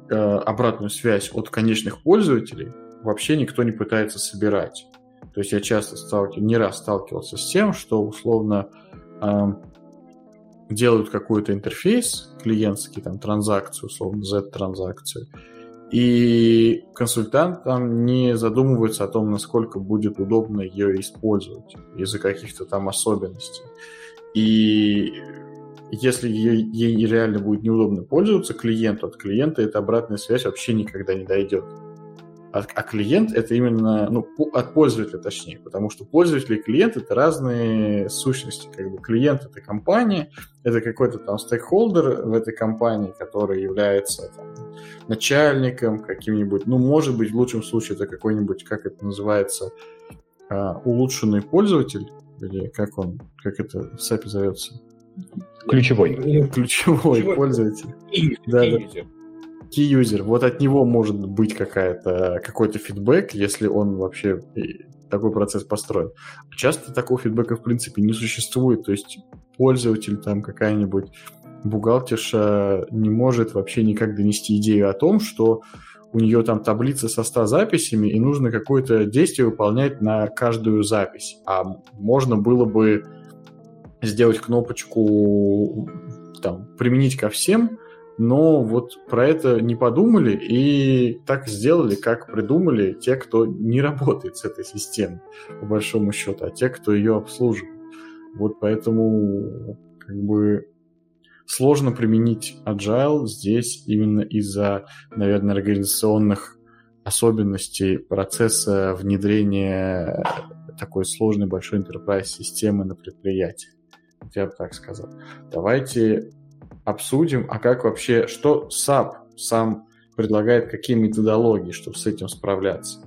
э, обратную связь от конечных пользователей вообще никто не пытается собирать. То есть я часто сталкивался, не раз сталкивался с тем, что условно делают какой-то интерфейс клиентский, там транзакцию, условно Z-транзакцию, и консультант там не задумывается о том, насколько будет удобно ее использовать из-за каких-то там особенностей. И если ей, ей реально будет неудобно пользоваться клиенту, от клиента эта обратная связь вообще никогда не дойдет. А, а клиент это именно, ну, от пользователя точнее, потому что пользователь и клиент это разные сущности. Как бы клиент это компания, это какой-то там стейкхолдер в этой компании, который является там, начальником каким-нибудь, ну, может быть, в лучшем случае это какой-нибудь, как это называется, uh, улучшенный пользователь, или как он, как это в SAP зовется? Ключевой. Ключевой, Ключевой пользователь. Да, да. Key-юзер. Вот от него может быть какая-то, какой-то фидбэк, если он вообще и такой процесс построен. Часто такого фидбэка в принципе не существует. То есть пользователь там какая-нибудь бухгалтерша не может вообще никак донести идею о том, что у нее там таблица со 100 записями, и нужно какое-то действие выполнять на каждую запись. А можно было бы сделать кнопочку там, применить ко всем, но вот про это не подумали и так сделали, как придумали те, кто не работает с этой системой, по большому счету, а те, кто ее обслуживает. Вот поэтому как бы сложно применить agile здесь именно из-за, наверное, организационных особенностей процесса внедрения такой сложной большой enterprise системы на предприятии. Я бы так сказал. Давайте обсудим, а как вообще, что SAP сам предлагает, какие методологии, чтобы с этим справляться?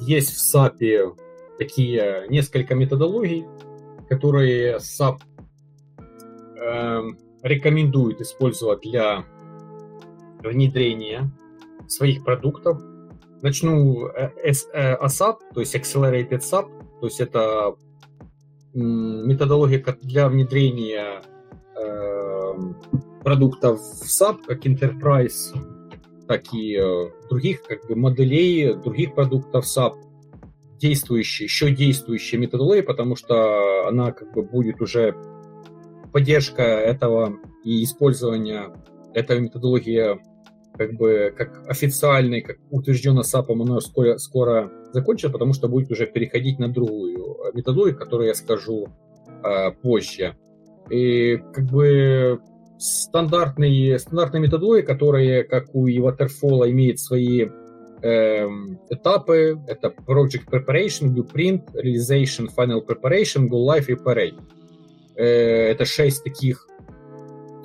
Есть в SAP такие несколько методологий, которые SAP эм, рекомендует использовать для внедрения своих продуктов. Начну э, с э, ASAP, то есть Accelerated SAP, то есть это методология для внедрения продуктов SAP, как Enterprise, так и э, других как бы, моделей, других продуктов SAP, действующие, еще действующие методологии, потому что она как бы будет уже поддержка этого и использование этой методологии как бы как официальной, как утвержденно САПом, оно скоро, скоро закончится, потому что будет уже переходить на другую методологию, которую я скажу э, позже. И как бы стандартные, стандартные методологии, которые, как у и Waterfall, имеют свои эм, этапы. Это Project Preparation, Blueprint, Realization, Final Preparation, Go Live и Parade. Э, это шесть таких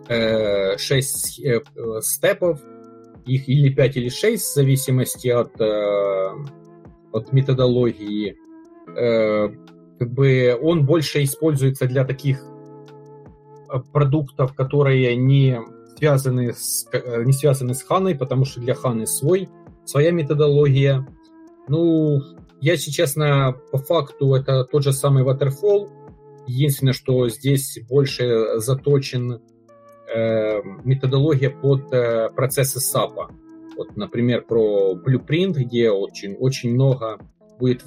э, шесть э, э, степов, их или 5, или 6, в зависимости от, э, от методологии. Э, как бы он больше используется для таких э, продуктов, которые не связаны с, э, не связаны с Ханой, потому что для Ханы свой, своя методология. Ну, я, если честно, по факту это тот же самый Waterfall. Единственное, что здесь больше заточен э, методология под э, процессы SAP. Вот, например, про Blueprint, где очень, очень много будет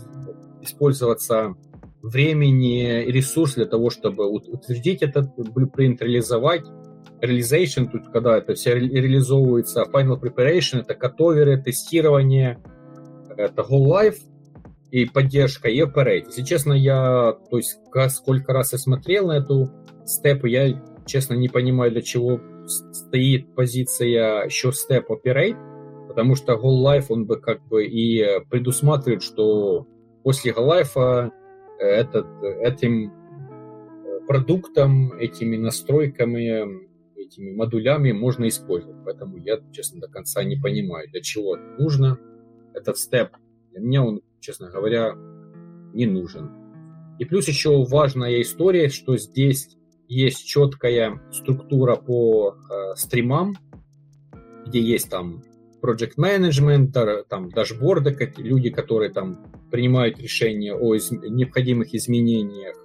использоваться времени и ресурс для того, чтобы ут- утвердить этот Blueprint, реализовать. Realization, тут когда это все ре- реализовывается, Final Preparation, это катоверы, тестирование, это Go Live и поддержка, и Operate. Если честно, я, то есть, сколько раз я смотрел на эту степу, я, честно, не понимаю, для чего стоит позиция еще Step Operate, потому что Go Live, он бы как бы и предусматривает, что после Live э, этот, этим э, продуктом, этими настройками, этими модулями можно использовать. Поэтому я, честно, до конца не понимаю, для чего нужно. Этот степ, для меня он, честно говоря, не нужен. И плюс еще важная история, что здесь есть четкая структура по э, стримам, где есть там project management, там дашборды, люди, которые там принимают решения о из- необходимых изменениях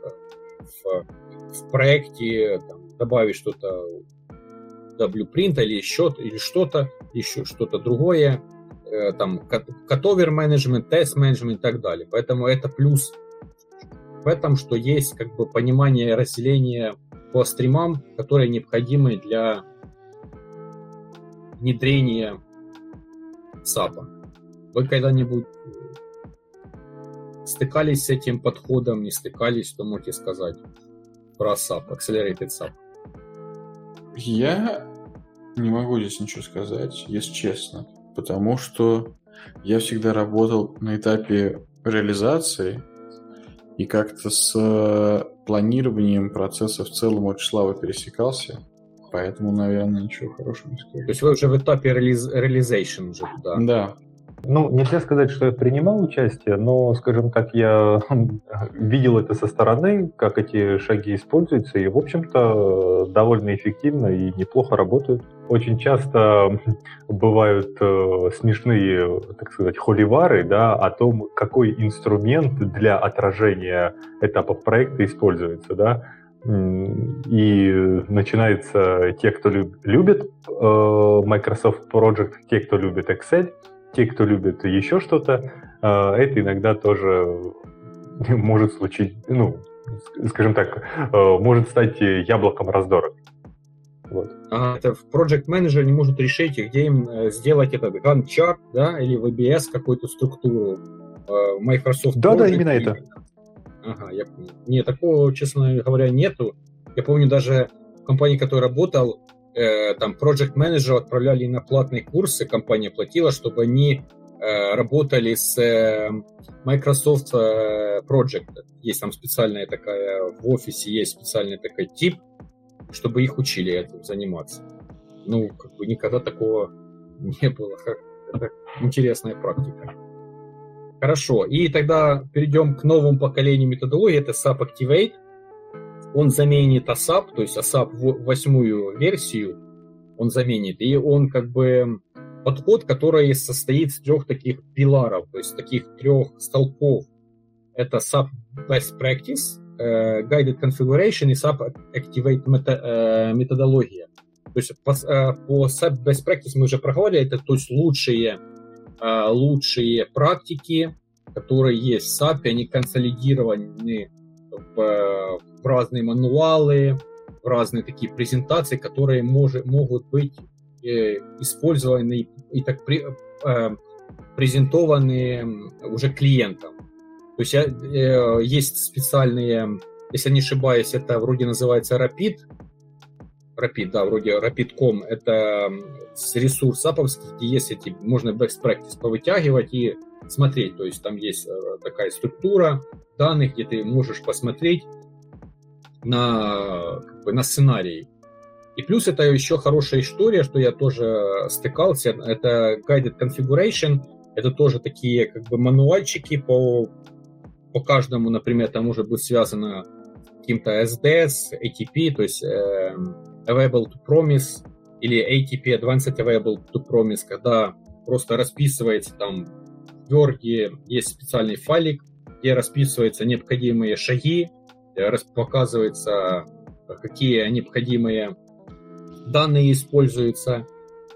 в, в проекте, там, добавить что-то до блюпринта или еще или что-то, еще что-то другое, э, там катовер менеджмент, тест менеджмент и так далее. Поэтому это плюс в этом, что есть как бы понимание разделения по стримам, которые необходимы для внедрения САПа. Вы когда-нибудь стыкались с этим подходом, не стыкались, что можете сказать про SAP, Accelerated SAP? Я не могу здесь ничего сказать, если честно, потому что я всегда работал на этапе реализации, и как-то с э, планированием процесса в целом очень слабо пересекался, поэтому, наверное, ничего хорошего не скажу. То есть вы уже в этапе реализ- realization уже туда. Да, Ну, нельзя сказать, что я принимал участие, но, скажем так, я видел это со стороны, как эти шаги используются, и, в общем-то, довольно эффективно и неплохо работают. Очень часто бывают э, смешные, так сказать, холивары, да, о том, какой инструмент для отражения этапов проекта используется, да. И начинается те, кто любит э, Microsoft Project, те, кто любит Excel, те, кто любит еще что-то, э, это иногда тоже может случить, ну, скажем так, э, может стать яблоком раздора. Вот. Ага, это в Project Manager не может решить, где им сделать этот Gantt chart, да, или VBS какую-то структуру. Microsoft Да, Project, да, именно это. Ага, я понял. Нет, такого, честно говоря, нету. Я помню даже в компании, в которой работал, э, там Project Manager отправляли на платные курсы, компания платила, чтобы они э, работали с э, Microsoft Project. Есть там специальная такая, в офисе есть специальный такой тип, чтобы их учили этим заниматься. Ну, как бы никогда такого не было. Это интересная практика. Хорошо, и тогда перейдем к новому поколению методологии, это SAP Activate. Он заменит ASAP, то есть ASAP восьмую версию он заменит, и он как бы подход, который состоит из трех таких пиларов, то есть таких трех столпов. Это SAP Best Practice, uh, Guided Configuration и SAP Activate э, методология. То есть по, uh, по SAP Best Practice мы уже проговорили, это то есть лучшие Э, лучшие практики, которые есть в SAP, они консолидированы в разные мануалы, разные такие презентации, которые мож, могут быть э, использованы и так при, э, презентованы уже клиентам. То есть э, есть специальные, если не ошибаюсь, это вроде называется Rapid, Rapid, да, вроде Rapid.com, это ресурс аповский, где есть эти, можно best practice повытягивать и смотреть, то есть там есть э, такая структура данных, где ты можешь посмотреть на, как бы, на сценарий. И плюс это еще хорошая история, что я тоже стыкался, это Guided Configuration, это тоже такие как бы мануальчики по, по каждому, например, там может быть связано каким-то SDS, ATP, то есть э, Available to Promise или ATP Advanced Available to Promise, когда просто расписывается там в Word есть специальный файлик, где расписываются необходимые шаги, показывается, какие необходимые данные используются,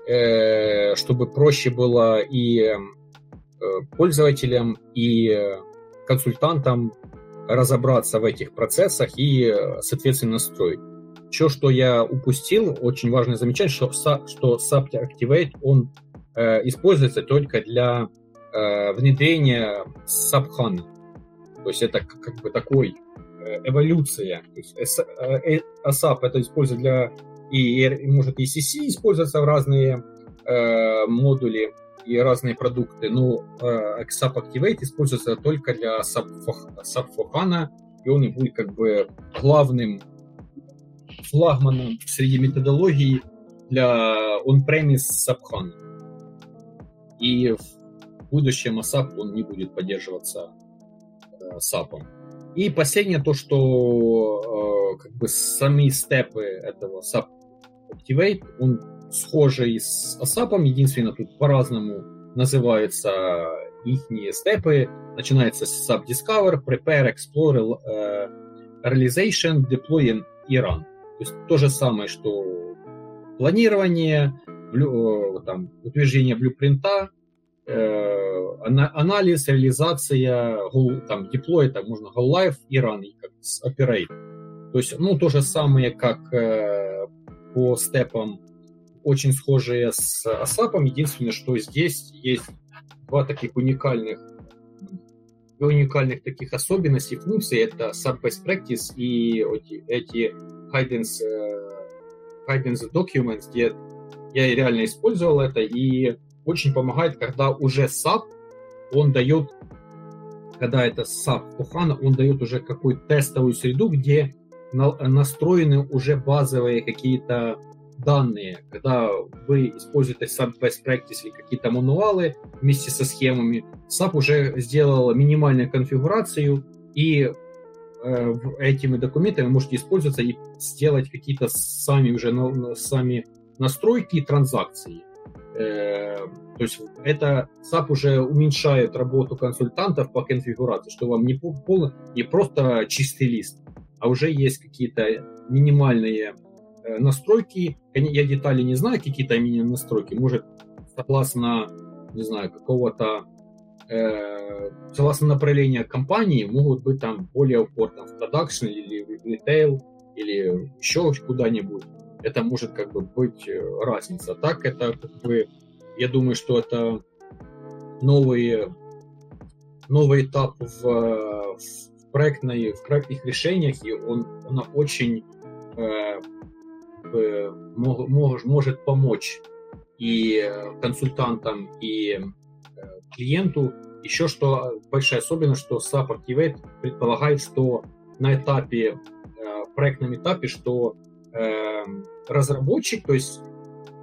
э, чтобы проще было и э, пользователям, и консультантам разобраться в этих процессах и, соответственно, настроить. Все, что я упустил, очень важно замечать, что, что SAP Activate, он э, используется только для э, внедрения SAP HANA. То есть это как бы такой э, эволюция. То есть э, SAP это используется для и, и может ECC используется в разные э, модули и разные продукты, но э, SAP Activate используется только для SAP, HANA, и он и будет как бы главным флагманом среди методологий для on-premise SAP HANA. И в будущем ASAP он не будет поддерживаться э, SAP. И последнее то, что э, как бы сами степы этого SAP Activate, он схожий с ASAP, единственное, тут по-разному называются их степы. Начинается с SAP Discover, Prepare, Explore, э, Realization, Deploy и Run. То есть то же самое, что планирование, блю, э, там, утверждение блюпринта, э, анализ, реализация, там, деплой, там можно go live и run, как operate. То есть, ну, то же самое, как э, по степам, очень схожие с ASAP, единственное, что здесь есть два таких уникальных уникальных таких особенностей функций это Best Practice и эти, эти Guidance, Guidance Documents, где я реально использовал это, и очень помогает, когда уже SAP, он дает, когда это SAP Ohana, он дает уже какую-то тестовую среду, где на, настроены уже базовые какие-то данные, когда вы используете SAP Best Practice или какие-то мануалы вместе со схемами, SAP уже сделал минимальную конфигурацию, и э, этими документами можете использоваться и сделать какие-то сами уже на, сами настройки и транзакции. Э, то есть это SAP уже уменьшает работу консультантов по конфигурации, что вам не, пол, не просто чистый лист, а уже есть какие-то минимальные э, настройки. Я детали не знаю, какие-то минимальные настройки. Может, согласно, не знаю, какого-то э, согласно направления компании могут быть там более упор в продакшн или в ритейл или еще куда-нибудь это может как бы быть э, разница. Так это как бы, я думаю, что это новый, новый этап в, в, проектной, в проектных решениях, и он, он очень э, мож, может помочь и консультантам, и э, клиенту. Еще что большая особенность, что SAP Activate предполагает, что на этапе, э, проектном этапе, что Эм, разработчик, то есть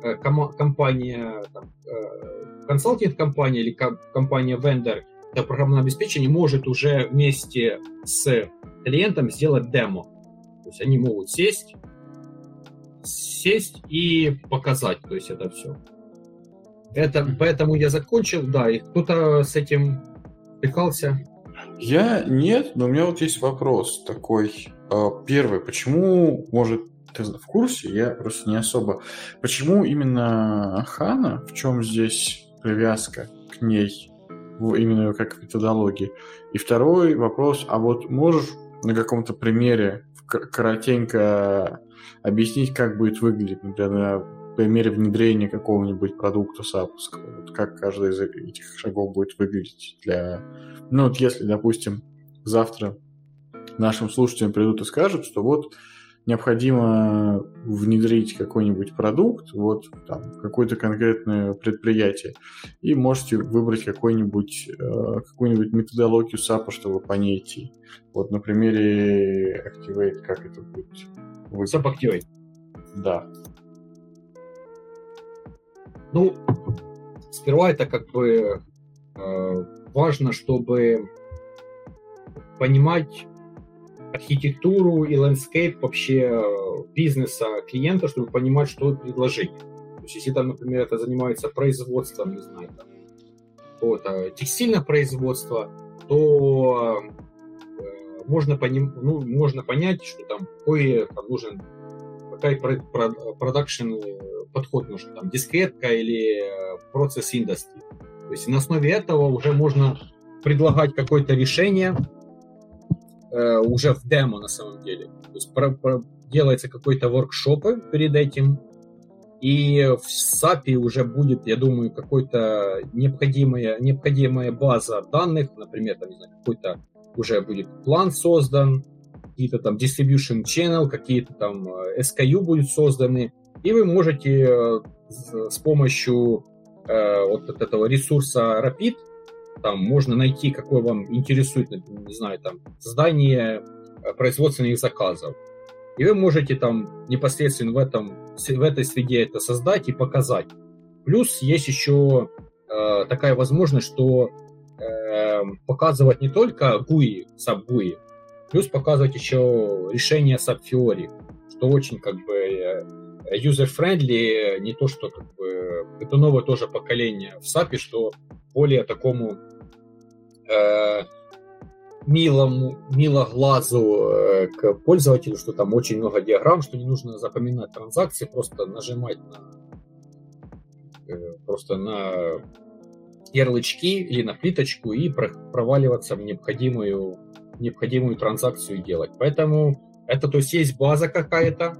э, компания, э, консалтинг-компания или компания-вендор для программного обеспечения может уже вместе с клиентом сделать демо. То есть они могут сесть, сесть и показать, то есть это все. Это, поэтому я закончил, да, и кто-то с этим прикался. Я нет, но у меня вот есть вопрос такой. Э, первый, почему может ты в курсе, я просто не особо. Почему именно Хана, в чем здесь привязка к ней, именно как методологии? И второй вопрос, а вот можешь на каком-то примере коротенько объяснить, как будет выглядеть, например, на примере внедрения какого-нибудь продукта сапуского, вот как каждый из этих шагов будет выглядеть для... Ну вот если, допустим, завтра нашим слушателям придут и скажут, что вот необходимо внедрить какой-нибудь продукт, вот там, какое-то конкретное предприятие, и можете выбрать какой-нибудь, э, какую-нибудь методологию SAP, чтобы по ней идти. Вот на примере Activate, как это будет? SAP Activate. Да. Ну, сперва это как бы э, важно, чтобы понимать архитектуру и landscape вообще э, бизнеса клиента, чтобы понимать, что предложить. То есть, если там, например, это занимается производством, не знаю, там, какого-то текстильного производства, то э, можно, поним, ну, можно понять, что там какой там нужен какой продакшн э, подход нужен, там, дискретка или э, процесс индустрии. То есть на основе этого уже можно предлагать какое-то решение, э, уже в демо на самом деле. То есть про, про, делается какой-то воркшоп перед этим, и в SAP уже будет, я думаю, какой-то необходимая, необходимая база данных, например, там, не знаю, какой-то уже будет план создан, какие-то там distribution channel, какие-то там э, SKU будут созданы, и вы можете э, с помощью э, вот этого ресурса Rapid там можно найти, какой вам интересует, не знаю, там, создание э, производственных заказов. И вы можете там непосредственно в, этом, в этой среде это создать и показать. Плюс есть еще э, такая возможность, что э, показывать не только GUI, SAP GUI, плюс показывать еще решение Fiori, что очень как бы user-friendly, не то, что как бы это новое тоже поколение в SAP, что более такому э, милому, мило глазу э, к пользователю, что там очень много диаграмм, что не нужно запоминать транзакции, просто нажимать на э, просто на ярлычки или на плиточку и проваливаться в необходимую, необходимую транзакцию делать. Поэтому это то есть есть база какая-то,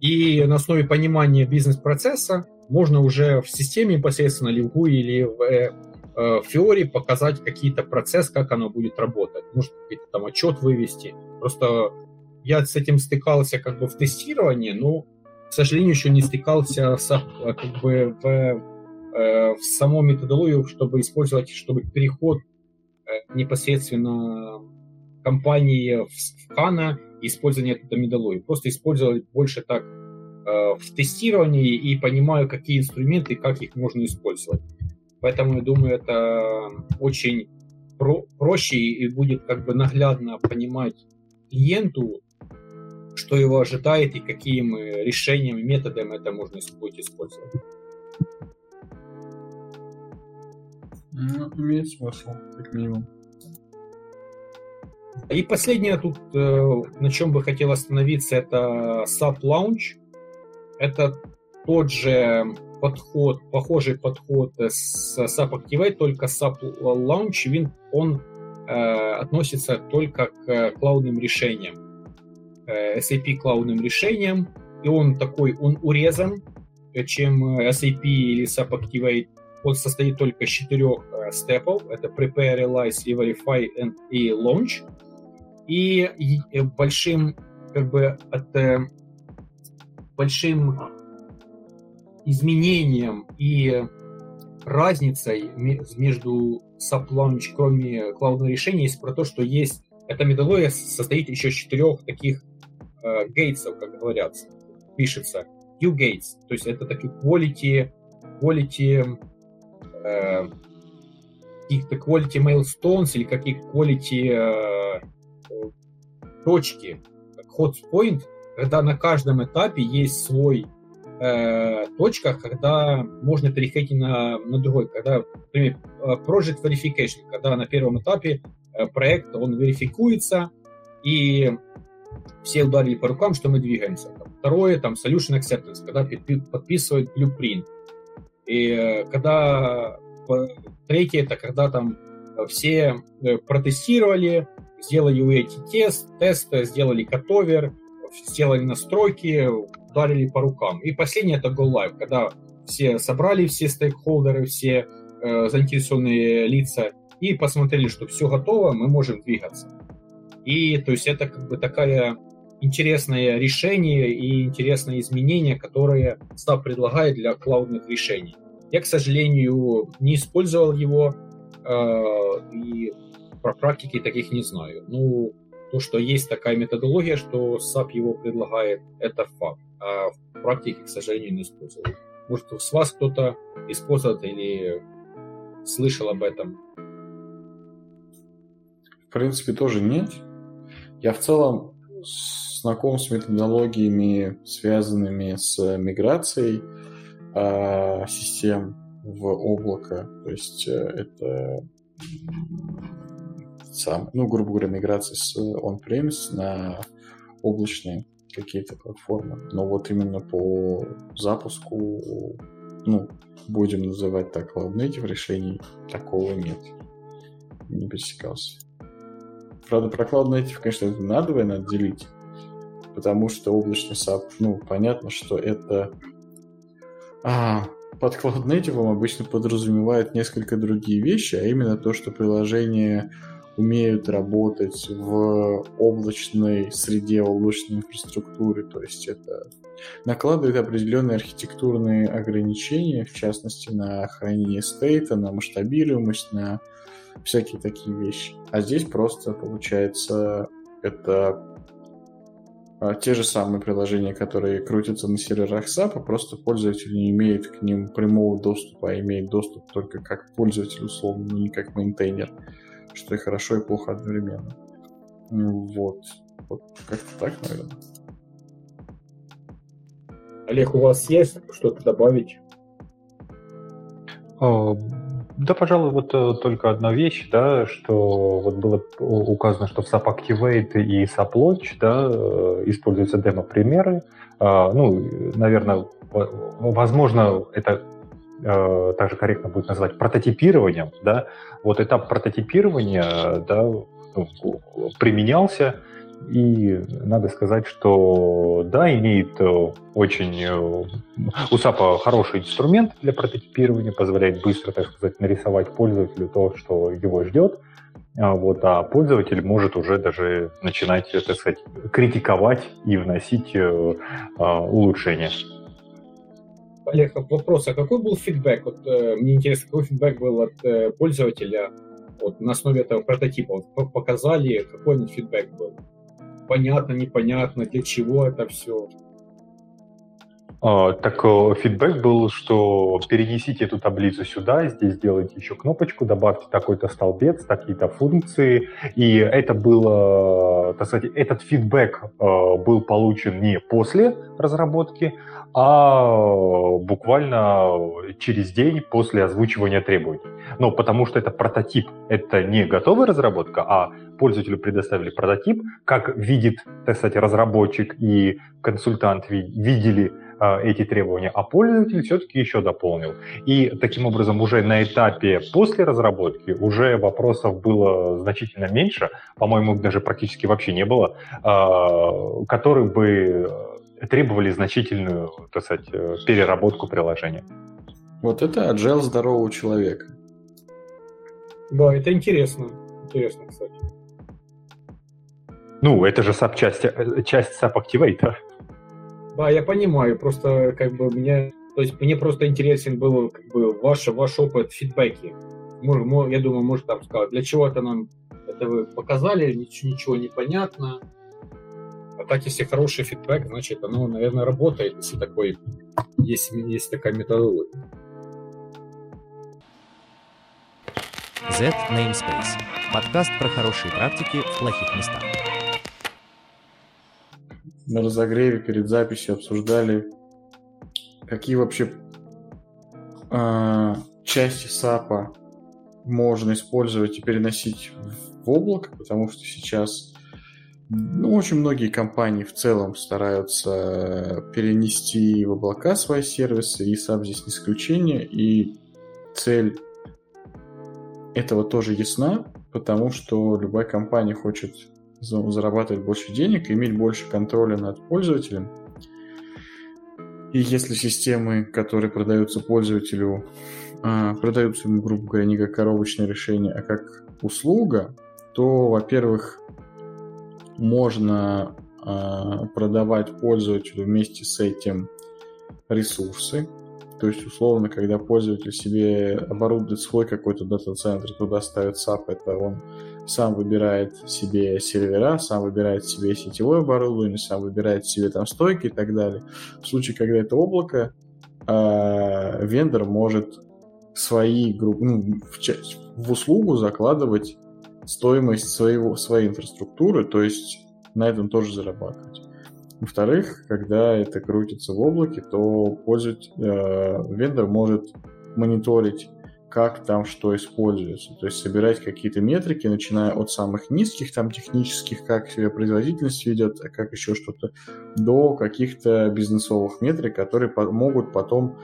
и на основе понимания бизнес-процесса можно уже в системе непосредственно или в GUI, или в э, Э, в теории показать какие-то процесс, как оно будет работать. Может, какой-то там отчет вывести. Просто я с этим стыкался как бы в тестировании, но, к сожалению, еще не стыкался с, э, как бы в, э, в саму методологию, чтобы использовать, чтобы переход непосредственно компании в HANA использование этой методологии. Просто использовать больше так в тестировании и понимаю, какие инструменты как их можно использовать. Поэтому я думаю, это очень про проще и будет как бы наглядно понимать клиенту, что его ожидает и какими решениями, методами это можно будет использовать. Ну, имеет смысл, как минимум. И последнее тут, э, на чем бы хотел остановиться, это SAP Launch. Это тот же подход, похожий подход с SAP Activate, только SAP Launch, он э, относится только к клаудным решениям, э, SAP клаудным решениям, и он такой, он урезан, чем SAP или SAP Activate. Он состоит только из четырех э, степов. Это Prepare, Realize, Verify and, и Launch. И, и большим, как бы, от, э, большим изменением и разницей между Launch, кроме клаудного решения, есть про то, что есть эта методология состоит еще из четырех таких э, гейтсов, как говорят, пишется. Q-gates, то есть это такие quality, quality э, каких-то quality milestones или какие quality э, точки, hot point, когда на каждом этапе есть свой э, точка, когда можно переходить на, на другой. Когда, например, э, project verification, когда на первом этапе э, проект, он верификуется, и все ударили по рукам, что мы двигаемся. Второе, там, solution acceptance, когда подписывают blueprint. И э, когда третье, это когда там все протестировали, сделали UAT-тест, тест, сделали катовер, сделали настройки, ударили по рукам. И последнее это Go Live, когда все собрали, все стейкхолдеры, все э, заинтересованные лица и посмотрели, что все готово, мы можем двигаться. И то есть это как бы такая интересное решение и интересное изменение, которое SAP предлагает для клаудных решений. Я, к сожалению, не использовал его, э, и про практики таких не знаю. Ну, то, что есть такая методология, что SAP его предлагает, это факт. А в практике, к сожалению, не использовал. Может, с вас кто-то использует или слышал об этом? В принципе, тоже нет. Я в целом знаком с методологиями, связанными с миграцией э, систем в облако. То есть э, это сам, ну, грубо говоря, миграция с on-premise на облачные какие-то платформы. Но вот именно по запуску, ну, будем называть так, Cloud Native решений, такого нет. Не пересекался. Правда, про Cloud Native, конечно, надо надо делить, потому что облачный SAP, ну, понятно, что это... А, под Cloud Native обычно подразумевает несколько другие вещи, а именно то, что приложение умеют работать в облачной среде, в облачной инфраструктуре. То есть это накладывает определенные архитектурные ограничения, в частности, на хранение стейта, на масштабируемость, на всякие такие вещи. А здесь просто получается это а, те же самые приложения, которые крутятся на серверах SAP, просто пользователь не имеет к ним прямого доступа, а имеет доступ только как пользователь условно, не как мейнтейнер что и хорошо, и плохо одновременно. Ну вот. Вот как-то так, наверное. Олег, у вас есть что-то добавить? А, да, пожалуй, вот э, только одна вещь, да, что вот было указано, что в SAP Activate и SAP Launch, да, э, используются демо-примеры. А, ну, наверное, возможно, это э, также корректно будет назвать прототипированием, да, вот этап прототипирования, да, ну, применялся, и надо сказать, что да, имеет э, очень э, у САПа хороший инструмент для прототипирования, позволяет быстро, так сказать, нарисовать пользователю то, что его ждет. А вот, а пользователь может уже даже начинать, так сказать, критиковать и вносить улучшения. Олег, вопрос, а какой был фидбэк? Вот, э, мне интересно, какой фидбэк был от э, пользователя вот, на основе этого прототипа? Вот, показали, какой фидбэк был? Понятно, непонятно, для чего это все? А, так э, фидбэк был, что перенесите эту таблицу сюда, здесь сделайте еще кнопочку, добавьте такой-то столбец, такие-то функции. И это было, так сказать, этот фидбэк э, был получен не после разработки, а буквально через день после озвучивания требований. Но потому что это прототип, это не готовая разработка, а пользователю предоставили прототип, как видит, так сказать, разработчик и консультант видели э, эти требования, а пользователь все-таки еще дополнил. И таким образом уже на этапе после разработки уже вопросов было значительно меньше, по-моему, даже практически вообще не было, э, которые бы требовали значительную, так сказать, э, переработку приложения. Вот это agile здорового человека. Да, это интересно. Интересно, кстати. Ну, это же SAP часть, э, часть SAP Activate. Да, я понимаю, просто как бы мне, то есть мне просто интересен был как бы ваш, ваш опыт фидбэки. Я думаю, может там сказать, для чего это нам это вы показали, ничего, ничего не понятно. А так, если хороший фидбэк, значит, оно, наверное, работает, если такой, есть, есть такая методология. Z Namespace. Подкаст про хорошие практики в плохих местах на разогреве перед записью обсуждали, какие вообще э, части САПа можно использовать и переносить в облако, потому что сейчас ну, очень многие компании в целом стараются перенести в облака свои сервисы, и SAP здесь не исключение, и цель этого тоже ясна, потому что любая компания хочет зарабатывать больше денег, иметь больше контроля над пользователем. И если системы, которые продаются пользователю, а, продаются ему, грубо говоря, не как коробочное решение, а как услуга, то, во-первых, можно а, продавать пользователю вместе с этим ресурсы. То есть, условно, когда пользователь себе оборудует свой какой-то дата-центр, туда ставит SAP, это он сам выбирает себе сервера, сам выбирает себе сетевое оборудование, сам выбирает себе там стойки и так далее. В случае, когда это облако, э, вендор может свои группы, ну, в, в услугу закладывать стоимость своего, своей инфраструктуры, то есть на этом тоже зарабатывать. Во-вторых, когда это крутится в облаке, то пользователь, э, вендор может мониторить как там что используется. То есть собирать какие-то метрики, начиная от самых низких, там технических, как себя производительность ведет, а как еще что-то, до каких-то бизнесовых метрик, которые могут потом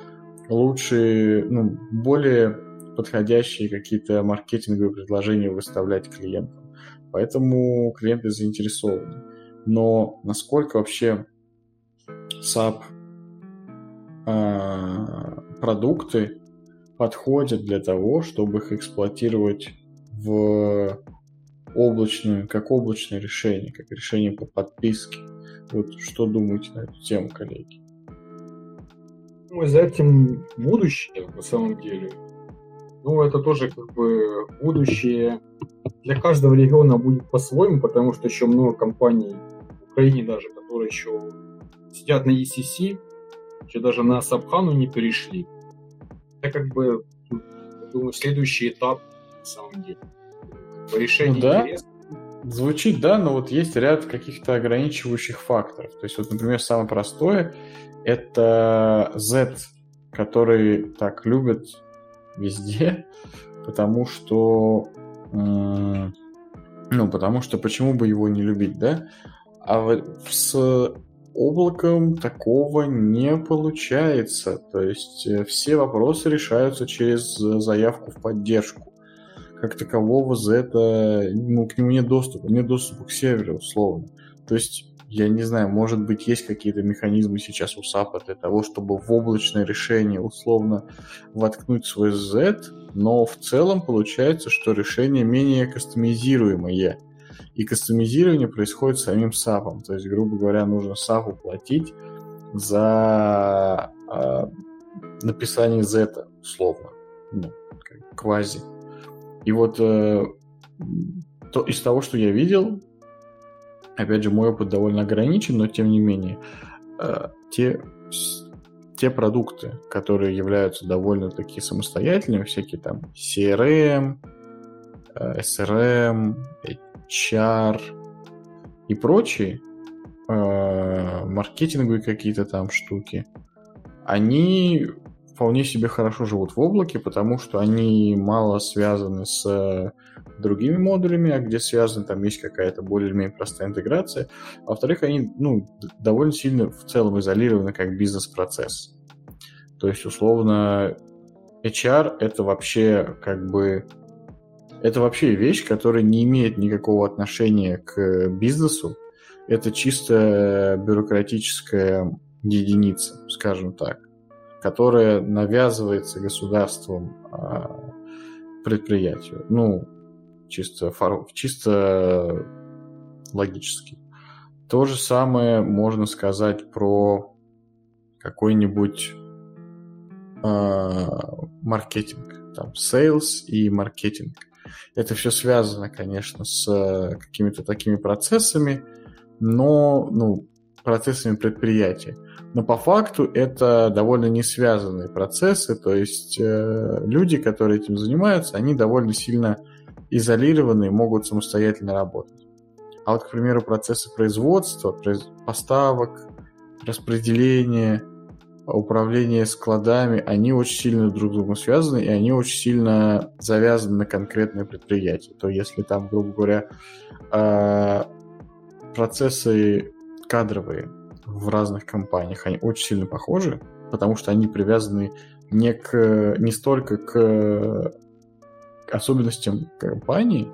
лучше, ну, более подходящие какие-то маркетинговые предложения выставлять клиентам. Поэтому клиенты заинтересованы. Но насколько вообще SAP э, продукты подходят для того, чтобы их эксплуатировать в облачную, как облачное решение, как решение по подписке. Вот что думаете на эту тему, коллеги? Ну, за этим будущее, на самом деле. Ну, это тоже как бы будущее для каждого региона будет по-своему, потому что еще много компаний в Украине даже, которые еще сидят на ECC, еще даже на Сабхану не перешли это как бы, думаю, следующий этап на самом деле. Решение ну, да. Звучит, да, но вот есть ряд каких-то ограничивающих факторов. То есть, вот, например, самое простое — это Z, который так любят везде, потому что... Ну, потому что почему бы его не любить, да? А с облаком такого не получается. То есть э, все вопросы решаются через э, заявку в поддержку. Как такового за это, ну, к нему нет доступа, нет доступа к серверу, условно. То есть я не знаю, может быть, есть какие-то механизмы сейчас у SAP для того, чтобы в облачное решение условно воткнуть свой Z, но в целом получается, что решение менее кастомизируемое и кастомизирование происходит самим SAP. То есть, грубо говоря, нужно SAP платить за э, написание Z, условно, ну, квази. И вот э, то, из того, что я видел, опять же, мой опыт довольно ограничен, но тем не менее, э, те те продукты, которые являются довольно-таки самостоятельными, всякие там CRM, SRM, HR и прочие, э, маркетинговые какие-то там штуки, они вполне себе хорошо живут в облаке, потому что они мало связаны с другими модулями, а где связаны, там есть какая-то более-менее простая интеграция. Во-вторых, они ну, довольно сильно в целом изолированы как бизнес-процесс. То есть, условно, HR — это вообще как бы... Это вообще вещь, которая не имеет никакого отношения к бизнесу. Это чисто бюрократическая единица, скажем так, которая навязывается государством а, предприятию. Ну, чисто, фор... чисто логически. То же самое можно сказать про какой-нибудь э, маркетинг, там, sales и маркетинг. Это все связано, конечно, с какими-то такими процессами, но, ну, процессами предприятия. Но по факту это довольно не связанные процессы, то есть э, люди, которые этим занимаются, они довольно сильно изолированные, могут самостоятельно работать. А вот, к примеру, процессы производства, поставок, распределения, управления складами, они очень сильно друг с другом связаны, и они очень сильно завязаны на конкретное предприятие. То если там, грубо говоря, а, процессы кадровые в разных компаниях, они очень сильно похожи, потому что они привязаны не, к, не столько к особенностям компании,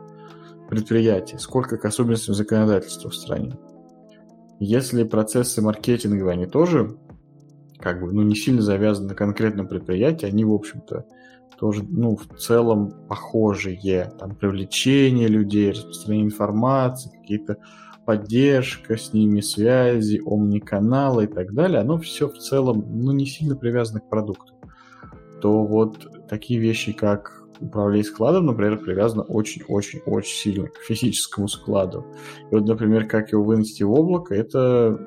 предприятия, сколько к особенностям законодательства в стране. Если процессы маркетинга, они тоже как бы, ну, не сильно завязаны на конкретном предприятии, они, в общем-то, тоже, ну, в целом похожие. Там привлечение людей, распространение информации, какие-то поддержка с ними, связи, омниканалы и так далее, оно все в целом, ну, не сильно привязано к продукту. То вот такие вещи, как управление складом, например, привязано очень-очень-очень сильно к физическому складу. И вот, например, как его вынести в облако, это,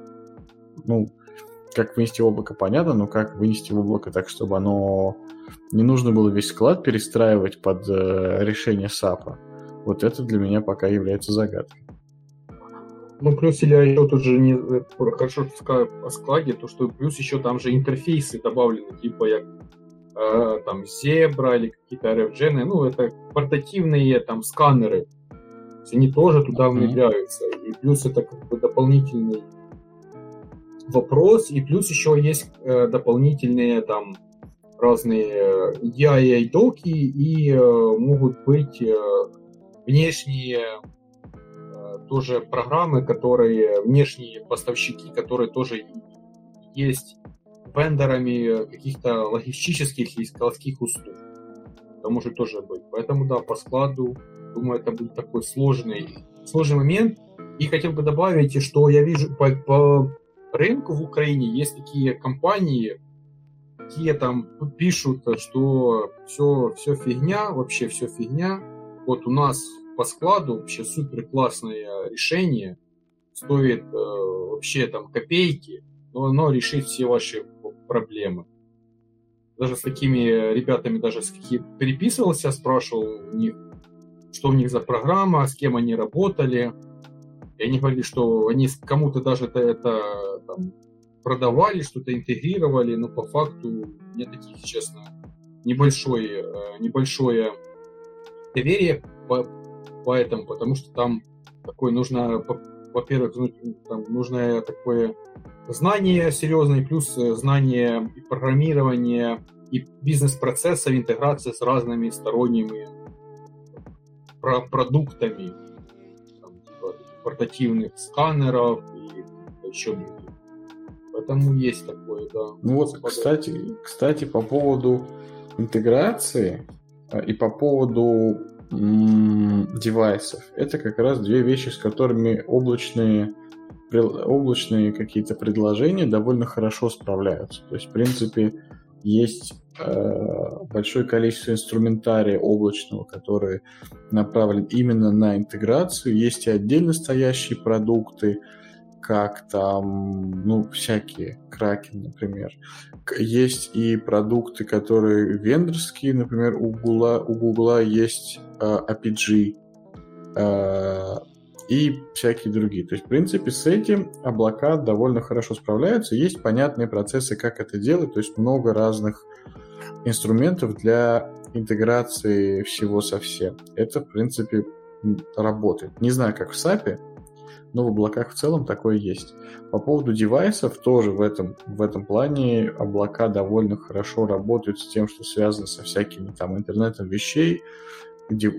ну, как вынести в облако, понятно, но как вынести в облако так, чтобы оно не нужно было весь склад перестраивать под э, решение САПа. Вот это для меня пока является загадкой. Ну, плюс я еще тут же не э, хорошо сказал о складе, то что плюс еще там же интерфейсы добавлены, типа як Э, там Zebra или какие-то RFGen, ну, это портативные там сканеры. Они тоже туда внедряются. И плюс это как бы дополнительный вопрос, и плюс еще есть э, дополнительные там разные EI и доки, и э, могут быть э, внешние э, тоже программы, которые внешние поставщики, которые тоже есть вендорами каких-то логистических и складских услуг. Это может тоже быть. Поэтому, да, по складу, думаю, это будет такой сложный, сложный момент. И хотел бы добавить, что я вижу по, по рынку в Украине есть такие компании, какие там пишут, что все, все фигня, вообще все фигня. Вот у нас по складу вообще супер классное решение, стоит э, вообще там копейки, но оно решит все ваши проблемы. Даже с такими ребятами, даже с какими переписывался, спрашивал у них, что у них за программа, с кем они работали. И они говорили, что они кому-то даже это, это там, продавали, что-то интегрировали, но по факту мне таких, честно, небольшое, э, небольшое доверие по, по этому, потому что там такое нужно, во-первых, ну, там нужно такое знание серьезное, плюс э, знание и программирования, и бизнес-процессов, интеграция с разными сторонними про продуктами, там, типа, портативных сканеров и еще. Поэтому есть такое, да. Ну вот, кстати, кстати, по поводу интеграции э, и по поводу девайсов. Это как раз две вещи, с которыми облачные облачные какие-то предложения довольно хорошо справляются. То есть, в принципе, есть э, большое количество инструментария облачного, который направлен именно на интеграцию. Есть и отдельно стоящие продукты, как там, ну, всякие, Кракен, например. Есть и продукты, которые вендорские, например, у Гугла, у Гугла есть э, APG, э, и всякие другие. То есть, в принципе, с этим облака довольно хорошо справляются. Есть понятные процессы, как это делать, то есть много разных инструментов для интеграции всего со всем. Это, в принципе, работает. Не знаю, как в SAP, но в облаках в целом такое есть. По поводу девайсов тоже в этом, в этом плане облака довольно хорошо работают с тем, что связано со всякими там интернетом вещей,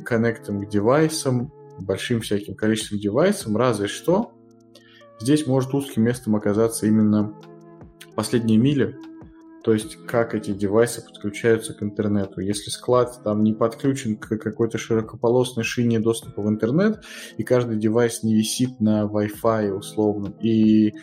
коннектом к девайсам, большим всяким количеством девайсов, разве что здесь может узким местом оказаться именно последние мили, то есть как эти девайсы подключаются к интернету. Если склад там не подключен к какой-то широкополосной шине доступа в интернет, и каждый девайс не висит на Wi-Fi условно, и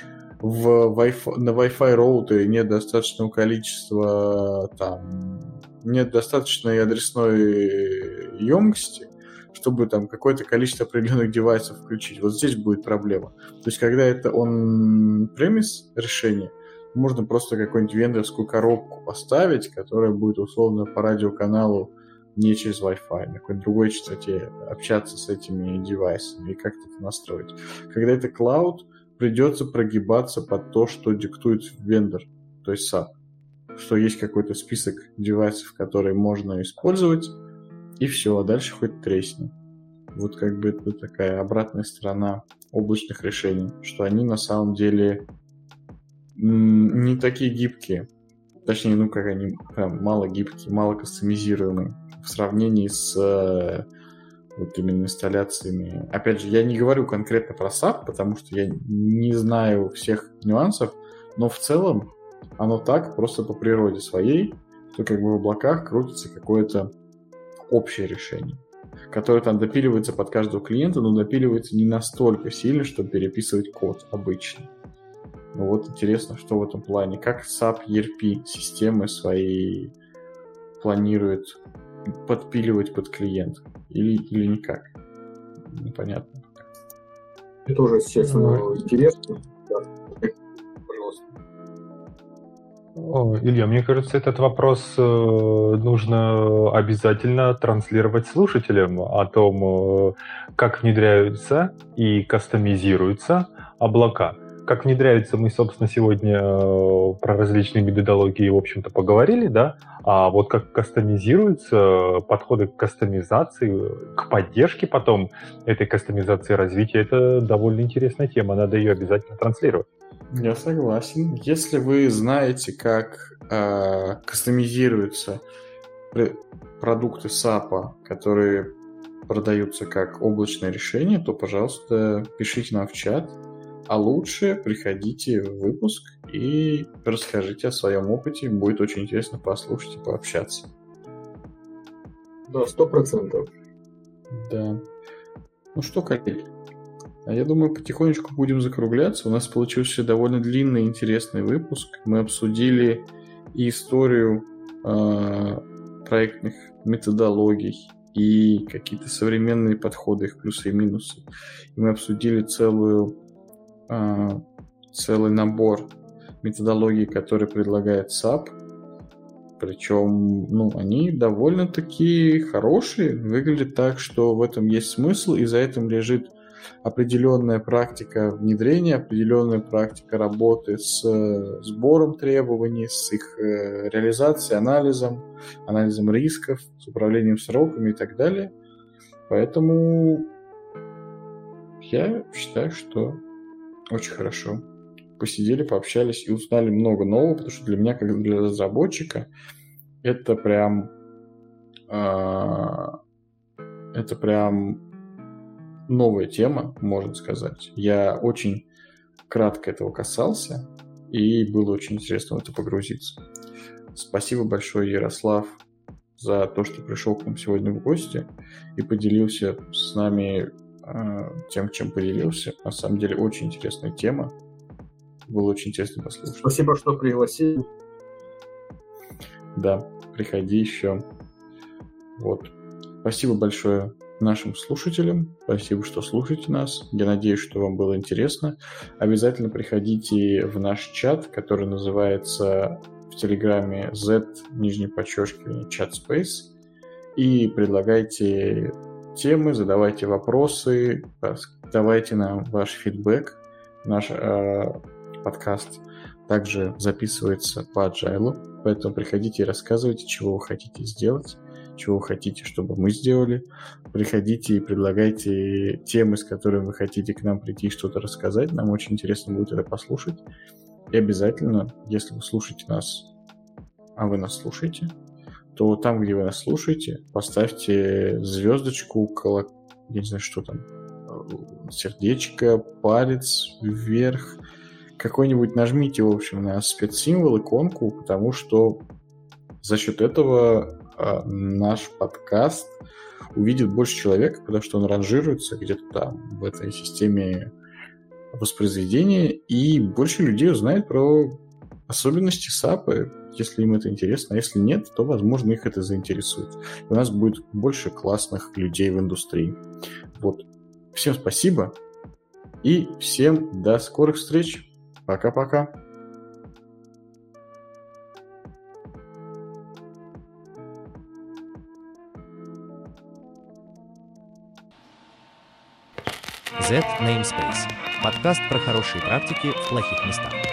в Wi-Fi, на Wi-Fi роутере нет достаточного количества там нет достаточной адресной емкости, чтобы там какое-то количество определенных девайсов включить. Вот здесь будет проблема. То есть, когда это он премис решение, можно просто какую-нибудь вендорскую коробку поставить, которая будет условно по радиоканалу не через Wi-Fi, на какой-нибудь другой частоте общаться с этими девайсами и как-то это настроить. Когда это клауд, придется прогибаться под то, что диктует вендор, то есть SAP. Что есть какой-то список девайсов, которые можно использовать, и все, а дальше хоть тресни. Вот как бы это такая обратная сторона облачных решений, что они на самом деле не такие гибкие. Точнее, ну как они прям мало гибкие, мало кастомизируемые в сравнении с э, вот именно инсталляциями. Опять же, я не говорю конкретно про SAP, потому что я не знаю всех нюансов, но в целом оно так просто по природе своей, что как бы в облаках крутится какое-то общее решение, которое там допиливается под каждого клиента, но допиливается не настолько сильно, чтобы переписывать код обычно. Ну вот интересно, что в этом плане. Как SAP ERP системы свои планирует подпиливать под клиент? Или, или никак? Непонятно. Это тоже, естественно, ну, интересно. О, Илья, мне кажется, этот вопрос э, нужно обязательно транслировать слушателям о том, э, как внедряются и кастомизируются облака. Как внедряются, мы, собственно, сегодня э, про различные методологии, в общем-то, поговорили, да, а вот как кастомизируются подходы к кастомизации, к поддержке потом этой кастомизации развития, это довольно интересная тема, надо ее обязательно транслировать. Я согласен. Если вы знаете, как э, кастомизируются продукты SAP, которые продаются как облачное решение, то, пожалуйста, пишите нам в чат. А лучше приходите в выпуск и расскажите о своем опыте. Будет очень интересно послушать и пообщаться. Да, сто процентов. Да. Ну что, коллеги, а я думаю, потихонечку будем закругляться. У нас получился довольно длинный и интересный выпуск. Мы обсудили и историю э, проектных методологий, и какие-то современные подходы, их плюсы и минусы. И мы обсудили целую, целый набор методологий, которые предлагает SAP. Причем, ну, они довольно-таки хорошие. Выглядит так, что в этом есть смысл, и за этим лежит определенная практика внедрения, определенная практика работы с э, сбором требований, с их э, реализацией, анализом, анализом рисков, с управлением сроками и так далее. Поэтому я считаю, что очень хорошо. Посидели, пообщались и узнали много нового, потому что для меня, как для разработчика, это прям э, это прям новая тема, можно сказать. Я очень кратко этого касался, и было очень интересно в это погрузиться. Спасибо большое, Ярослав, за то, что пришел к нам сегодня в гости и поделился с нами тем, чем поделился. На самом деле, очень интересная тема. Было очень интересно послушать. Спасибо, что пригласили. Да, приходи еще. Вот. Спасибо большое нашим слушателям. Спасибо, что слушаете нас. Я надеюсь, что вам было интересно. Обязательно приходите в наш чат, который называется в Телеграме Z, нижнее подчеркивание, чат Space. И предлагайте темы, задавайте вопросы, давайте нам ваш фидбэк. Наш э, подкаст также записывается по agile, поэтому приходите и рассказывайте, чего вы хотите сделать чего вы хотите, чтобы мы сделали. Приходите и предлагайте темы, с которыми вы хотите к нам прийти и что-то рассказать. Нам очень интересно будет это послушать. И обязательно, если вы слушаете нас, а вы нас слушаете, то там, где вы нас слушаете, поставьте звездочку, колок... я не знаю, что там, сердечко, палец вверх, какой-нибудь нажмите, в общем, на спецсимвол, иконку, потому что за счет этого а, наш подкаст увидит больше человек, потому что он ранжируется где-то там в этой системе воспроизведения, и больше людей узнает про особенности САПы, если им это интересно. А если нет, то, возможно, их это заинтересует. И у нас будет больше классных людей в индустрии. Вот. Всем спасибо и всем до скорых встреч. Пока-пока. Z Namespace. Подкаст про хорошие практики в плохих местах.